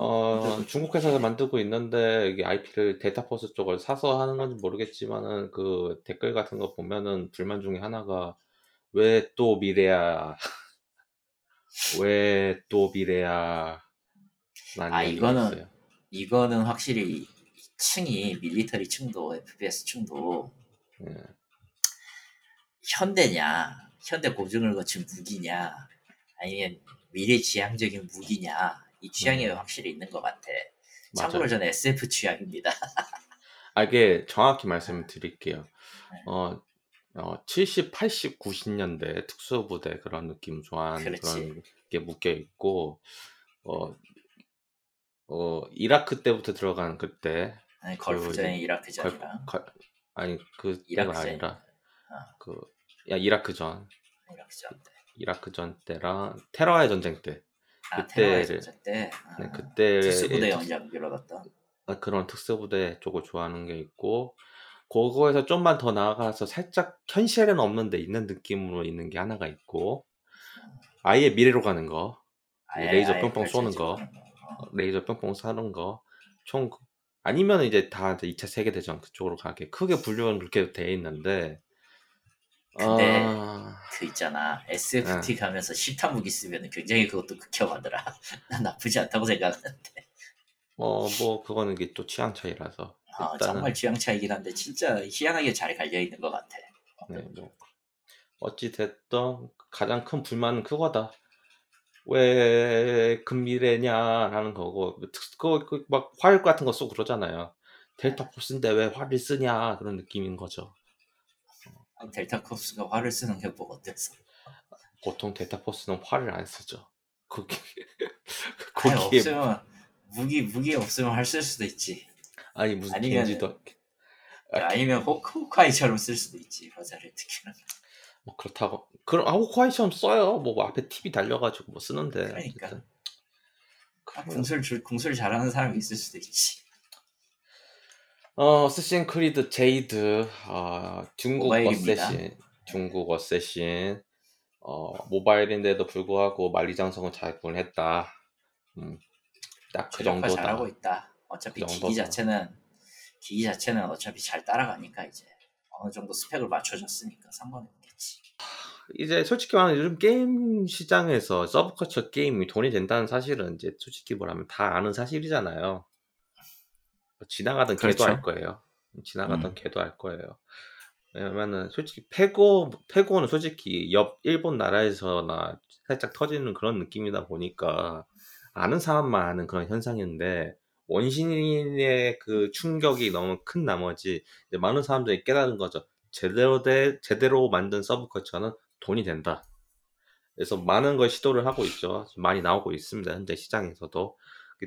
[SPEAKER 1] 어, 중국 회사에서 만들고 있는데 이게 IP를 데이터포스 쪽을 사서 하는 건지 모르겠지만은 그 댓글 같은 거 보면은 불만 중에 하나가 왜 또 미래야? 왜 또 미래야?
[SPEAKER 2] 아, 이거는
[SPEAKER 1] 있어요.
[SPEAKER 2] 이거는 확실히 층이 밀리터리 층도 FPS 층도
[SPEAKER 1] 예.
[SPEAKER 2] 현대냐 현대 고증을 거친 무기냐 아니면 미래 지향적인 무기냐 이 취향이 확실히 있는 것 같아 참고로
[SPEAKER 1] 음. 맞아요.
[SPEAKER 2] 저는 SF 취향입니다
[SPEAKER 1] 아, 이게 정확히 말씀을 드릴게요.
[SPEAKER 2] 네.
[SPEAKER 1] 어, 어, 70, 80, 90년대 특수부대 그런 느낌 좋아하는
[SPEAKER 2] 그렇지.
[SPEAKER 1] 그런 게 묶여 있고, 어, 어, 이라크 때부터 들어간 그때,
[SPEAKER 2] 아니,
[SPEAKER 1] 그
[SPEAKER 2] 걸프전이
[SPEAKER 1] 이제
[SPEAKER 2] 이라크전이랑
[SPEAKER 1] 걸- 아니, 그 때가
[SPEAKER 2] 이라크전
[SPEAKER 1] 아니라,
[SPEAKER 2] 아.
[SPEAKER 1] 그, 야, 이라크전,
[SPEAKER 2] 이라크전 때.
[SPEAKER 1] 이라크전 때랑 테러의 전쟁 때,
[SPEAKER 2] 아
[SPEAKER 1] 그때를-
[SPEAKER 2] 테러의 전쟁 때 아,
[SPEAKER 1] 네, 그때
[SPEAKER 2] 특수부대 연장비로 갔던
[SPEAKER 1] 아, 그런 특수부대 쪽을 좋아하는 게 있고 그거에서 좀만 더 나아가서 살짝 현실에는 없는데 있는 느낌으로 있는 게 하나가 있고 아예 미래로 가는 거
[SPEAKER 2] 아예-
[SPEAKER 1] 레이저
[SPEAKER 2] 아예
[SPEAKER 1] 뿅뿅 쏘는 거.
[SPEAKER 2] 거. 어.
[SPEAKER 1] 레이저 뿅뿅 쏘는 거총 아니면 이제 다 이제 2차 세계대전 그쪽으로 가게 크게 분류는 그렇게 돼 있는데
[SPEAKER 2] 근데
[SPEAKER 1] 아,
[SPEAKER 2] 그 있잖아 SFT
[SPEAKER 1] 네.
[SPEAKER 2] 가면서 실탄 무기 쓰면 굉장히 그것도 극혐하더라 난 나쁘지 않다고 생각하는데
[SPEAKER 1] 어, 뭐 그거는 이게 또 취향 차이라서
[SPEAKER 2] 아,
[SPEAKER 1] 일단은
[SPEAKER 2] 정말 취향 차이긴 한데 진짜 희한하게 잘 갈려 있는 것 같아
[SPEAKER 1] 네, 뭐 어찌 됐든 가장 큰 불만은 그거다. 왜 금미래냐라는 거고 그막 화일 같은 거 쏘고 그러잖아요. 델타 포스인데 왜 화를 쓰냐 그런 느낌인 거죠.
[SPEAKER 2] 아, 델타 컵스가 화를 쓰는 게뭐 어때서
[SPEAKER 1] 보통 델타 포스는 화를 안 쓰죠. 거기
[SPEAKER 2] 아니
[SPEAKER 1] 거기에
[SPEAKER 2] 없으면 무기 무기 없으면 할쓸 수도 있지.
[SPEAKER 1] 아니 무슨
[SPEAKER 2] 아니면은-
[SPEAKER 1] 겐지도 아,
[SPEAKER 2] 아니면 호크, 호크아이처럼 쓸 수도 있지 화자를 특히나.
[SPEAKER 1] 뭐 그렇다고. 그럼 아우화이처럼 써요. 뭐 앞에 TV 달려가지고 뭐 쓰는데
[SPEAKER 2] 그러니까. 아, 궁술 줄 궁술 잘하는 사람이 있을 수도 있지
[SPEAKER 1] 어, Assassin's Creed Jade, 어, 중국
[SPEAKER 2] 모바일입니다.
[SPEAKER 1] Assassin, 중국 Assassin, 어, 모바일인데도 불구하고 만리장성을 잘 구현했다. 음, 딱 그 정도다.
[SPEAKER 2] 잘하고 있다 어차피
[SPEAKER 1] 그
[SPEAKER 2] 기기. 자체는 기기 자체는 어차피 잘 따라가니까 이제 어느 정도 스펙을 맞춰줬으니까 상관이 없겠지
[SPEAKER 1] 이제 솔직히 말하면 요즘 게임 시장에서 서브컬처 게임이 돈이 된다는 사실은 이제 솔직히 뭐라면 다 아는 사실이잖아요. 지나가던
[SPEAKER 2] 그렇죠.
[SPEAKER 1] 걔도 알 거예요. 지나가던
[SPEAKER 2] 음.
[SPEAKER 1] 걔도 알 거예요. 왜냐면은 솔직히 페고 페고는 솔직히 옆 일본 나라에서나 살짝 터지는 그런 느낌이다 보니까 아는 사람만 아는 그런 현상인데 원신의 그 충격이 너무 큰 나머지 많은 사람들이 깨달은 거죠. 제대로 돼 제대로 만든 서브컬처는 돈이 된다. 그래서 많은 걸 시도를 하고 있죠. 많이 나오고 있습니다. 현재 시장에서도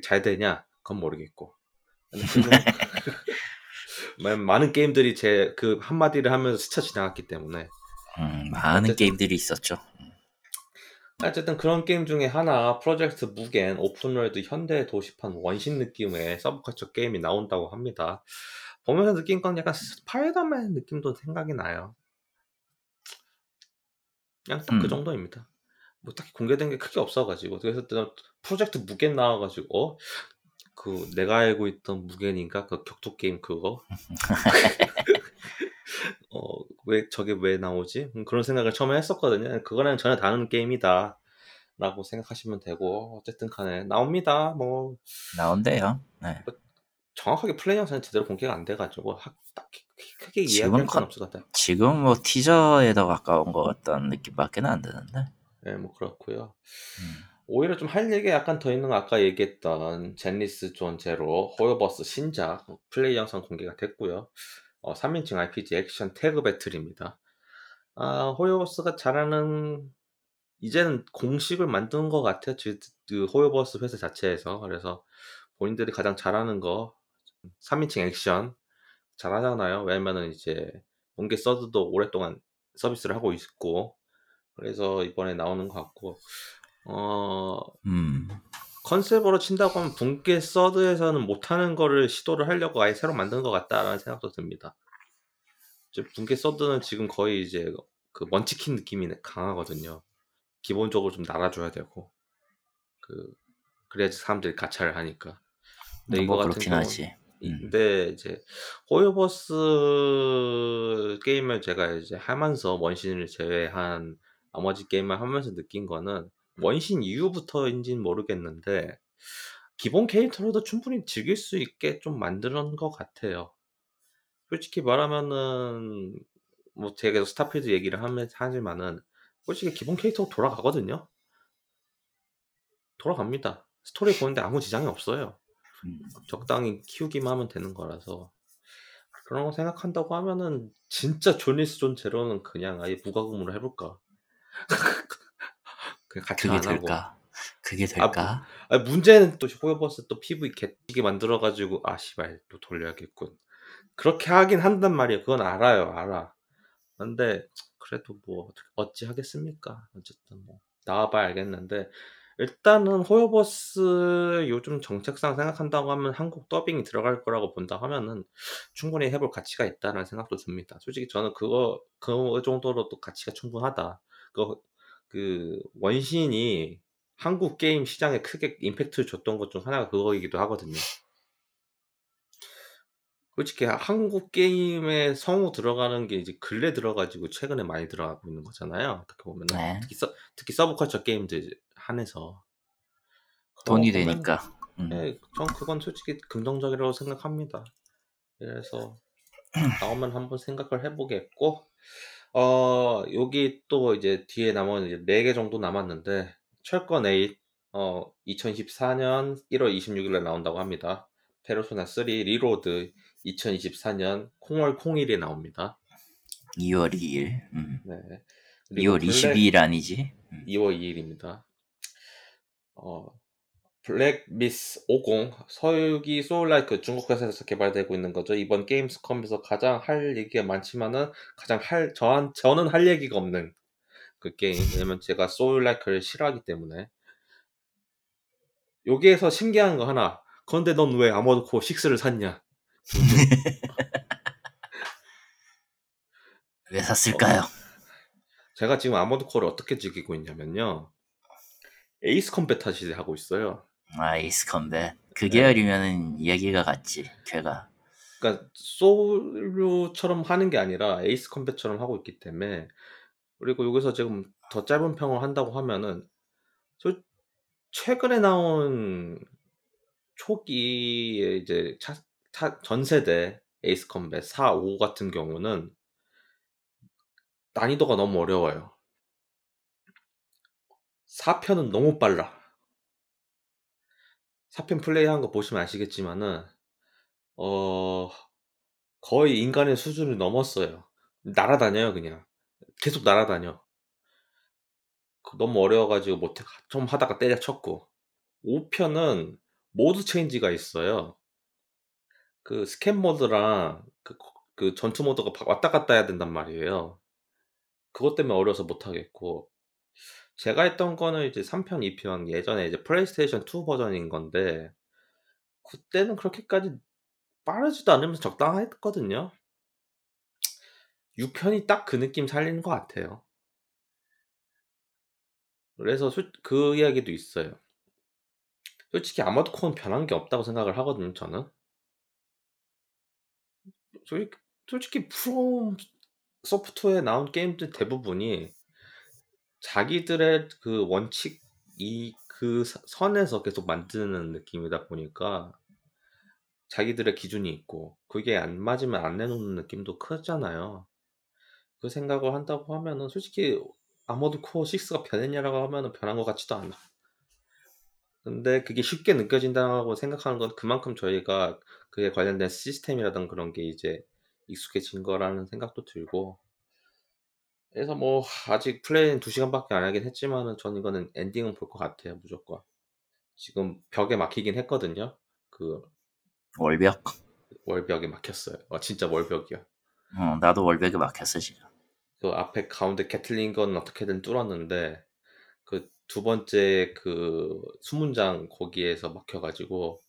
[SPEAKER 1] 잘 되냐? 그건 모르겠고. 마- 많은 게임들이 제 그 한마디를 하면서 스쳐 지나갔기 때문에
[SPEAKER 2] 음, 많은
[SPEAKER 1] 어쨌든-
[SPEAKER 2] 게임들이 있었죠
[SPEAKER 1] 어쨌든 그런 게임 중에 하나 Project Mugen open world 현대 도시판 원신 느낌의 서브컬처 게임이 나온다고 합니다. 보면서 느낀 건 약간 스파이더맨 느낌도 생각이 나요. 그냥 딱그
[SPEAKER 2] 음.
[SPEAKER 1] 정도입니다. 뭐 딱히 공개된 게 크게 없어가지고 그래서 또 Project Mugen 나와가지고 어? 그 내가 알고 있던 Mugen인가 그 격투 게임 그거 어 왜 저게 왜 나오지 음, 그런 생각을 처음에 했었거든요. 그거랑 전혀 다른 게임이다. 라고 생각하시면 되고 어쨌든 간에 나옵니다. 뭐
[SPEAKER 2] 나온대요. 네.
[SPEAKER 1] 정확하게 플레이 영상이 제대로 공개가 안 돼가지고 하- 딱히 크게 이야기할 건
[SPEAKER 2] 컨-
[SPEAKER 1] 없을 것 같아요.
[SPEAKER 2] 지금 뭐 티저에 더 가까운 것 같다는 느낌밖에 안 드는데.
[SPEAKER 1] 네, 뭐 그렇고요.
[SPEAKER 2] 음.
[SPEAKER 1] 오히려 좀 할 얘기가 약간 더 있는 거 아까 얘기했던 젠레스 존 제로 호요버스 신작 플레이 영상 공개가 됐고요. 어, 3인칭 RPG 액션 태그 battle입니다. 아, 호요버스가 잘하는 이제는 공식을 만든 것 같아요. 그, 그 호요버스 회사 자체에서 그래서 본인들이 가장 잘하는 거 3인칭 액션 잘하잖아요. 왜냐면은 이제 본게 서드도 오랫동안 서비스를 하고 있고 그래서 이번에 나오는 것 같고 어
[SPEAKER 2] 음.
[SPEAKER 1] 컨셉으로 친다고 하면 분계 서드에서는 못하는 거를 시도를 하려고 아예 새로 만든 것 같다라는 생각도 듭니다. 분계 서드는 지금 거의 이제 그 먼치킨 느낌이 강하거든요. 기본적으로 좀 날아줘야 되고 그 그래야지 사람들이 가차를 하니까. 근데
[SPEAKER 2] 뭐
[SPEAKER 1] 이거 같은 경우
[SPEAKER 2] 하지. 음.
[SPEAKER 1] 근데 이제 호요버스 게임을 제가 이제 하면서 원신을 제외한 나머지 게임을 하면서 느낀 거는 원신 이후부터인지는 모르겠는데 기본 캐릭터로도 충분히 즐길 수 있게 좀 만드는 것 같아요. 솔직히 말하면은 뭐 제가 스타필드 얘기를 하면 하지만은 솔직히 기본 캐릭터 돌아가거든요. 돌아갑니다. 스토리 보는데 아무 지장이 없어요.
[SPEAKER 2] 음.
[SPEAKER 1] 적당히 키우기만 하면 되는 거라서 그런 거 생각한다고 하면은 진짜 젠레스 존 제로는 그냥 아예 무과금으로 해볼까
[SPEAKER 2] 그게
[SPEAKER 1] 안 하고
[SPEAKER 2] 될까? 그게 될까?
[SPEAKER 1] 아, 문제는 또 호요버스 또 PV 개쩔게 만들어가지고 아 씨발 또 돌려야겠군 그렇게 하긴 한단 말이에요 그건 알아요 알아 근데 그래도 뭐 어찌 하겠습니까 어쨌든 뭐 나와봐야 알겠는데 일단은 호요버스 요즘 정책상 생각한다고 하면 한국 더빙이 들어갈 거라고 본다 하면은 충분히 해볼 가치가 있다는 생각도 듭니다. 솔직히 저는 그거 그 정도로도 가치가 충분하다. 그, 그 원신이 한국 게임 시장에 크게 임팩트를 줬던 것 중 하나가 그거이기도 하거든요. 솔직히 한국 게임에 성우 들어가는 게 이제 근래 들어가지고 최근에 많이 들어가고 있는 거잖아요. 어떻게 보면
[SPEAKER 2] 네.
[SPEAKER 1] 특히 서, 특히 서브컬처 게임들 한해서
[SPEAKER 2] 돈이
[SPEAKER 1] 보면
[SPEAKER 2] 되니까. 음.
[SPEAKER 1] 네, 전 그건 솔직히 긍정적이라고 생각합니다. 그래서 나오면 한번 생각을 해보겠고, 어, 여기 또 이제 뒤에 남은 이제 4개 정도 남았는데, 철권 8, 어, 2024년 1월 26일에 나온다고 합니다. 페르소나 3 리로드 2024년 콩월 콩일에 나옵니다.
[SPEAKER 2] 2월 2일. 음.
[SPEAKER 1] 네. 그리고
[SPEAKER 2] 2월
[SPEAKER 1] 블랙-
[SPEAKER 2] 22일 아니지? 음.
[SPEAKER 1] 2월 2일입니다. 어, 블랙 미스 오공 서유기 soul-like 중국 회사에서 개발되고 있는 거죠. 이번 게임스컴에서 가장 할 얘기가 많지만은 가장 할 저한 저는 할 얘기가 없는 그 게임. 왜냐면 제가 soul-like를 싫어하기 때문에. 여기에서 신기한 거 하나. 그런데 넌 왜 아머드 코어 6를 샀냐?
[SPEAKER 2] 왜 샀을까요?
[SPEAKER 1] 제가 지금 아머드 코어를 어떻게 즐기고 있냐면요. 에이스 컴뱃 시대 하고 있어요.
[SPEAKER 2] 아, 에이스 컴뱃. 그
[SPEAKER 1] 네.
[SPEAKER 2] 계열이면은 이야기가 같지. 걔가.
[SPEAKER 1] 그러니까 소울처럼 하는 게 아니라 에이스 컴뱃처럼 하고 있기 때문에 그리고 여기서 지금 더 짧은 평을 한다고 하면은 저 최근에 나온 초기에 이제 차, 차- 전 세대 에이스 컴뱃 4, 5 같은 경우는 난이도가 너무 어려워요. 4편은 너무 빨라. 4편 플레이한 거 보시면 아시겠지만은 어 거의 인간의 수준을 넘었어요. 날아다녀요 그냥 계속 날아다녀. 그 너무 어려워가지고 못해 좀 하다가 때려쳤고 5편은 모드 change가 있어요. 그 스캔 모드랑 그, 그 전투 모드가 바- 왔다 갔다 해야 된단 말이에요. 그것 때문에 어려워서 못하겠고 제가 했던 거는 이제 3편, 2편 예전에 이제 플레이스테이션 2 버전인 건데 그때는 그렇게까지 빠르지도 않으면서 적당했거든요. 6편이 딱 그 느낌 살리는 것 같아요. 그래서 수- 그 이야기도 있어요. 솔직히 아마도 코는 변한 게 없다고 생각을 하거든요, 저는. 솔직히, 솔직히 프롬 소프트웨어에 나온 게임들 대부분이 자기들의 그 원칙 이 그 선에서 계속 만드는 느낌이다 보니까 자기들의 기준이 있고 그게 안 맞으면 안 내놓는 느낌도 크잖아요. 그 생각을 한다고 하면은 솔직히 아머드 코어 6가 변했냐라고 하면은 변한 것 같지도 않아. 근데 그게 쉽게 느껴진다고 생각하는 건 그만큼 저희가 그에 관련된 시스템이라든 그런 게 이제 익숙해진 거라는 생각도 들고 그래서 뭐 아직 플레이는 2시간밖에 안 하긴 했지만은 전 이거는 엔딩은 볼 것 같아요 무조건 지금 벽에 막히긴 했거든요 그
[SPEAKER 2] 월벽.
[SPEAKER 1] 월벽에 막혔어요 어 진짜 월벽이야
[SPEAKER 2] 어, 나도 월벽에 막혔어 지금.
[SPEAKER 1] 그 앞에 가운데 캐틀린 건 어떻게든 뚫었는데 그 두 번째 그 수문장 거기에서 막혀가지고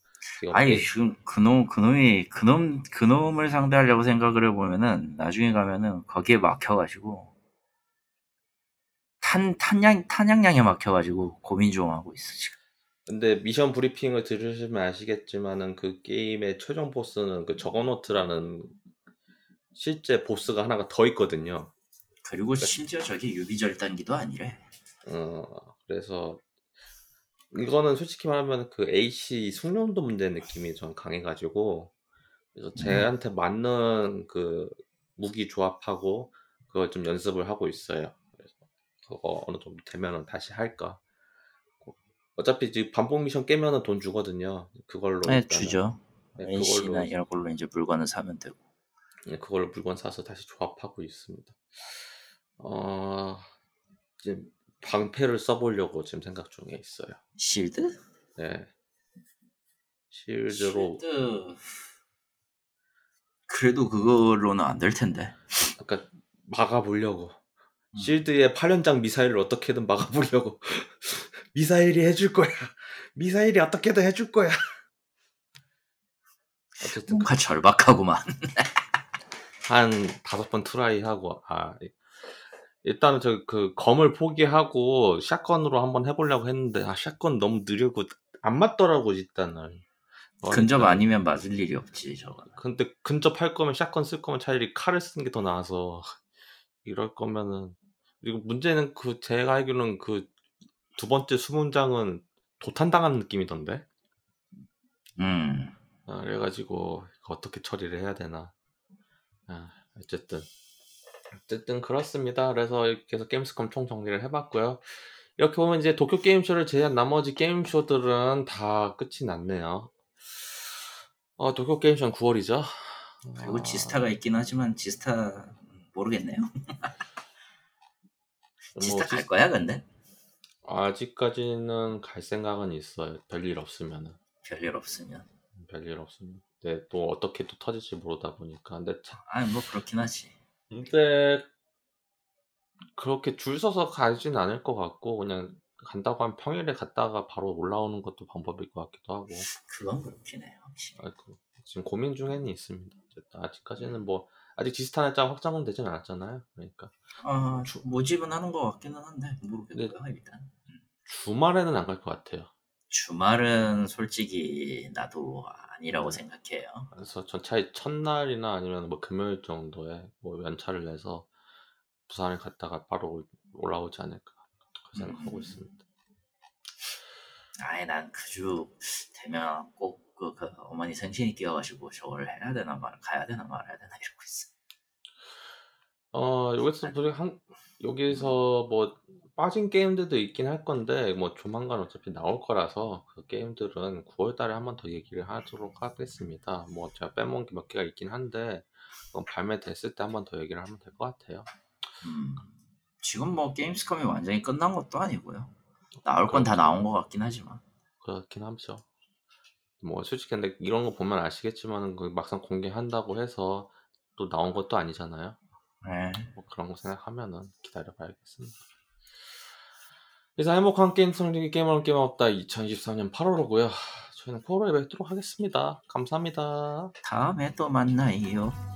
[SPEAKER 2] 아니 지금 그놈 그놈이 그놈 그놈을 상대하려고 생각을 해보면은 나중에 가면은 거기에 막혀가지고 탄 탄양 탄양량에 막혀가지고 고민 좀 하고 있어 지금.
[SPEAKER 1] 근데 미션 브리핑을 들으시면 아시겠지만은 그 게임의 최종 보스는 그 저거노트라는 실제 보스가 하나가 더 있거든요.
[SPEAKER 2] 그리고 심지어 저게 유비절단기도 아니래.
[SPEAKER 1] 어 그래서 이거는 솔직히 말하면 그 AC 숙련도 문제 느낌이 전 강해가지고 그래서 쟤한테 맞는 그 무기 조합하고 그걸 좀 연습을 하고 있어요. 그거 어느 정도 되면은 다시 할까. 어차피 지금 반복 미션 깨면은 돈 주거든요. 그걸로
[SPEAKER 2] 네. 주죠.
[SPEAKER 1] 네,
[SPEAKER 2] NC나
[SPEAKER 1] 그걸로
[SPEAKER 2] 이런 걸로 이제 물건을 사면 되고.
[SPEAKER 1] 네, 그걸로 물건 사서 다시 조합하고 있습니다. 어, 지금 방패를 써보려고 지금 생각 중에 있어요.
[SPEAKER 2] 실드?
[SPEAKER 1] 네. 실드로,
[SPEAKER 2] 실드. 그래도 그걸로는 안 될 텐데.
[SPEAKER 1] 아까 막아보려고.
[SPEAKER 2] 음.
[SPEAKER 1] 실드에 8연장 미사일을 어떻게든 막아보려고. 미사일이 해줄 거야. 미사일이 어떻게든 해줄 거야. 어쨌든
[SPEAKER 2] 뭔가 절박하구만.
[SPEAKER 1] 한 다섯 번 트라이하고 아 일단은 저 그 검을 포기하고 샷건으로 한번 해보려고 했는데 아 샷건 너무 느리고 안 맞더라고 일단은
[SPEAKER 2] 근접. 아니면 맞을 일이 없지 저거.
[SPEAKER 1] 근데 근접할 거면 샷건 쓸 거면 차라리 칼을 쓰는 게 더 나아서 이럴 거면은 그리고 문제는 그 제가 알기로는 그 두 번째 수문장은 도탄당하는 느낌이던데
[SPEAKER 2] 음.
[SPEAKER 1] 아, 그래가지고 이거 어떻게 처리를 해야 되나. 아, 어쨌든 어쨌든 그렇습니다. 그래서 이렇게 해서 게임스컴 총 정리를 해봤고요. 이렇게 보면 이제 도쿄 게임쇼를 제외한 나머지 게임쇼들은 다 끝이 났네요. 어, 도쿄 게임쇼는 9월이죠.
[SPEAKER 2] 그리고 지스타가 있긴 하지만 지스타 모르겠네요. 지스타 갈 거야 근데?
[SPEAKER 1] 아직까지는 갈 생각은 있어요. 별일 없으면은.
[SPEAKER 2] 별일 없으면.
[SPEAKER 1] 별일 없으면. 네, 또 어떻게 또 터질지 모르다 보니까. 근데 참
[SPEAKER 2] 아니 뭐 그렇긴 하지.
[SPEAKER 1] 근데 그렇게 줄 서서 가진 않을 것 같고 그냥 간다고 하면 평일에 갔다가 바로 올라오는 것도 방법일 것 같기도 하고
[SPEAKER 2] 그건 그렇긴 해요. 확실히.
[SPEAKER 1] 아이고, 지금 고민 중에는 있습니다. 아직까지는 뭐 아직 지스타 날짜 확정은 되진 않았잖아요. 그러니까
[SPEAKER 2] 아 모집은 하는 것 같기는 한데
[SPEAKER 1] 네.
[SPEAKER 2] 모르겠고요 일단.
[SPEAKER 1] 주말에는 안 갈 것 같아요.
[SPEAKER 2] 주말은 솔직히 나도 아니라고 생각해요.
[SPEAKER 1] 그래서 전차의 첫날이나 아니면 뭐 금요일 정도에 뭐 연차를 내서 부산을 갔다가 바로 올라오지 않을까 그렇게 생각하고
[SPEAKER 2] 음.
[SPEAKER 1] 있습니다.
[SPEAKER 2] 아예 난 그 주 되면 꼭 그, 그 어머니 생신이 끼어가지고 저걸 해야 되나 말 가야 되나 말아야 되나 이러고 있어.
[SPEAKER 1] 어 여기서 보한 여기서 뭐 빠진 게임들도 있긴 할 건데 뭐 조만간 어차피 나올 거라서 그 게임들은 9월달에 한 번 더 얘기를 하도록 하겠습니다. 뭐 제가 빼먹은 게 몇 개가 있긴 한데 그건 발매됐을 때 한 번 더 얘기를 하면 될 것 같아요.
[SPEAKER 2] 음, 지금 뭐 게임스컴이 완전히 끝난 것도 아니고요. 나올 건 다 나온 것 같긴 하지만.
[SPEAKER 1] 그렇긴 하죠. 뭐 솔직히 근데 이런 거 보면 아시겠지만은 그 막상 공개한다고 해서 또 나온 것도 아니잖아요.
[SPEAKER 2] 네.
[SPEAKER 1] 뭐 그런 거 생각하면은 기다려봐야겠습니다. 그래서 행복한 게임 성리기 게임을 게임 없다 2023년 8월호고요. 저희는 9월에 뵙도록 하겠습니다. 감사합니다.
[SPEAKER 2] 다음에 또 만나요.